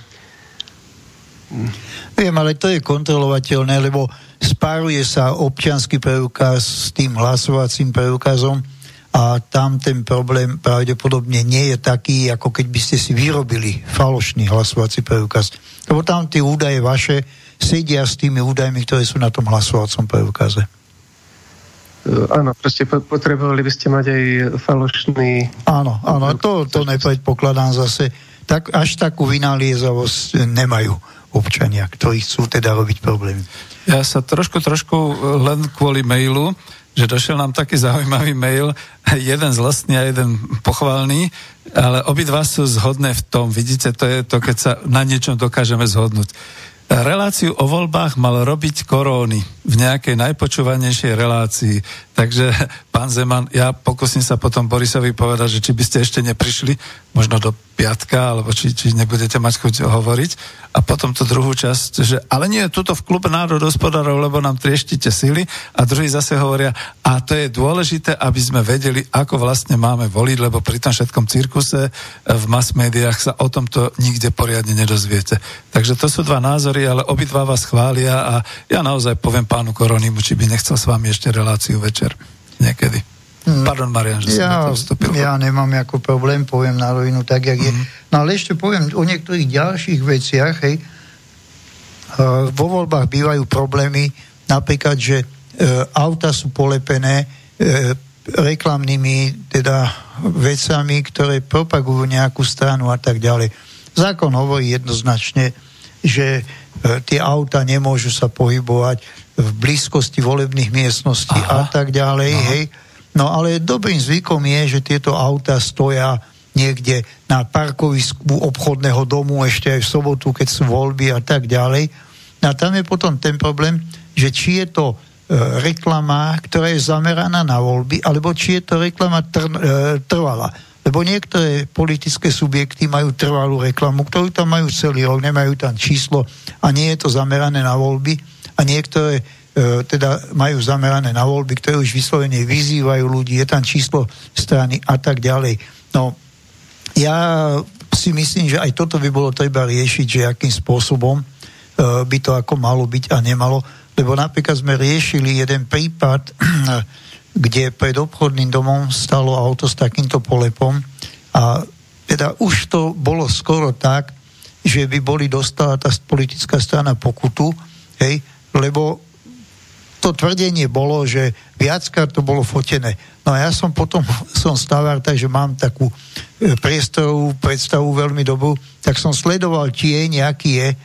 Viem, ale to je kontrolovateľné, lebo spáruje sa občianský preukaz s tým hlasovacím preukazom a tam ten problém pravdepodobne nie je taký, ako keď by ste si vyrobili falošný hlasovací preukaz. Lebo tam tie údaje vaše sedia s tými údajmi, ktoré sú na tom hlasovacom preukaze. E, áno, proste potrebovali by ste mať aj falošný... Áno, áno, to, to nepredpokladám zase. Tak, až takú vynaliezavosť nemajú občania, ktorí chcú teda robiť problémy. Ja sa trošku, trošku len kvôli mailu že došiel nám taký zaujímavý mail, jeden zlostný a jeden pochvalný, ale obidva sú zhodné v tom, vidíte, to je to, keď sa na niečom dokážeme zhodnúť. Reláciu o voľbách mal robiť koróny v nejakej najpočúvanejšej relácii. Takže, [laughs] pán Zeman, ja pokúsim sa potom Borisovi povedať, že či by ste ešte neprišli, možno do piatka, alebo či, či nebudete mať chuť hovoriť. A potom tú druhú časť, že ale nie, tuto v klube národospodárov, lebo nám trieštite sily. A druhý zase hovoria, a to je dôležité, aby sme vedeli, ako vlastne máme voliť, lebo pri tom všetkom cirkuse v mass médiách sa o tomto nikde poriadne nedozviete. Takže to sú dva názory, ale obidva vás chvália a ja naozaj poviem pánu Koronimu, či by nechcel s vami ešte reláciu večer niekedy. Mm. Pardon, Marian, že ja, som vstúpil. Ja nemám ako problém, poviem na rovinu tak, jak mm. je. Mhm. No ale ešte poviem o niektorých ďalších veciach, hej. Vo voľbách bývajú problémy, napríklad, že e, auta sú polepené e, reklamnými teda vecami, ktoré propagujú nejakú stranu a tak ďalej. Zákon hovorí jednoznačne, že tie auta nemôžu sa pohybovať v blízkosti volebných miestností Aha. a tak ďalej, Aha. hej. No ale dobrým zvykom je, že tieto auta stoja niekde na parkovisku obchodného domu ešte aj v sobotu, keď sú voľby a tak ďalej. A tam je potom ten problém, že či je to e, reklama, ktorá je zameraná na voľby, alebo či je to reklama tr, e, trvalá. Lebo niektoré politické subjekty majú trvalú reklamu, ktorú tam majú celý rok, nemajú tam číslo a nie je to zamerané na voľby. A niektoré E, teda majú zamerané na voľby, ktoré už vyslovene vyzývajú ľudí, je tam číslo strany a tak ďalej. No, ja si myslím, že aj toto by bolo treba riešiť, že akým spôsobom uh, by to ako malo byť a nemalo, lebo napríklad sme riešili jeden prípad, [clears throat] kde pred obchodným domom stalo auto s takýmto polepom a teda už to bolo skoro tak, že by boli dostala tá politická strana pokutu, hej, lebo to tvrdenie bolo, že viackrát to bolo fotené. No a ja som potom, [laughs] som stavár, takže mám takú e, priestorovú predstavu veľmi dobrú, tak som sledoval tieň, aký je, e,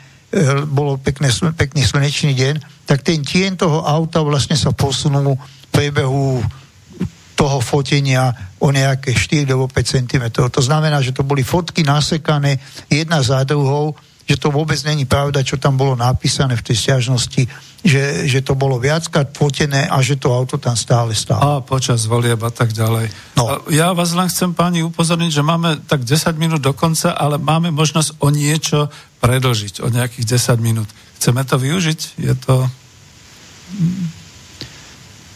bolo pekné, pekný slnečný deň, tak ten tieň toho auta vlastne sa posunul v priebehu toho fotenia o nejaké 4 alebo 5 cm. To znamená, že to boli fotky nasekané jedna za druhou, že to vôbec není pravda, čo tam bolo napísané v tej stiažnosti, že, že to bolo viackrát fotené a že to auto tam stále stálo. A počas volieb a tak ďalej. No. Ja vás len chcem páni upozorniť, že máme tak 10 minút do konca, ale máme možnosť o niečo predlžiť, o nejakých 10 minút. Chceme to využiť? Je to...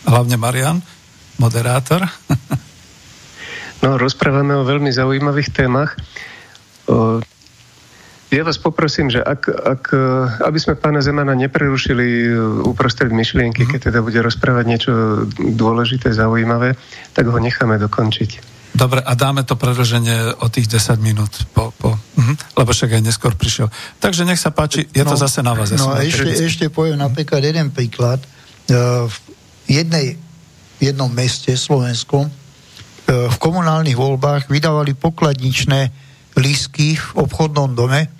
Hlavne Marian, moderátor. [laughs] no, rozprávame o veľmi zaujímavých témach. O ja vás poprosím, že ak, ak, aby sme pána Zemana neprerušili uprostred myšlienky, mm-hmm. keď teda bude rozprávať niečo dôležité, zaujímavé, tak ho necháme dokončiť. Dobre, a dáme to predlženie o tých 10 minút, po, po, uh-huh, lebo však aj neskôr prišiel. Takže nech sa páči, je no, to zase na vás. No a ešte, ešte poviem napríklad jeden príklad. V jednej, jednom meste slovenskom v komunálnych voľbách vydávali pokladničné lísky v obchodnom dome Eh,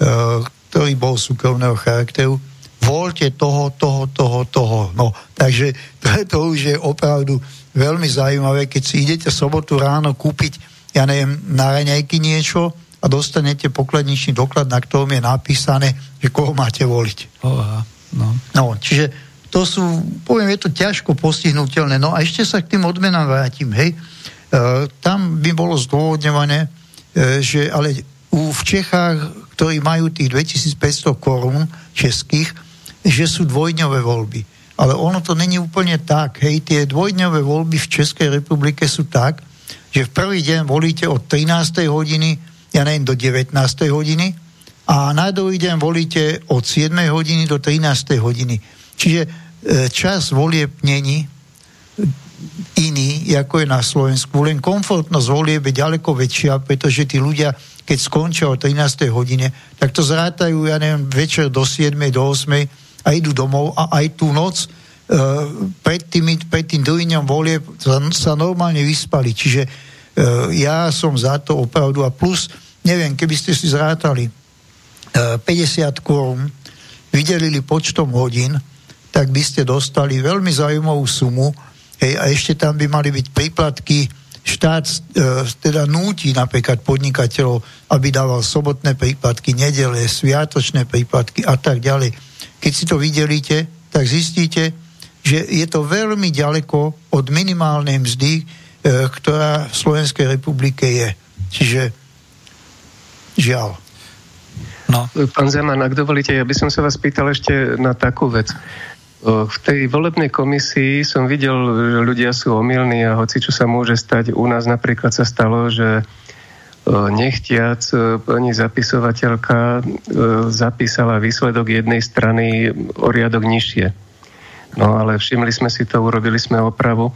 ktorý bol súkromného charakteru, voľte toho, toho, toho, toho. No, takže to, to už je opravdu veľmi zaujímavé, keď si idete sobotu ráno kúpiť, ja neviem, na raňajky niečo a dostanete pokladničný doklad, na ktorom je napísané, že koho máte voliť. Oha, no. no, čiže to sú, poviem, je to ťažko postihnutelné. No a ešte sa k tým odmenám vrátim, hej. E, tam by bolo zdôvodňované, e, že ale u, v Čechách ktorí majú tých 2500 korún českých, že sú dvojdňové voľby. Ale ono to není úplne tak. Hej, tie dvojdňové voľby v Českej republike sú tak, že v prvý deň volíte od 13. hodiny, ja neviem, do 19. hodiny a na druhý deň volíte od 7. hodiny do 13. hodiny. Čiže e, čas volieb není iný, ako je na Slovensku. Len komfortnosť volieb je ďaleko väčšia, pretože tí ľudia keď skončia o 13. hodine, tak to zrátajú, ja neviem, večer do 7. do 8. a idú domov a aj tú noc uh, pred, tým, pred tým druhým volie sa, sa normálne vyspali. Čiže uh, ja som za to opravdu a plus, neviem, keby ste si zrátali e, 50 korún, vydelili počtom hodín, tak by ste dostali veľmi zaujímavú sumu hej, a ešte tam by mali byť príplatky štát e, teda núti napríklad podnikateľov, aby dával sobotné prípadky, nedele, sviatočné prípadky a tak ďalej. Keď si to videlíte, tak zistíte, že je to veľmi ďaleko od minimálnej mzdy, e, ktorá v Slovenskej republike je. Čiže žiaľ. No. Pán Zeman, ak dovolíte, ja by som sa vás pýtal ešte na takú vec. V tej volebnej komisii som videl, že ľudia sú omylní a hoci čo sa môže stať, u nás napríklad sa stalo, že nechtiac pani zapisovateľka zapísala výsledok jednej strany o riadok nižšie. No ale všimli sme si to, urobili sme opravu.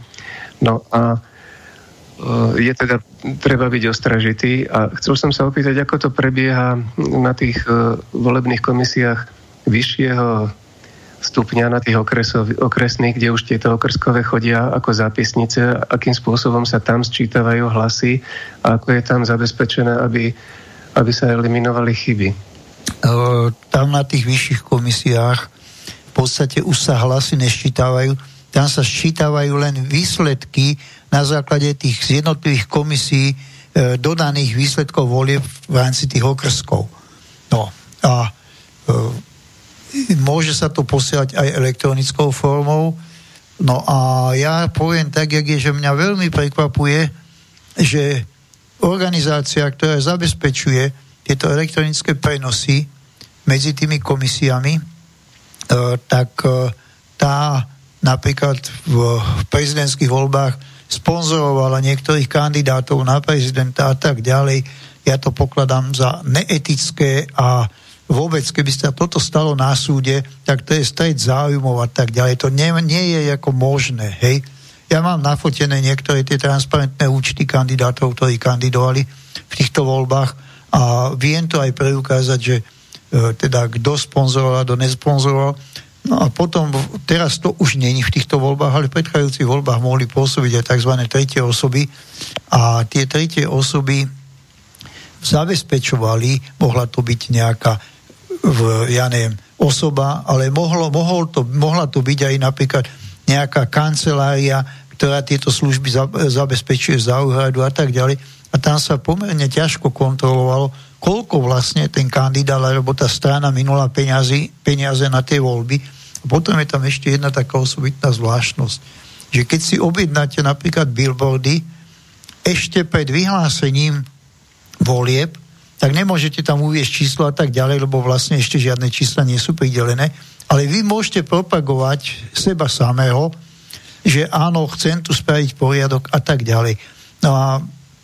No a je teda treba byť ostražitý a chcel som sa opýtať, ako to prebieha na tých volebných komisiách vyššieho stupňa na tých okresov, okresných, kde už tieto okrskové chodia ako zápisnice, akým spôsobom sa tam sčítavajú hlasy a ako je tam zabezpečené, aby, aby sa eliminovali chyby. Tam na tých vyšších komisiách v podstate už sa hlasy neščítavajú, tam sa sčítavajú len výsledky na základe tých jednotlivých komisí dodaných výsledkov volieb v rámci tých okrskov. No a môže sa to posielať aj elektronickou formou. No a ja poviem tak, jak je, že mňa veľmi prekvapuje, že organizácia, ktorá zabezpečuje tieto elektronické prenosy medzi tými komisiami, e, tak e, tá napríklad v prezidentských voľbách sponzorovala niektorých kandidátov na prezidenta a tak ďalej. Ja to pokladám za neetické a vôbec, keby sa toto stalo na súde, tak to je stať záujmov a tak ďalej. To nie, nie je ako možné, hej. Ja mám nafotené niektoré tie transparentné účty kandidátov, ktorí kandidovali v týchto voľbách a viem to aj preukázať, že e, teda kto sponzoroval a kto nesponzoroval. No a potom, teraz to už není v týchto voľbách, ale v predchádzajúcich voľbách mohli pôsobiť aj tzv. tretie osoby a tie tretie osoby zabezpečovali, mohla to byť nejaká v, ja neviem, osoba, ale mohlo, mohol to, mohla to byť aj napríklad nejaká kancelária, ktorá tieto služby zabezpečuje za úhradu a tak ďalej. A tam sa pomerne ťažko kontrolovalo, koľko vlastne ten kandidát alebo tá strana minula peniazy, peniaze na tie voľby. A potom je tam ešte jedna taká osobitná zvláštnosť, že keď si objednáte napríklad billboardy, ešte pred vyhlásením volieb, tak nemôžete tam uviesť číslo a tak ďalej, lebo vlastne ešte žiadne čísla nie sú pridelené. Ale vy môžete propagovať seba samého, že áno, chcem tu spraviť poriadok a tak ďalej. No a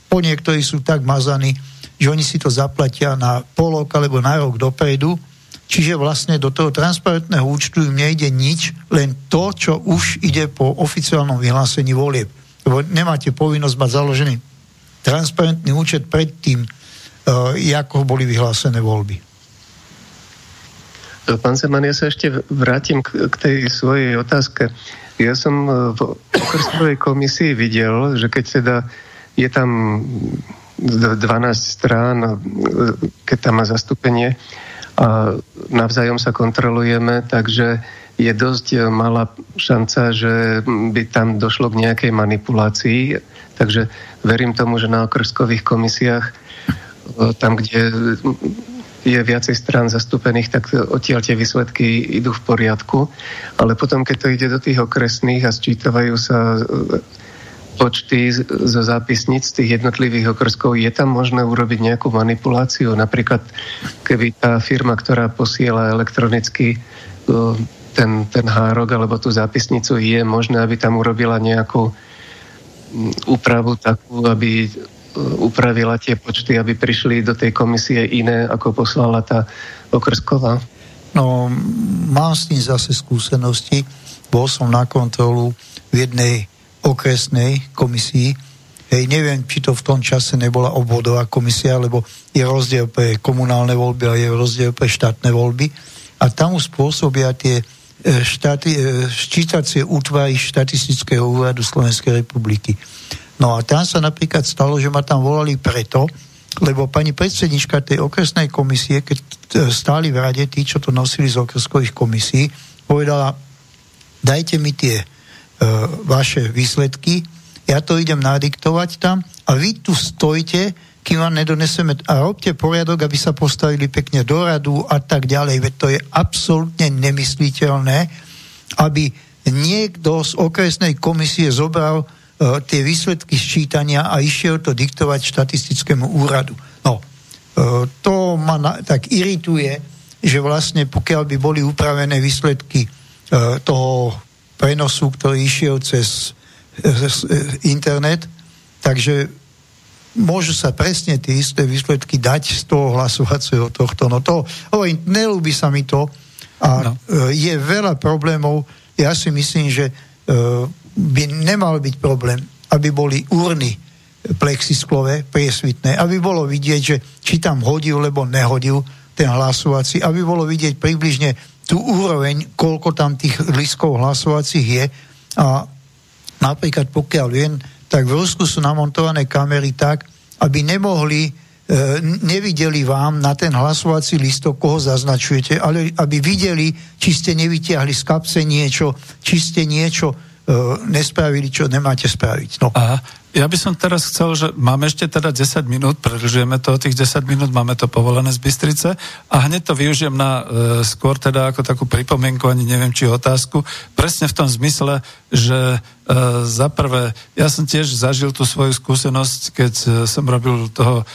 po niektorí sú tak mazaní, že oni si to zaplatia na polok alebo na rok dopredu, čiže vlastne do toho transparentného účtu im nejde nič, len to, čo už ide po oficiálnom vyhlásení volieb. Lebo nemáte povinnosť mať založený transparentný účet pred tým, Eh, ako boli vyhlásené voľby. Eh, pán Zeman, ja sa ešte vrátim k, k tej svojej otázke. Ja som eh, v okrskovej komisii videl, že keď teda je tam 12 strán, keď tam má zastúpenie a navzájom sa kontrolujeme, takže je dosť malá šanca, že by tam došlo k nejakej manipulácii. Takže verím tomu, že na okrskových komisiách tam, kde je viacej strán zastúpených, tak odtiaľ tie výsledky idú v poriadku. Ale potom, keď to ide do tých okresných a sčítavajú sa e, počty zo zápisníc tých jednotlivých okrskov, je tam možné urobiť nejakú manipuláciu? Napríklad, keby tá firma, ktorá posiela elektronicky e, ten, ten hárok alebo tú zápisnicu, je možné, aby tam urobila nejakú úpravu takú, aby upravila tie počty, aby prišli do tej komisie iné, ako poslala tá okrsková? No, mám s tým zase skúsenosti. Bol som na kontrolu v jednej okresnej komisii. Hej, neviem, či to v tom čase nebola obvodová komisia, lebo je rozdiel pre komunálne voľby a je rozdiel pre štátne voľby. A tam spôsobia tie e, štáty, e, ščítacie útvary štatistického úradu Slovenskej republiky. No a tam sa napríklad stalo, že ma tam volali preto, lebo pani predsednička tej okresnej komisie, keď e, stáli v rade tí, čo to nosili z okreskových komisí, povedala, dajte mi tie e, vaše výsledky, ja to idem nadiktovať tam a vy tu stojte, kým vám nedoneseme a robte poriadok, aby sa postavili pekne do radu a tak ďalej. Veď to je absolútne nemysliteľné, aby niekto z okresnej komisie zobral tie výsledky sčítania a išiel to diktovať štatistickému úradu. No, e, to ma na, tak irituje, že vlastne pokiaľ by boli upravené výsledky e, toho prenosu, ktorý išiel cez internet, takže môžu sa presne tie isté výsledky dať z toho hlasovacieho tohto. No to, hovorím, nelúbi sa mi to a no. je veľa problémov, ja si myslím, že by nemal byť problém, aby boli urny plexisklové, priesvitné, aby bolo vidieť, že či tam hodil, lebo nehodil ten hlasovací, aby bolo vidieť približne tú úroveň, koľko tam tých listkov hlasovacích je. A napríklad pokiaľ viem, tak v Rusku sú namontované kamery tak, aby nemohli, e, nevideli vám na ten hlasovací listok, koho zaznačujete, ale aby videli, či ste nevytiahli z kapse niečo, či ste niečo nespravili, čo nemáte spraviť. No. Aha. Ja by som teraz chcel, že máme ešte teda 10 minút, predlžujeme to tých 10 minút, máme to povolené z Bystrice a hneď to využijem na e, skôr teda ako takú pripomienku, ani neviem, či otázku, presne v tom zmysle, že e, za prvé, ja som tiež zažil tú svoju skúsenosť, keď e, som robil toho e,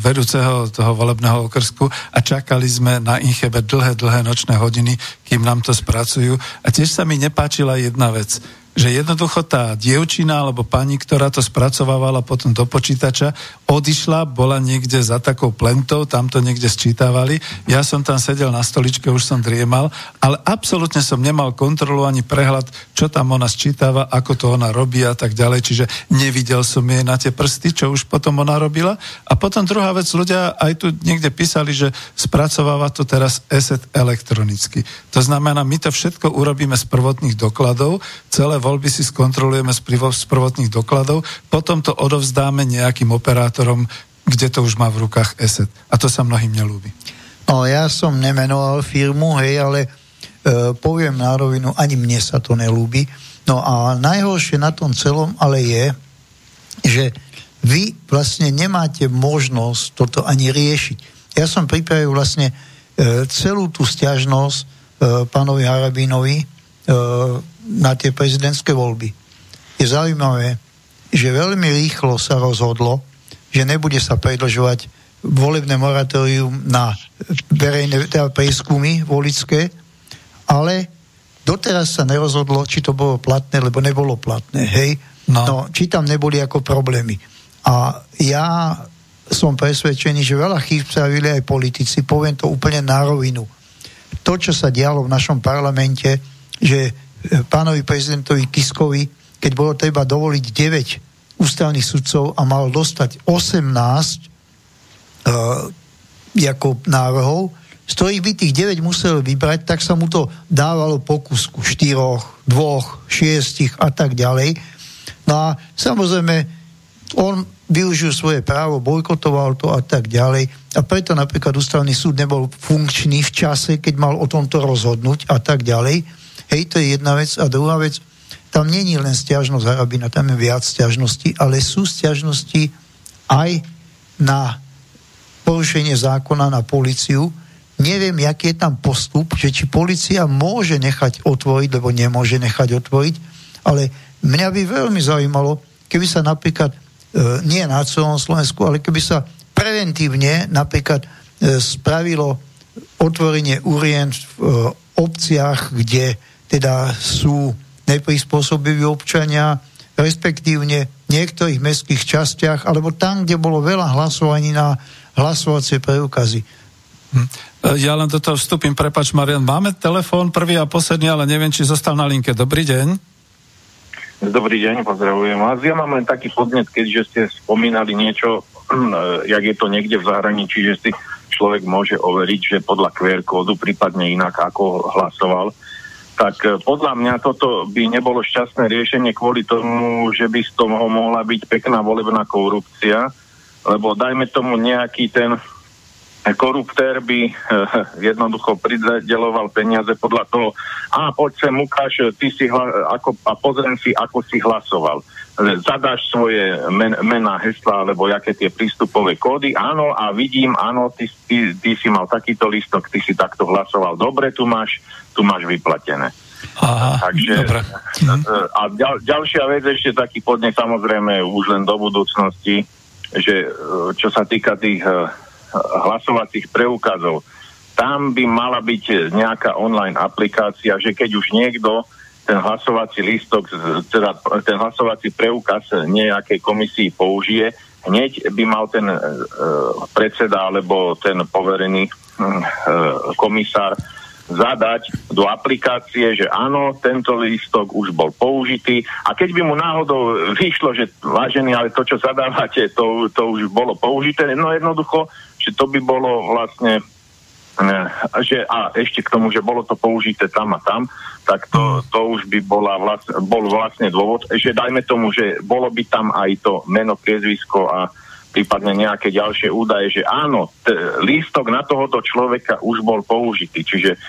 vedúceho toho volebného okrsku a čakali sme na Inchebe dlhé, dlhé nočné hodiny, kým nám to spracujú. A tiež sa mi nepáčila jedna vec že jednoducho tá dievčina alebo pani, ktorá to spracovávala potom do počítača, odišla, bola niekde za takou plentou, tam to niekde sčítavali. Ja som tam sedel na stoličke, už som driemal, ale absolútne som nemal kontrolu ani prehľad, čo tam ona sčítava, ako to ona robí a tak ďalej. Čiže nevidel som jej na tie prsty, čo už potom ona robila. A potom druhá vec, ľudia aj tu niekde písali, že spracováva to teraz ESET elektronicky. To znamená, my to všetko urobíme z prvotných dokladov, celé voľby si skontrolujeme z, z prvotných dokladov, potom to odovzdáme nejakým operátorom, kde to už má v rukách ESET. A to sa mnohým nelúbi. No, ja som nemenoval firmu, hej, ale e, poviem na rovinu, ani mne sa to nelúbi. No a najhoršie na tom celom ale je, že vy vlastne nemáte možnosť toto ani riešiť. Ja som pripravil vlastne e, celú tú stiažnosť e, pánovi Harabinovi e, na tie prezidentské voľby. Je zaujímavé, že veľmi rýchlo sa rozhodlo, že nebude sa predlžovať volebné moratórium na verejné teda prieskumy volické, ale doteraz sa nerozhodlo, či to bolo platné, lebo nebolo platné, hej? No. no či tam neboli ako problémy. A ja som presvedčený, že veľa chýb spravili aj politici, poviem to úplne na rovinu. To, čo sa dialo v našom parlamente, že pánovi prezidentovi Kiskovi, keď bolo treba dovoliť 9 ústavných sudcov a mal dostať 18 uh, e, ako návrhov, z ktorých by tých 9 musel vybrať, tak sa mu to dávalo po kusku 4, 2, 6 a tak ďalej. No a samozrejme, on využil svoje právo, bojkotoval to a tak ďalej. A preto napríklad ústavný súd nebol funkčný v čase, keď mal o tomto rozhodnúť a tak ďalej. Hej, to je jedna vec. A druhá vec, tam není len stiažnosť Harabina, tam je viac stiažností, ale sú stiažnosti aj na porušenie zákona na policiu. Neviem, aký je tam postup, že či policia môže nechať otvoriť, lebo nemôže nechať otvoriť, ale mňa by veľmi zaujímalo, keby sa napríklad, e, nie na celom Slovensku, ale keby sa preventívne napríklad e, spravilo otvorenie urient v e, obciach, kde teda sú neprispôsobiví občania, respektívne v niektorých mestských častiach, alebo tam, kde bolo veľa hlasovaní na hlasovacie preukazy. Hm. Ja len do toho vstúpim, prepač Marian, máme telefón prvý a posledný, ale neviem, či zostal na linke. Dobrý deň. Dobrý deň, pozdravujem vás. Ja mám len taký podnet, keďže ste spomínali niečo, jak je to niekde v zahraničí, že si človek môže overiť, že podľa QR kódu, prípadne inak ako hlasoval tak e, podľa mňa toto by nebolo šťastné riešenie kvôli tomu, že by z toho mohla byť pekná volebná korupcia, lebo dajme tomu nejaký ten koruptér by uh, [laughs] jednoducho prideloval peniaze podľa toho, a poď sem ukáž, ty si hla, ako, a pozriem si, ako si hlasoval. Zadáš svoje men, mená, hesla, alebo aké tie prístupové kódy, áno, a vidím, áno, ty, ty, ty si mal takýto listok, ty si takto hlasoval, dobre, tu máš tu máš vyplatené. Aha, Takže, dobre. A ďal, ďalšia vec ešte taký podne samozrejme už len do budúcnosti, že e, čo sa týka tých e, hlasovacích preukazov, tam by mala byť nejaká online aplikácia, že keď už niekto ten hlasovací lístok, teda ten hlasovací preukaz nejakej komisii použije, hneď by mal ten uh, predseda alebo ten poverený uh, komisár zadať do aplikácie, že áno, tento lístok už bol použitý. A keď by mu náhodou vyšlo, že vážený, ale to, čo zadávate, to, to už bolo použité, no jednoducho, že to by bolo vlastne že a ešte k tomu, že bolo to použité tam a tam, tak to, to už by bola vlastne, bol vlastne dôvod, že dajme tomu, že bolo by tam aj to meno, priezvisko a prípadne nejaké ďalšie údaje, že áno, t- lístok na tohoto človeka už bol použitý, čiže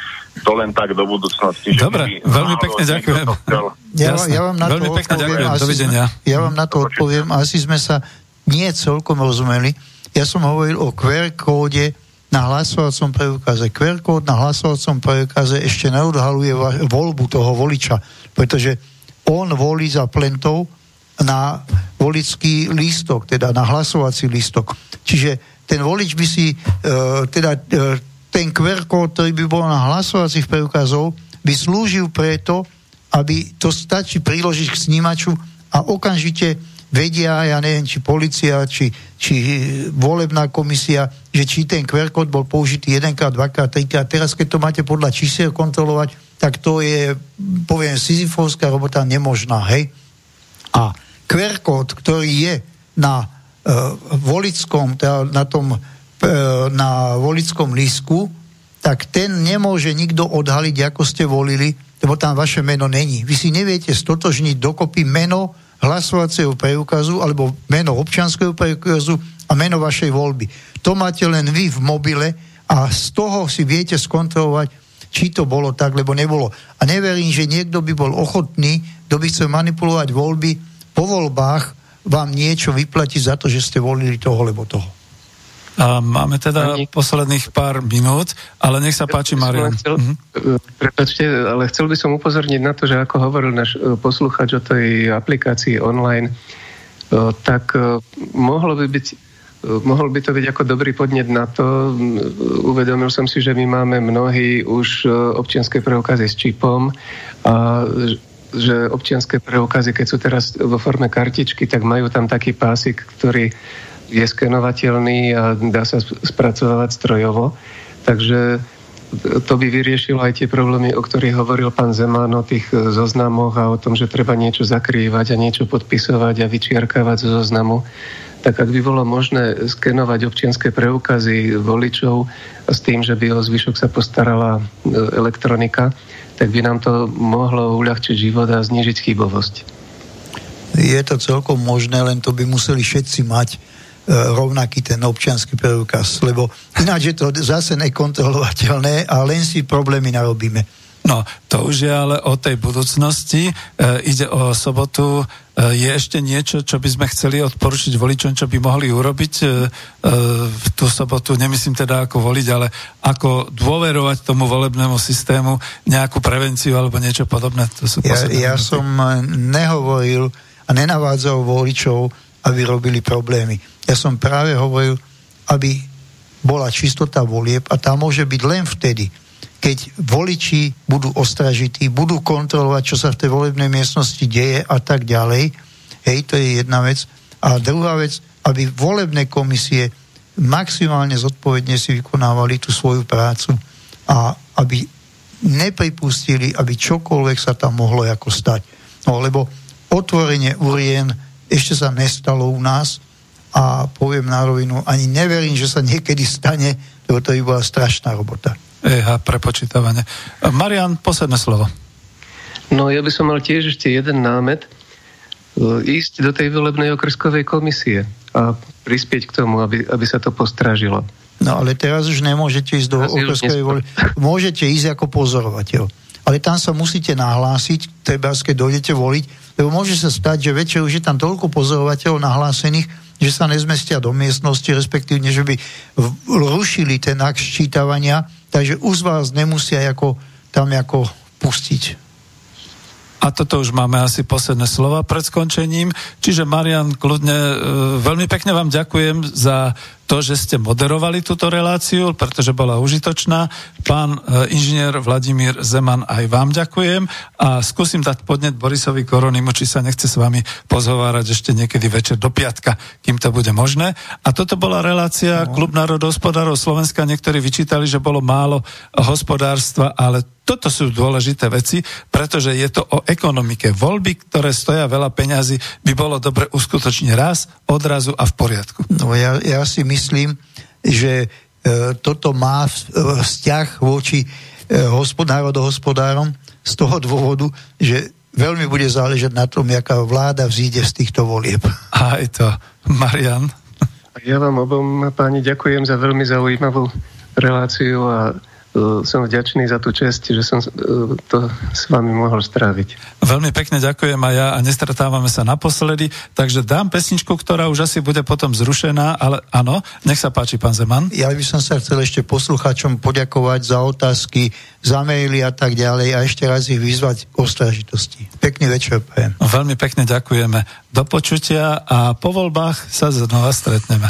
to len tak do budúcnosti. Dobre, veľmi pekne ďakujem. Ja, ja vám na veľmi to pekne odpoviem, ďakujem, dovidenia. Sme, ja vám na to odpoviem, asi sme sa nie celkom rozumeli. Ja som hovoril o QR kóde na hlasovacom preukaze. QR kód na hlasovacom preukaze ešte neodhaluje voľbu toho voliča, pretože on volí za plentov, na volický lístok, teda na hlasovací lístok. Čiže ten volič by si, e, teda e, ten QR kód, ktorý by bol na hlasovacích preukazov, by slúžil preto, aby to stačí priložiť k snímaču a okamžite vedia, ja neviem, či policia, či, či volebná komisia, že či ten QR kód bol použitý jedenkrát, dvakrát, trikrát. Teraz, keď to máte podľa čísel kontrolovať, tak to je, poviem, sizifovská robota nemožná, hej? A QR kód, ktorý je na uh, volickom, teda na tom uh, na volickom lístku, tak ten nemôže nikto odhaliť, ako ste volili, lebo tam vaše meno není. Vy si neviete stotožniť dokopy meno hlasovacieho preukazu alebo meno občianského preukazu a meno vašej voľby. To máte len vy v mobile a z toho si viete skontrolovať, či to bolo tak, lebo nebolo. A neverím, že niekto by bol ochotný, kto by chcel manipulovať voľby, po voľbách vám niečo vyplatí za to, že ste volili toho alebo toho. A máme teda Ani... posledných pár minút, ale nech sa páči, Marian. Chcel, mm-hmm. Prepačte, ale chcel by som upozorniť na to, že ako hovoril náš e, posluchač o tej aplikácii online, e, tak mohlo by byť mohol by to byť ako dobrý podnet na to. Uvedomil som si, že my máme mnohí už občianské preukazy s čipom a že občianské preukazy, keď sú teraz vo forme kartičky, tak majú tam taký pásik, ktorý je skenovateľný a dá sa spracovať strojovo. Takže to by vyriešilo aj tie problémy, o ktorých hovoril pán Zeman, o tých zoznamoch a o tom, že treba niečo zakrývať a niečo podpisovať a vyčiarkávať zo zoznamu. Tak ak by bolo možné skenovať občianské preukazy voličov s tým, že by o zvyšok sa postarala elektronika, tak by nám to mohlo uľahčiť život a znižiť chybovosť. Je to celkom možné, len to by museli všetci mať e, rovnaký ten občianský preukaz, lebo ináč je to zase nekontrolovateľné a len si problémy narobíme. No, to už je ale o tej budúcnosti. E, ide o sobotu. E, je ešte niečo, čo by sme chceli odporučiť voličom, čo by mohli urobiť e, e, v tú sobotu? Nemyslím teda ako voliť, ale ako dôverovať tomu volebnému systému, nejakú prevenciu alebo niečo podobné. To sú ja, ja som nehovoril a nenavádzal voličov, aby robili problémy. Ja som práve hovoril, aby bola čistota volieb a tá môže byť len vtedy, keď voliči budú ostražití, budú kontrolovať, čo sa v tej volebnej miestnosti deje a tak ďalej. Hej, to je jedna vec. A druhá vec, aby volebné komisie maximálne zodpovedne si vykonávali tú svoju prácu a aby nepripustili, aby čokoľvek sa tam mohlo ako stať. No lebo otvorenie urien ešte sa nestalo u nás a poviem na rovinu, ani neverím, že sa niekedy stane, lebo to by bola strašná robota. EH prepočítavanie. Marian, posledné slovo. No ja by som mal tiež ešte jeden námet. E, ísť do tej volebnej okrskovej komisie a prispieť k tomu, aby, aby sa to postražilo. No ale teraz už nemôžete ísť do okrskovej volebnej. Môžete ísť ako pozorovateľ. Ale tam sa musíte nahlásiť, treba, keď dojdete voliť, lebo môže sa stať, že večer už je tam toľko pozorovateľov nahlásených, že sa nezmestia do miestnosti, respektívne, že by rušili ten akt ščítavania takže už vás nemusia ako, tam ako pustiť. A toto už máme asi posledné slova pred skončením. Čiže Marian, kľudne, e, veľmi pekne vám ďakujem za to, že ste moderovali túto reláciu, pretože bola užitočná. Pán e, inžinier Vladimír Zeman, aj vám ďakujem a skúsim dať podnet Borisovi Koronimu, či sa nechce s vami pozhovárať ešte niekedy večer do piatka, kým to bude možné. A toto bola relácia no. Klub národohospodárov Slovenska. Niektorí vyčítali, že bolo málo hospodárstva, ale toto sú dôležité veci, pretože je to o ekonomike. Voľby, ktoré stoja veľa peňazí, by bolo dobre uskutočniť raz, odrazu a v poriadku. No ja, ja si myslím, že e, toto má e, vzťah voči e, hospod, národohospodárom z toho dôvodu, že veľmi bude záležať na tom, jaká vláda vzíde z týchto volieb. Aj to. Marian? Ja vám obom, páni, ďakujem za veľmi zaujímavú reláciu a som vďačný za tú čest, že som e, to s vami mohol stráviť. Veľmi pekne ďakujem aj ja a nestretávame sa naposledy, takže dám pesničku, ktorá už asi bude potom zrušená, ale áno, nech sa páči, pán Zeman. Ja by som sa chcel ešte posluchačom poďakovať za otázky, za maily a tak ďalej a ešte raz ich vyzvať k ostražitosti. Pekný večer, pajem. Veľmi pekne ďakujeme. Do počutia a po voľbách sa znova stretneme.